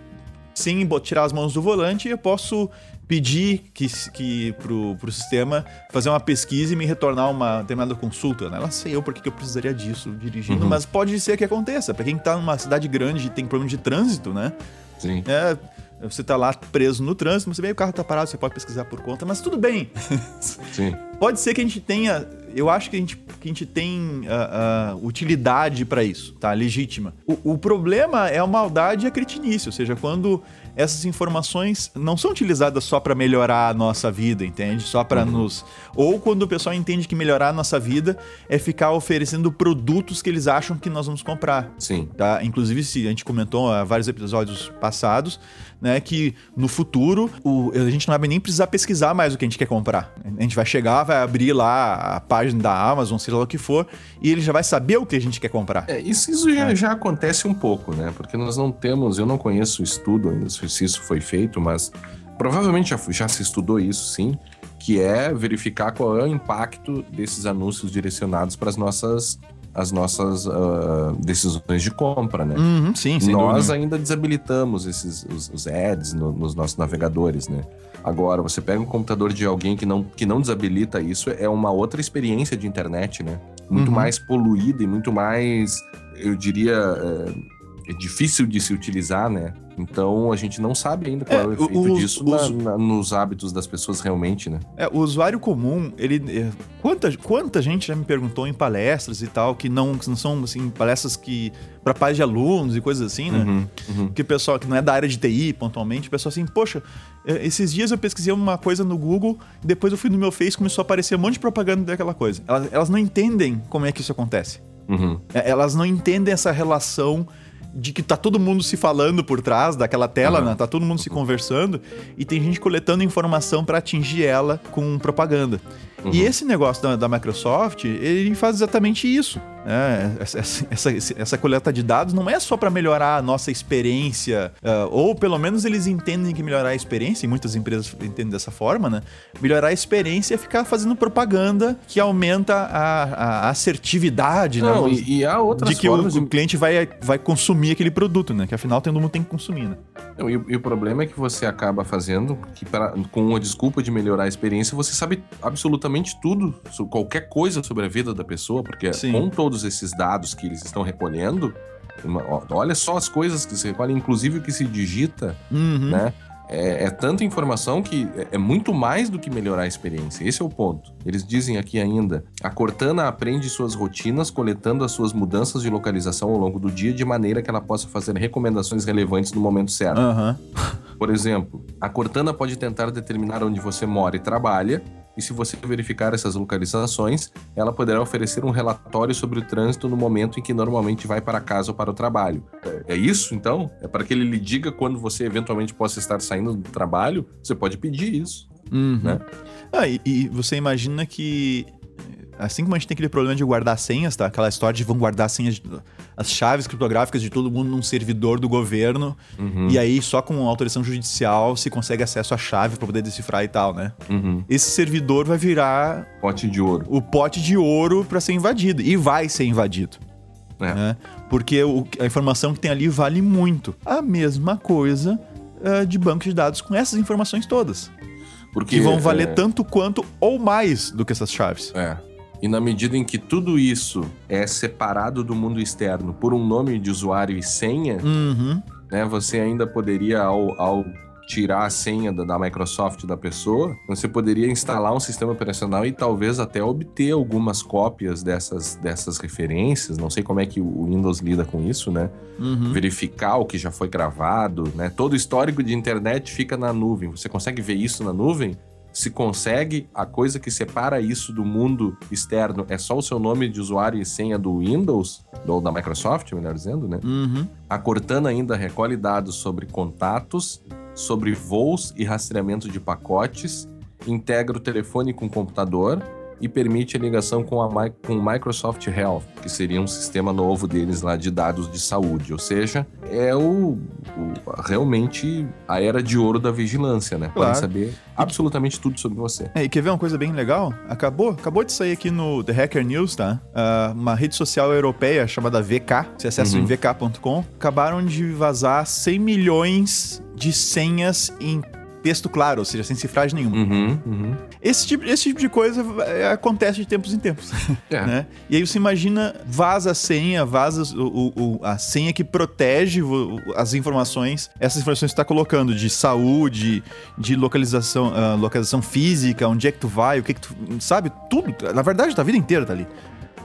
sem tirar as mãos do volante, eu posso pedir que, que pro, pro sistema fazer uma pesquisa e me retornar uma determinada consulta. Né? Não sei eu por que eu precisaria disso dirigindo, uhum. mas pode ser que aconteça. Para quem tá numa cidade grande e tem problema de trânsito, né? Sim. É, você tá lá preso no trânsito, você vê o carro tá parado, você pode pesquisar por conta, mas tudo bem. Sim. pode ser que a gente tenha eu acho que a gente, que a gente tem uh, uh, utilidade para isso, tá? Legítima. O, o, problema é a maldade e a cretinice, ou seja, quando essas informações não são utilizadas só para melhorar a nossa vida, entende? Só para uhum. nos. Ou quando o pessoal entende que melhorar a nossa vida é ficar oferecendo produtos que eles acham que nós vamos comprar. Sim. Tá? Inclusive, se a gente comentou há vários episódios passados, né, que no futuro o, a gente não vai nem precisar pesquisar mais o que a gente quer comprar. A gente vai chegar, vai abrir lá a página da Amazon, seja lá o que for, e ele já vai saber o que a gente quer comprar. É, isso, isso já, é. já acontece um pouco, né? Porque nós não temos, eu não conheço o estudo ainda, se isso foi feito, mas provavelmente já, já se estudou isso sim, que é verificar qual é o impacto desses anúncios direcionados para as nossas as nossas uh, decisões de compra, né? Uhum, sim, Nós dúvida. ainda desabilitamos esses os, os ads no, nos nossos navegadores, né? Agora, você pega um computador de alguém que não, que não desabilita isso, é uma outra experiência de internet, né? Muito uhum. mais poluída e muito mais, eu diria, é, é difícil de se utilizar, né? Então a gente não sabe ainda qual é, é o efeito disso os, na, na, nos hábitos das pessoas realmente, né? É, o usuário comum, ele. É, quanta, quanta gente já me perguntou em palestras e tal, que não, que não são assim, palestras que. para pais de alunos e coisas assim, né? Uhum, uhum. Que o pessoal que não é da área de TI pontualmente, o pessoal assim, poxa, é, esses dias eu pesquisei uma coisa no Google, depois eu fui no meu Face e começou a aparecer um monte de propaganda daquela coisa. Elas, elas não entendem como é que isso acontece. Uhum. Elas não entendem essa relação de que tá todo mundo se falando por trás daquela tela, uhum. né? Tá todo mundo se conversando e tem gente coletando informação para atingir ela com propaganda. Uhum. E esse negócio da, da, Microsoft, ele faz exatamente isso. Né? Essa, essa, essa, coleta de dados não é só para melhorar a nossa experiência, uh, ou pelo menos eles entendem que melhorar a experiência, e muitas empresas entendem dessa forma, né? Melhorar a experiência é ficar fazendo propaganda que aumenta a, a assertividade, né? não, né? E, e há outras de que o, de... o, cliente vai, vai consumir aquele produto, né? Que afinal todo mundo tem que consumir, né? Não, e, e, o problema é que você acaba fazendo que pra, com a desculpa de melhorar a experiência, você sabe absolutamente tudo, qualquer coisa sobre a vida da pessoa, porque Sim. com todos esses dados que eles estão recolhendo, uma, olha só as coisas que se recolhe, inclusive o que se digita, uhum. né? É, é, tanta informação que é, é, muito mais do que melhorar a experiência. Esse é o ponto. Eles dizem aqui ainda: a Cortana aprende suas rotinas, coletando as suas mudanças de localização ao longo do dia, de maneira que ela possa fazer recomendações relevantes no momento certo. Uhum. Por exemplo, a Cortana pode tentar determinar onde você mora e trabalha, e se você verificar essas localizações, ela poderá oferecer um relatório sobre o trânsito no momento em que normalmente vai para casa ou para o trabalho. É, isso, então? É para que ele lhe diga quando você eventualmente possa estar saindo do trabalho? Você pode pedir isso. Uhum. Né? Ah, e, e você imagina que Assim como a gente tem aquele problema de guardar senhas, tá? Aquela história de vão guardar senhas, as chaves criptográficas de todo mundo num servidor do governo. Uhum. E aí, só com autorização judicial, se consegue acesso à chave para poder decifrar e tal, né? Uhum. Esse servidor vai virar. Pote de ouro. O pote de ouro para ser invadido. E vai ser invadido. É. né? Porque o- a informação que tem ali vale muito. A mesma coisa eh, de banco de dados com essas informações todas. Porque, Que vão valer é, tanto quanto ou mais do que essas chaves. É. E na medida em que tudo isso é separado do mundo externo por um nome de usuário e senha, Uhum. né? Você ainda poderia, ao, ao tirar a senha da, da Microsoft da pessoa, você poderia instalar um sistema operacional e talvez até obter algumas cópias dessas, dessas referências. Não sei como é que o Windows lida com isso, né? Uhum. Verificar o que já foi gravado, né? Todo o histórico de internet fica na nuvem. Você consegue ver isso na nuvem? Se consegue, a coisa que separa isso do mundo externo é só o seu nome de usuário e senha do Windows, ou da Microsoft, melhor dizendo, né? Uhum. A Cortana ainda recolhe dados sobre contatos, sobre voos e rastreamento de pacotes, integra o telefone com o computador e permite a ligação com, a, com o Microsoft Health, que seria um sistema novo deles lá de dados de saúde. Ou seja, é o, o- realmente a era de ouro da vigilância, né? Claro. Podem saber absolutamente tudo sobre você. É, e quer ver uma coisa bem legal? Acabou, acabou de sair aqui no The Hacker News, tá? Ah, uma rede social europeia chamada VK, você acessa Uhum. em vk.com, acabaram de vazar 100 milhões de senhas em texto claro, ou seja, sem cifragem nenhuma. Uhum, uhum. Esse, tipo, esse tipo de coisa é, acontece de tempos em tempos. É. né? E aí você imagina, vaza a senha, vaza o, o- a senha que protege as informações, essas informações que você está colocando de saúde, de localização, ah, localização física, onde é que tu vai, o que que tu. Sabe? Tudo. Na verdade, a vida inteira tá ali.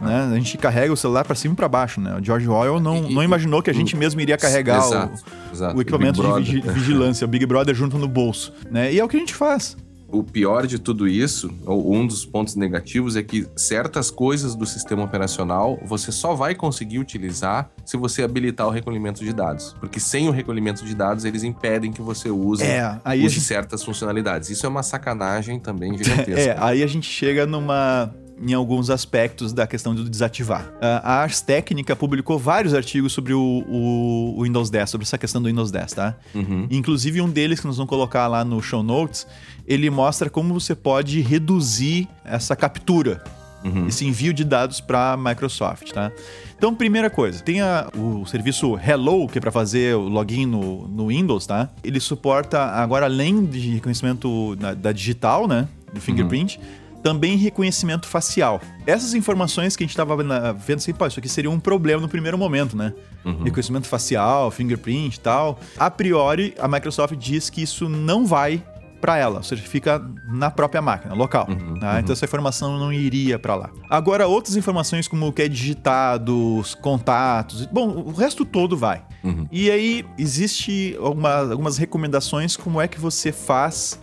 Né? A gente carrega o celular para cima e para baixo, né? O George Orwell não, E- não imaginou que a gente mesmo iria carregar o- Exato, exato. o, equipamento Big de vigilância, o Big Brother junto no bolso, né? E é o que a gente faz. O pior de tudo isso, ou um dos pontos negativos, é que certas coisas do sistema operacional você só vai conseguir utilizar se você habilitar o recolhimento de dados. Porque sem o recolhimento de dados, eles impedem que você use, É, use gente certas funcionalidades. Isso é uma sacanagem também gigantesca. É, aí a gente chega numa em alguns aspectos da questão do desativar. Ah, A Ars Técnica publicou vários artigos sobre o, o- o Windows 10, sobre essa questão do Windows 10, tá? Uhum. Inclusive um deles que nós vamos colocar lá no show notes, ele mostra como você pode reduzir essa captura Uhum. esse envio de dados para a Microsoft, tá? Então, primeira coisa, tem a- o serviço Hello, que é para fazer o login no, no Windows, tá? Ele suporta, agora além de reconhecimento da, da digital, né? Do fingerprint, também reconhecimento facial. Essas informações que a gente estava vendo assim, pô, isso aqui seria um problema no primeiro momento, né? Uhum. Reconhecimento facial, fingerprint e tal. A priori, a Microsoft diz que isso não vai para ela, ou seja, fica na própria máquina, local. Uhum, tá? Então essa informação não iria para lá. Agora, outras informações como o que é digitado, os contatos, bom, o resto todo vai. Uhum. E aí, existe alguma- algumas recomendações como é que você faz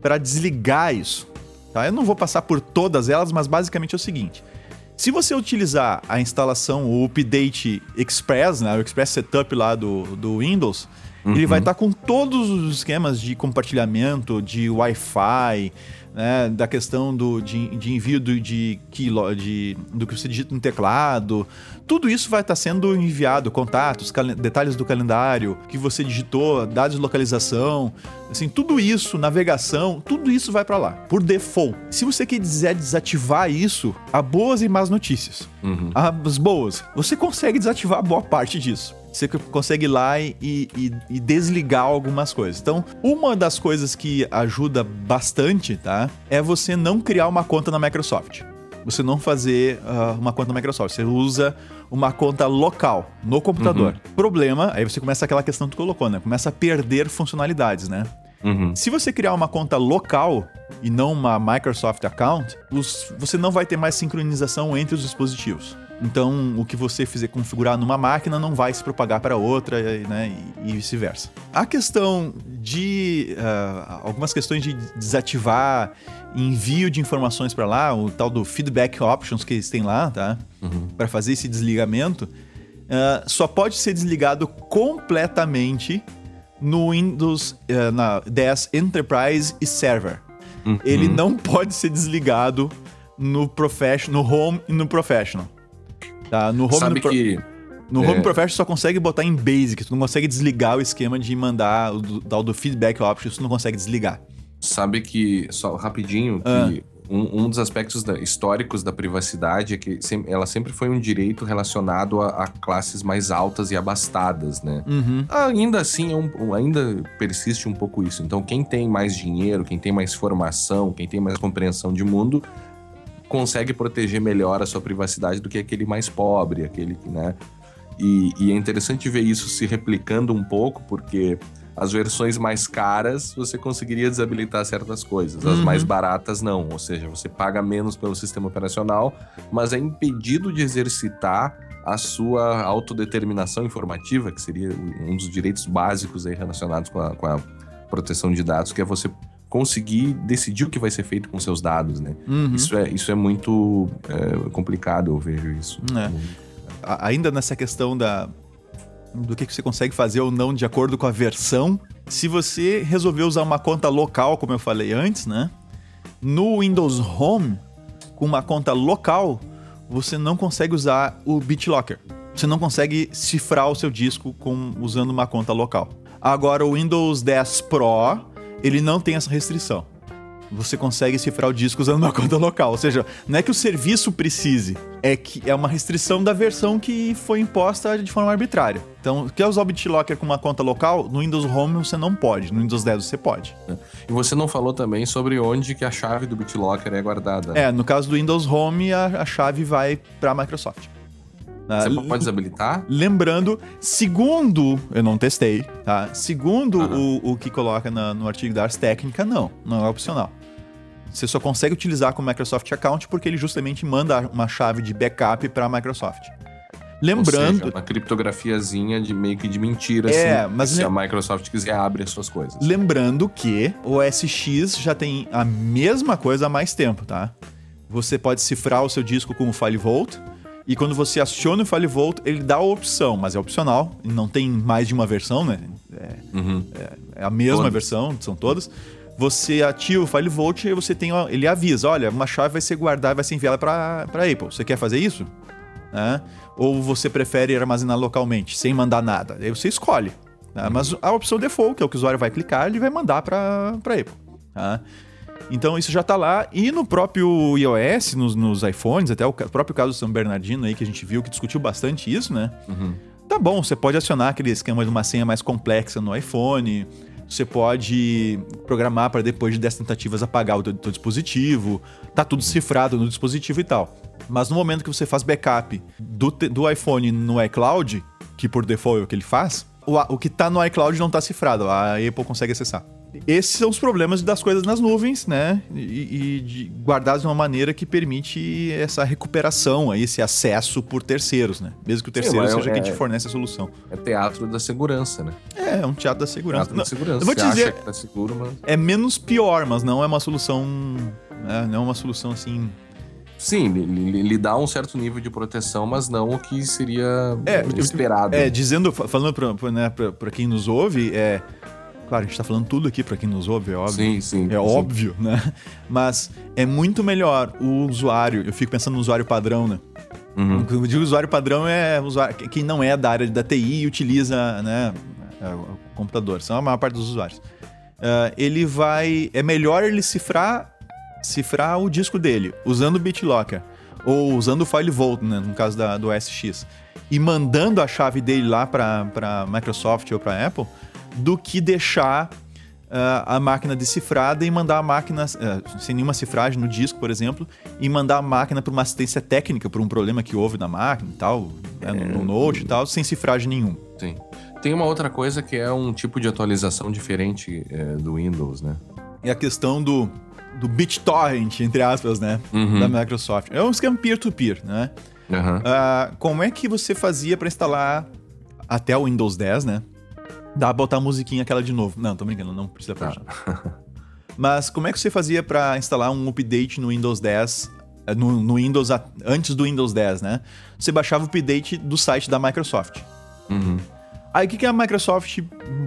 para desligar isso. Tá? Eu não vou passar por todas elas, mas basicamente é o seguinte. Se você utilizar a instalação, o Update Express, né, o Express Setup lá do, do Windows, ele vai estar com todos os esquemas de compartilhamento, de Wi-Fi, né, da questão do, de, de envio do, de, kilo- de, do que você digita no teclado. Tudo isso vai estar sendo enviado, contatos, detalhes do calendário, que você digitou, dados de localização, assim, tudo isso, navegação, tudo isso vai para lá, por default. Se você quiser desativar isso, há boas e más notícias. Uhum. As boas, você consegue desativar boa parte disso. Você consegue ir lá e, e- e desligar algumas coisas. Então, uma das coisas que ajuda bastante, tá? É você não criar uma conta na Microsoft. Você não fazer ah, uma conta na Microsoft. Você usa uma conta local, no computador. Problema, aí você começa aquela questão que tu colocou, né? Começa a perder funcionalidades, né? Uhum. Se você criar uma conta local e não uma Microsoft account, os- você não vai ter mais sincronização entre os dispositivos. Então, o que você fizer configurar numa máquina não vai se propagar para outra, né, e, vice-versa. A questão de ah, algumas questões de desativar envio de informações para lá, o tal do feedback options que eles têm lá, tá? Para fazer esse desligamento, ah, só pode ser desligado completamente no Windows eh, na 10 Enterprise e Server. Uhum. Ele não pode ser desligado no Professional, no Home e no Professional. Tá? No Home, Sabe no, que no Home é- Professional só consegue botar em Basic, tu não consegue desligar o esquema de mandar o do, tal do Feedback Options, tu não consegue desligar. Sabe que, só rapidinho, que Ah. um, um dos aspectos da- históricos da privacidade é que sem- ela sempre foi um direito relacionado a, a classes mais altas e abastadas, né? Uhum. Ainda assim, é um- ainda persiste um pouco isso. Então, quem tem mais dinheiro, quem tem mais formação, quem tem mais compreensão de mundo, consegue proteger melhor a sua privacidade do que aquele mais pobre, aquele que, né? E, e é interessante ver isso se replicando um pouco, porque as versões mais caras você conseguiria desabilitar certas coisas, as Uhum. mais baratas não. Ou seja, você paga menos pelo sistema operacional, mas é impedido de exercitar a sua autodeterminação informativa, que seria um dos direitos básicos aí relacionados com a, com a proteção de dados, que é você conseguir decidir o que vai ser feito com seus dados, né? Uhum. Isso, é, isso é muito é, complicado, eu vejo isso. É. A- ainda nessa questão da do que que você consegue fazer ou não de acordo com a versão, se você resolver usar uma conta local, como eu falei antes, né? No Windows Home, com uma conta local, você não consegue usar o BitLocker. Você não consegue cifrar o seu disco com, usando uma conta local. Agora, o Windows 10 Pro, ele não tem essa restrição você consegue cifrar o disco usando uma conta local. Ou seja, não é que o serviço precise, é que é uma restrição da versão que foi imposta de forma arbitrária. Então, quer usar o BitLocker com uma conta local? No Windows Home você não pode, no Windows 10 você pode. E você não falou também sobre onde que a chave do BitLocker é guardada. É, no caso do Windows Home, a, a chave vai para a Microsoft. Ah, Você pode desabilitar? Lembrando, segundo, eu não testei, tá? Segundo o, o que coloca na- no artigo da Ars Técnica, não, não é opcional. Você só consegue utilizar com o Microsoft Account porque ele justamente manda uma chave de backup para a Microsoft. Ou Lembrando, seja, uma criptografiazinha de meio que de mentira, É, assim. mas se lem- a Microsoft quiser abre as suas coisas. lembrando que o SX já tem a mesma coisa há mais tempo, tá? Você pode cifrar o seu disco com o FileVault e quando você aciona o FileVault, ele dá a opção, mas é opcional, não tem mais de uma versão, né? É, Uhum. é a mesma versão, são todas. Você ativa o FileVault e você tem, ele avisa, olha, uma chave vai ser guardada, vai ser enviada para Apple. Você quer fazer isso? Né? Ou você prefere armazenar localmente, sem mandar nada? Aí você escolhe. tá? Mas a opção default, que é o que o usuário vai clicar, ele vai mandar para Apple. Tá? Então isso já tá lá. E no próprio iOS, nos, nos iPhones, até o próprio caso do São Bernardino aí, que a gente viu que discutiu bastante isso, né? Tá bom, você pode acionar aquele esquema de uma senha mais complexa no iPhone. Você pode programar para depois de 10 tentativas apagar o teu, teu dispositivo. Tá tudo cifrado no dispositivo e tal. Mas no momento que você faz backup do, do iPhone no iCloud, que por default é o que ele faz, o, o que tá no iCloud não tá cifrado. A Apple consegue acessar. Esses são os problemas das coisas nas nuvens, né? E, e de, guardadas de uma maneira que permite essa recuperação, esse acesso por terceiros, né? Mesmo que o terceiro é- seja quem te é- fornece a solução. É teatro da segurança, né? É, é um teatro da segurança. Teatro Não, da segurança. eu vou te dizer, tá seguro, mas... é menos pior, mas não é uma solução. né? Não é uma solução assim. Sim, lhe, dá um certo nível de proteção, mas não o que seria É, esperado. É, dizendo, fa- falando pra, pra, né, pra, pra quem nos ouve, é. Claro, a gente tá falando tudo aqui pra quem nos ouve, é óbvio. Sim, sim. É sim. óbvio, né? Mas é muito melhor o usuário. Eu fico pensando no usuário padrão, né? Uhum. Quando eu digo usuário padrão é usuário, quem não é da área da TI e utiliza né, é, o computador. São a maior parte dos usuários. Ah, ele vai. É melhor ele cifrar, cifrar o disco dele usando o BitLocker ou usando o FileVault, né, no caso da, do SX, e mandando a chave dele lá para Microsoft ou para Apple, do que deixar ah, a máquina decifrada e mandar a máquina ah, sem nenhuma cifragem no disco, por exemplo, e mandar a máquina para uma assistência técnica por um problema que houve na máquina e tal, né, no, no Note e tal, sem cifragem nenhuma. Sim. Tem uma outra coisa que é um tipo de atualização diferente é, do Windows, né? É a questão do, do BitTorrent, entre aspas, né, Uhum. da Microsoft. É um esquema peer-to-peer, né? Aham. Ah, como é que você fazia para instalar até o Windows 10, né? Dá pra botar a musiquinha aquela de novo. Não, tô brincando, não precisa Tá. pra Mas como é que você fazia para instalar um update no Windows 10, eh, no, no Windows antes do Windows 10, né? Você baixava o update do site da Microsoft. Uhum. Aí o que, que a Microsoft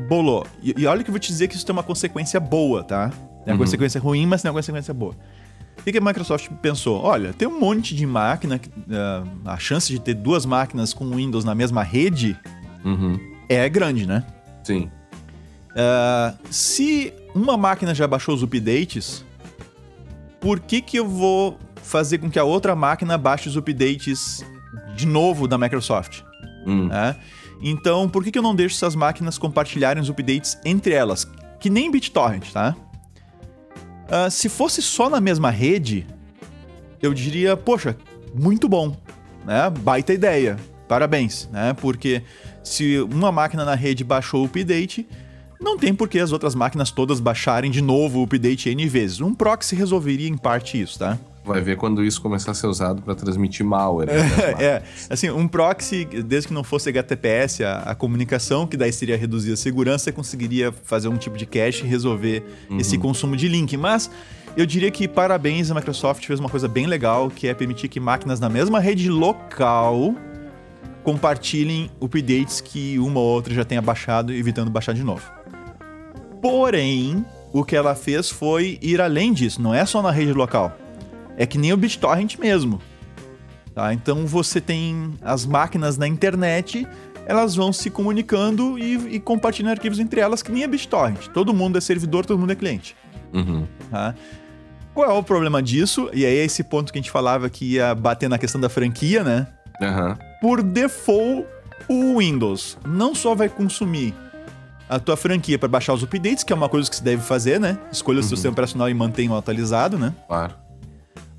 bolou? E, e olha que eu vou te dizer que isso tem uma consequência boa, tá? Tem uma Uhum. consequência ruim, mas tem uma consequência boa. O que, que a Microsoft pensou? Olha, tem um monte de máquina, ah, a chance de ter duas máquinas com Windows na mesma rede Uhum. é grande, né? Sim. Ah, se uma máquina já baixou os updates, por que, que eu vou fazer com que a outra máquina baixe os updates de novo da Microsoft? Hum. né? Então, por que, que eu não deixo essas máquinas compartilharem os updates entre elas? Que nem BitTorrent, tá? Ah, se fosse só na mesma rede, eu diria, poxa, muito bom, né? Baita ideia, parabéns, né? Porque se uma máquina na rede baixou o update, não tem por que as outras máquinas todas baixarem de novo o update N vezes. Um proxy resolveria em parte isso, tá? Vai ver quando isso começar a ser usado para transmitir malware. né? É, assim, um proxy, desde que não fosse HTTPS, a, a comunicação, que daí seria reduzir a segurança, você conseguiria fazer um tipo de cache e resolver esse consumo de link. Mas eu diria que parabéns, a Microsoft fez uma coisa bem legal, que é permitir que máquinas na mesma rede local compartilhem updates que uma ou outra já tenha baixado, evitando baixar de novo. Porém, o que ela fez foi ir além disso, não é só na rede local. É que nem o BitTorrent mesmo. Tá? Então você tem as máquinas na internet, elas vão se comunicando e, e compartilhando arquivos entre elas, que nem a BitTorrent. Todo mundo é servidor, todo mundo é cliente. Uhum. Tá? Qual é o problema disso? E aí é esse ponto que a gente falava que ia bater na questão da franquia, né? Aham. Por default, o Windows não só vai consumir a tua franquia para baixar os updates, que é uma coisa que se deve fazer, né? Escolha o seu sistema operacional e mantenha o atualizado, né? Claro.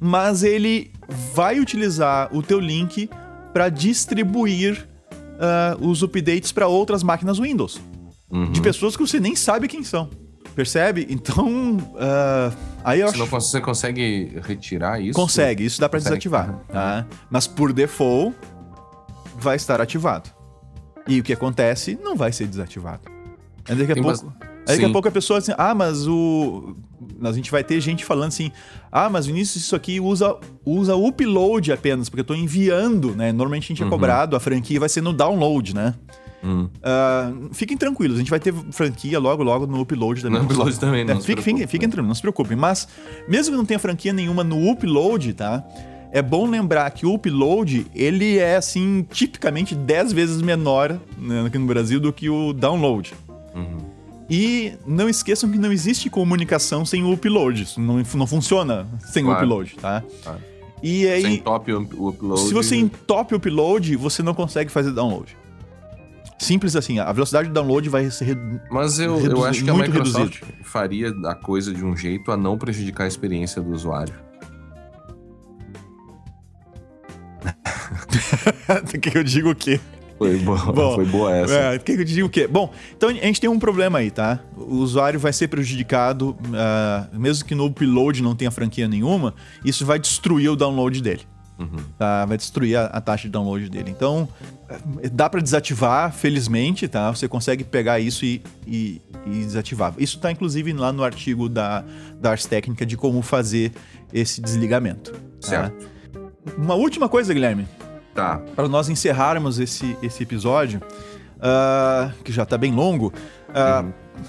Mas ele vai utilizar o teu link para distribuir ah, os updates para outras máquinas Windows Uhum. de pessoas que você nem sabe quem são. Percebe? Então, ah, aí eu Se não acho você consegue retirar isso? consegue, isso dá para desativar, tá? Mas por default vai estar ativado. E o que acontece não vai ser desativado. Daqui a Tem pouco, aí daqui a pouco a pessoa assim, ah, mas o a gente vai ter gente falando assim, ah, mas o início disso aqui usa usa upload apenas, porque eu tô enviando, né? Normalmente a gente é Uhum. cobrado, a franquia vai ser no download, né? Hum. Ah, fiquem tranquilos, a gente vai ter franquia logo, logo no upload também. No upload também, É, se fiquem, fiquem, fiquem né? tranquilos, não se preocupem. Mas, mesmo que não tenha franquia nenhuma no upload, tá? É bom lembrar que o upload, ele é, assim, tipicamente 10 vezes menor né, aqui no Brasil do que o download. Uhum. E não esqueçam que não existe comunicação sem o upload. Isso não, não funciona sem o Claro. upload, tá? Claro. E aí, Sem top o o upload. se você entope o upload, você não consegue fazer download. Simples assim, a velocidade do download vai ser redu- Mas eu, eu acho que a muito Microsoft faria a coisa de um jeito a não prejudicar a experiência do usuário. que eu digo o quê? Foi boa, Bom, foi boa essa. É, que eu diga o quê? Bom, então a gente tem um problema aí, tá? O usuário vai ser prejudicado, ah, mesmo que no upload não tenha franquia nenhuma, isso vai destruir o download dele. Uhum. Tá? Vai destruir a, a taxa de download dele. Então, eh, dá pra desativar, felizmente, tá? Você consegue pegar isso e, e- e desativar. Isso tá, inclusive, lá no artigo da, da Ars Técnica de como fazer esse desligamento. tá? Certo. Uma última coisa, Guilherme Tá. para nós encerrarmos esse, esse episódio, ah, que já tá bem longo, ah,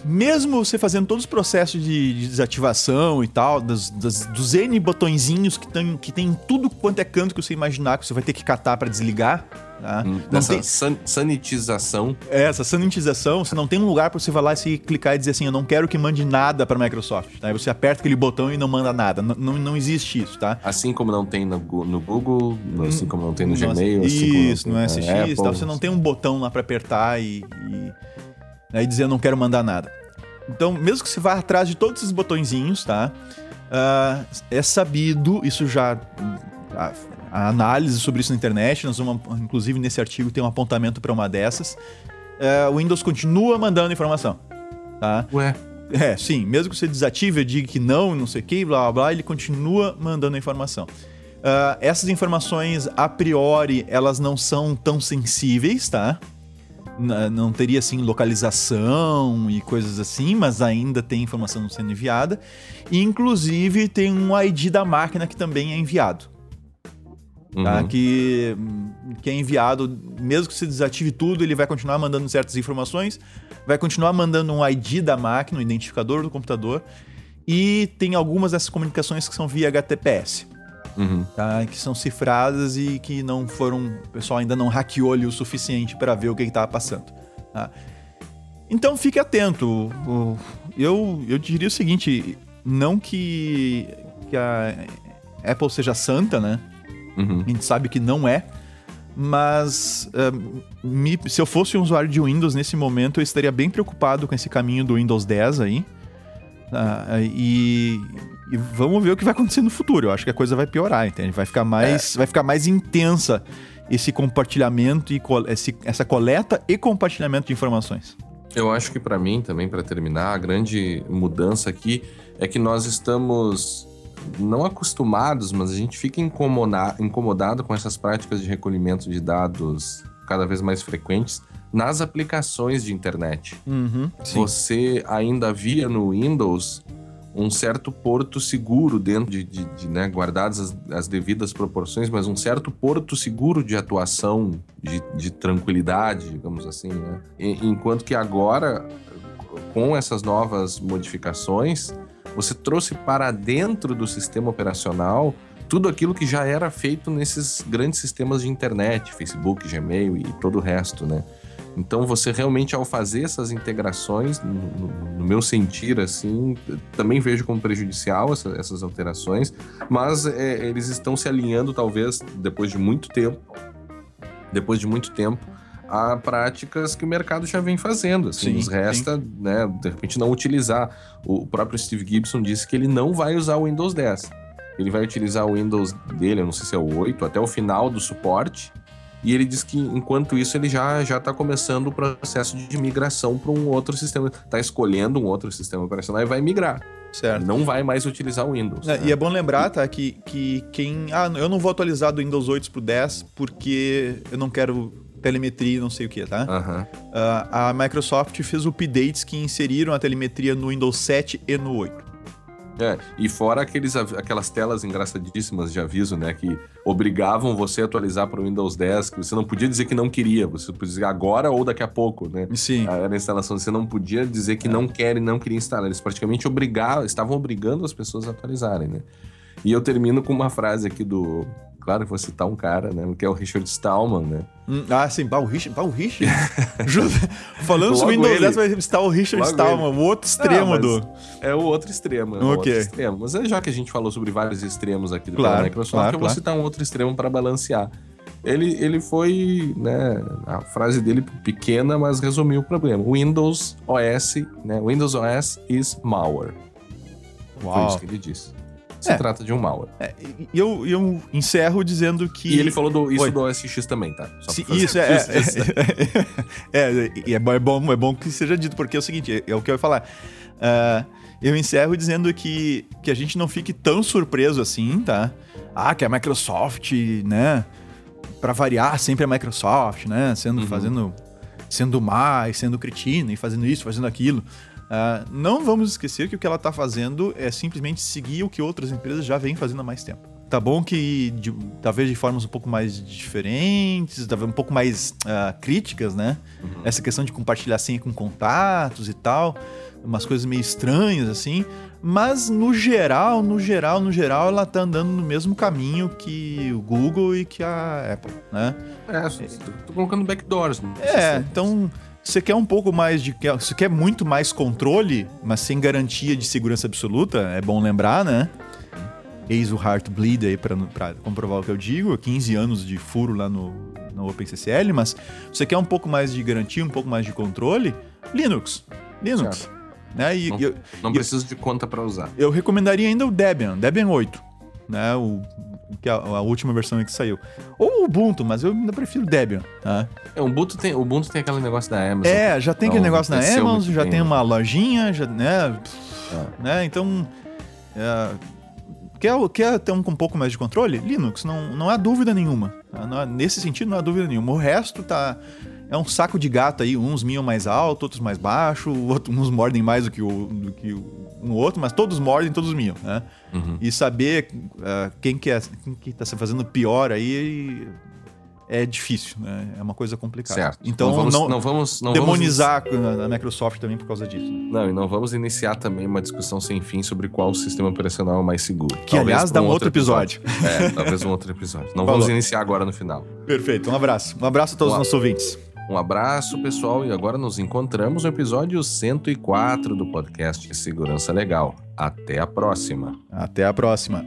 mesmo você fazendo todos os processos de, de desativação e tal, das, das- dos N botõezinhos que tem, que tem em tudo quanto é canto que você imaginar que você vai ter que catar para desligar, tá? Hum, Não Dessa tem, san- sanitização. é, essa sanitização, você não tem um lugar para você vai lá e se clicar e dizer assim, eu não quero que mande nada para Microsoft, tá? Aí você aperta aquele botão e não manda nada. N- não, não existe isso, tá? Assim como não tem no, no Google, assim como não tem no Gmail. assim como Isso, tem no SX, Apple. tal, você não tem um botão lá pra apertar e, e aí dizer eu não quero mandar nada. Então, mesmo que você vá atrás de todos esses botõezinhos, tá? Ah, é sabido, isso já. A, a análise sobre isso na internet, nós vamos, inclusive nesse artigo tem um apontamento para uma dessas. Ah, o Windows continua mandando informação, tá? Ué, É, sim, mesmo que você desative, diga que não, não sei o que, blá blá blá, ele continua mandando a informação. Ah, essas informações, a priori, elas não são tão sensíveis, tá? Não teria, assim, localização e coisas assim, mas ainda tem informação sendo enviada. E, inclusive, tem um ID da máquina que também é enviado tá? uhum. Que, que é enviado, mesmo que você desative tudo, ele vai continuar mandando certas informações, vai continuar mandando um ID da máquina, um identificador do computador, e tem algumas dessas comunicações que são via HTTPS, Uhum. tá? Que são cifradas e que não foram, o pessoal ainda não hackeou ali o suficiente para ver o que estava passando, tá? Então fique atento. Eu, eu diria o seguinte, não que que a Apple seja santa, né? Uhum. A gente sabe que não é. Mas uh, me, se eu fosse um usuário de Windows nesse momento, eu estaria bem preocupado com esse caminho do Windows 10 aí. Uh, e, e, vamos ver o que vai acontecer no futuro. Eu acho que a coisa vai piorar, entende? Vai ficar mais, é. vai ficar mais intensa esse compartilhamento e esse, essa coleta e compartilhamento de informações. Eu acho que para mim também, para terminar, a grande mudança aqui é que nós estamos não acostumados, mas a gente fica incomodado com essas práticas de recolhimento de dados cada vez mais frequentes nas aplicações de internet. Uhum, Você ainda via no Windows um certo porto seguro dentro de, de, de né, guardadas as, as, devidas proporções, mas um certo porto seguro de atuação, de, de tranquilidade, digamos assim. Né? Enquanto que agora, com essas novas modificações, você trouxe para dentro do sistema operacional tudo aquilo que já era feito nesses grandes sistemas de internet, Facebook, Gmail e todo o resto, né? Então você realmente ao fazer essas integrações, no, no meu sentir assim, também vejo como prejudicial essa, essas alterações, mas é, eles estão se alinhando talvez depois de muito tempo, depois de muito tempo a práticas que o mercado já vem fazendo. Assim, sim, nos resta, sim. né, de repente, não utilizar. O próprio Steve Gibson disse que ele não vai usar o Windows 10. Ele vai utilizar o Windows dele, eu não sei se é o 8, até o final do suporte. E ele diz que, enquanto isso, ele já já está começando o processo de migração para um outro sistema. Está escolhendo um outro sistema operacional e vai migrar. Certo. Não vai mais utilizar o Windows. É, né? E é bom lembrar, tá, que, que quem. Ah, eu não vou atualizar do Windows 8 para o 10 porque eu não quero telemetria não sei o que, tá? Uhum. Uh, a Microsoft fez updates que inseriram a telemetria no Windows 7 e no 8. É, e fora aqueles, aquelas telas engraçadíssimas de aviso, né? Que obrigavam você a atualizar para o Windows 10, que você não podia dizer que não queria, você podia dizer agora ou daqui a pouco, né? Sim. Era a instalação, você não podia dizer que é. não quer e não queria instalar. Eles praticamente obrigavam, estavam obrigando as pessoas a atualizarem, né? E eu termino com uma frase aqui do, Claro que vou citar um cara, né? Que é o Richard Stallman, né? Hum, ah, sim, bah, o Richard. Bah, o Richard. Falando sobre Windows 10, vai estar o Richard Logo Stallman, ele. o outro extremo ah, do. É o outro extremo. É o outro extremo. Mas é já que a gente falou sobre vários extremos aqui do claro, Microsoft, claro, eu vou claro. citar um outro extremo para balancear. Ele, ele foi, né, a frase dele pequena, mas resumiu o problema. Windows OS, né, Windows OS is malware. Uau. Foi isso que ele disse se é. trata de um malware. É, e eu, eu encerro dizendo que. E ele falou do, isso Oi. do OS X também, tá? Sim, isso, é, é, é, é, é, bom, é bom que seja dito, porque é o seguinte, é, o que eu ia falar. Uh, eu encerro dizendo que, que a gente não fique tão surpreso assim, tá? Ah, que a Microsoft, né? Para variar, sempre a Microsoft, né? Sendo, uhum. fazendo, sendo mais, sendo cretina e fazendo isso, fazendo aquilo. Uh, não vamos esquecer que o que ela está fazendo é simplesmente seguir o que outras empresas já vêm fazendo há mais tempo. Tá bom que de, talvez de formas um pouco mais diferentes, talvez um pouco mais uh, críticas, né? Uhum. Essa questão de compartilhar senha com contatos e tal, umas coisas meio estranhas assim, mas no geral, no geral, no geral, ela tá andando no mesmo caminho que o Google e que a Apple, né? É, tô colocando backdoors. Né? É, então você quer um pouco mais de. Você quer muito mais controle, mas sem garantia de segurança absoluta, é bom lembrar, né? Eis o Heartbleed aí para comprovar o que eu digo, 15 anos de furo lá no, no OpenCCL, mas você quer um pouco mais de garantia, um pouco mais de controle, Linux. Linux. Né? E, não, eu, não preciso de conta para usar. Eu recomendaria ainda o Debian, Debian 8. Né? O que é a, a, última versão que saiu. Ou o Ubuntu, mas eu ainda prefiro Debian, tá? É, o Ubuntu tem, o Ubuntu tem aquele negócio da Amazon. É, já tem aquele negócio da Amazon, já bem, tem uma lojinha, já, né? É. né? Então, é, quer, quer ter um, um pouco mais de controle? Linux, não, não há dúvida nenhuma. Tá? nesse sentido, não há dúvida nenhuma. O resto tá é um saco de gato aí, uns miam mais alto, outros mais baixo, uns mordem mais do que o, do que um outro, mas todos mordem, todos miam, né? Uhum. E saber uh, quem que é, quem que tá se fazendo pior aí é difícil, né? É uma coisa complicada. Certo. Então não vamos, não, não vamos não demonizar vamos... a Microsoft também por causa disso. Né? Não, e não vamos iniciar também uma discussão sem fim sobre qual sistema operacional é mais seguro. Que talvez aliás dá um outro episódio. episódio. É, talvez um outro episódio. Não Falou. vamos iniciar agora no final. Perfeito. Um abraço. Um abraço a todos os nossos ouvintes. Um abraço, pessoal, e agora nos encontramos no episódio 104 do podcast Segurança Legal. Até a próxima. Até a próxima.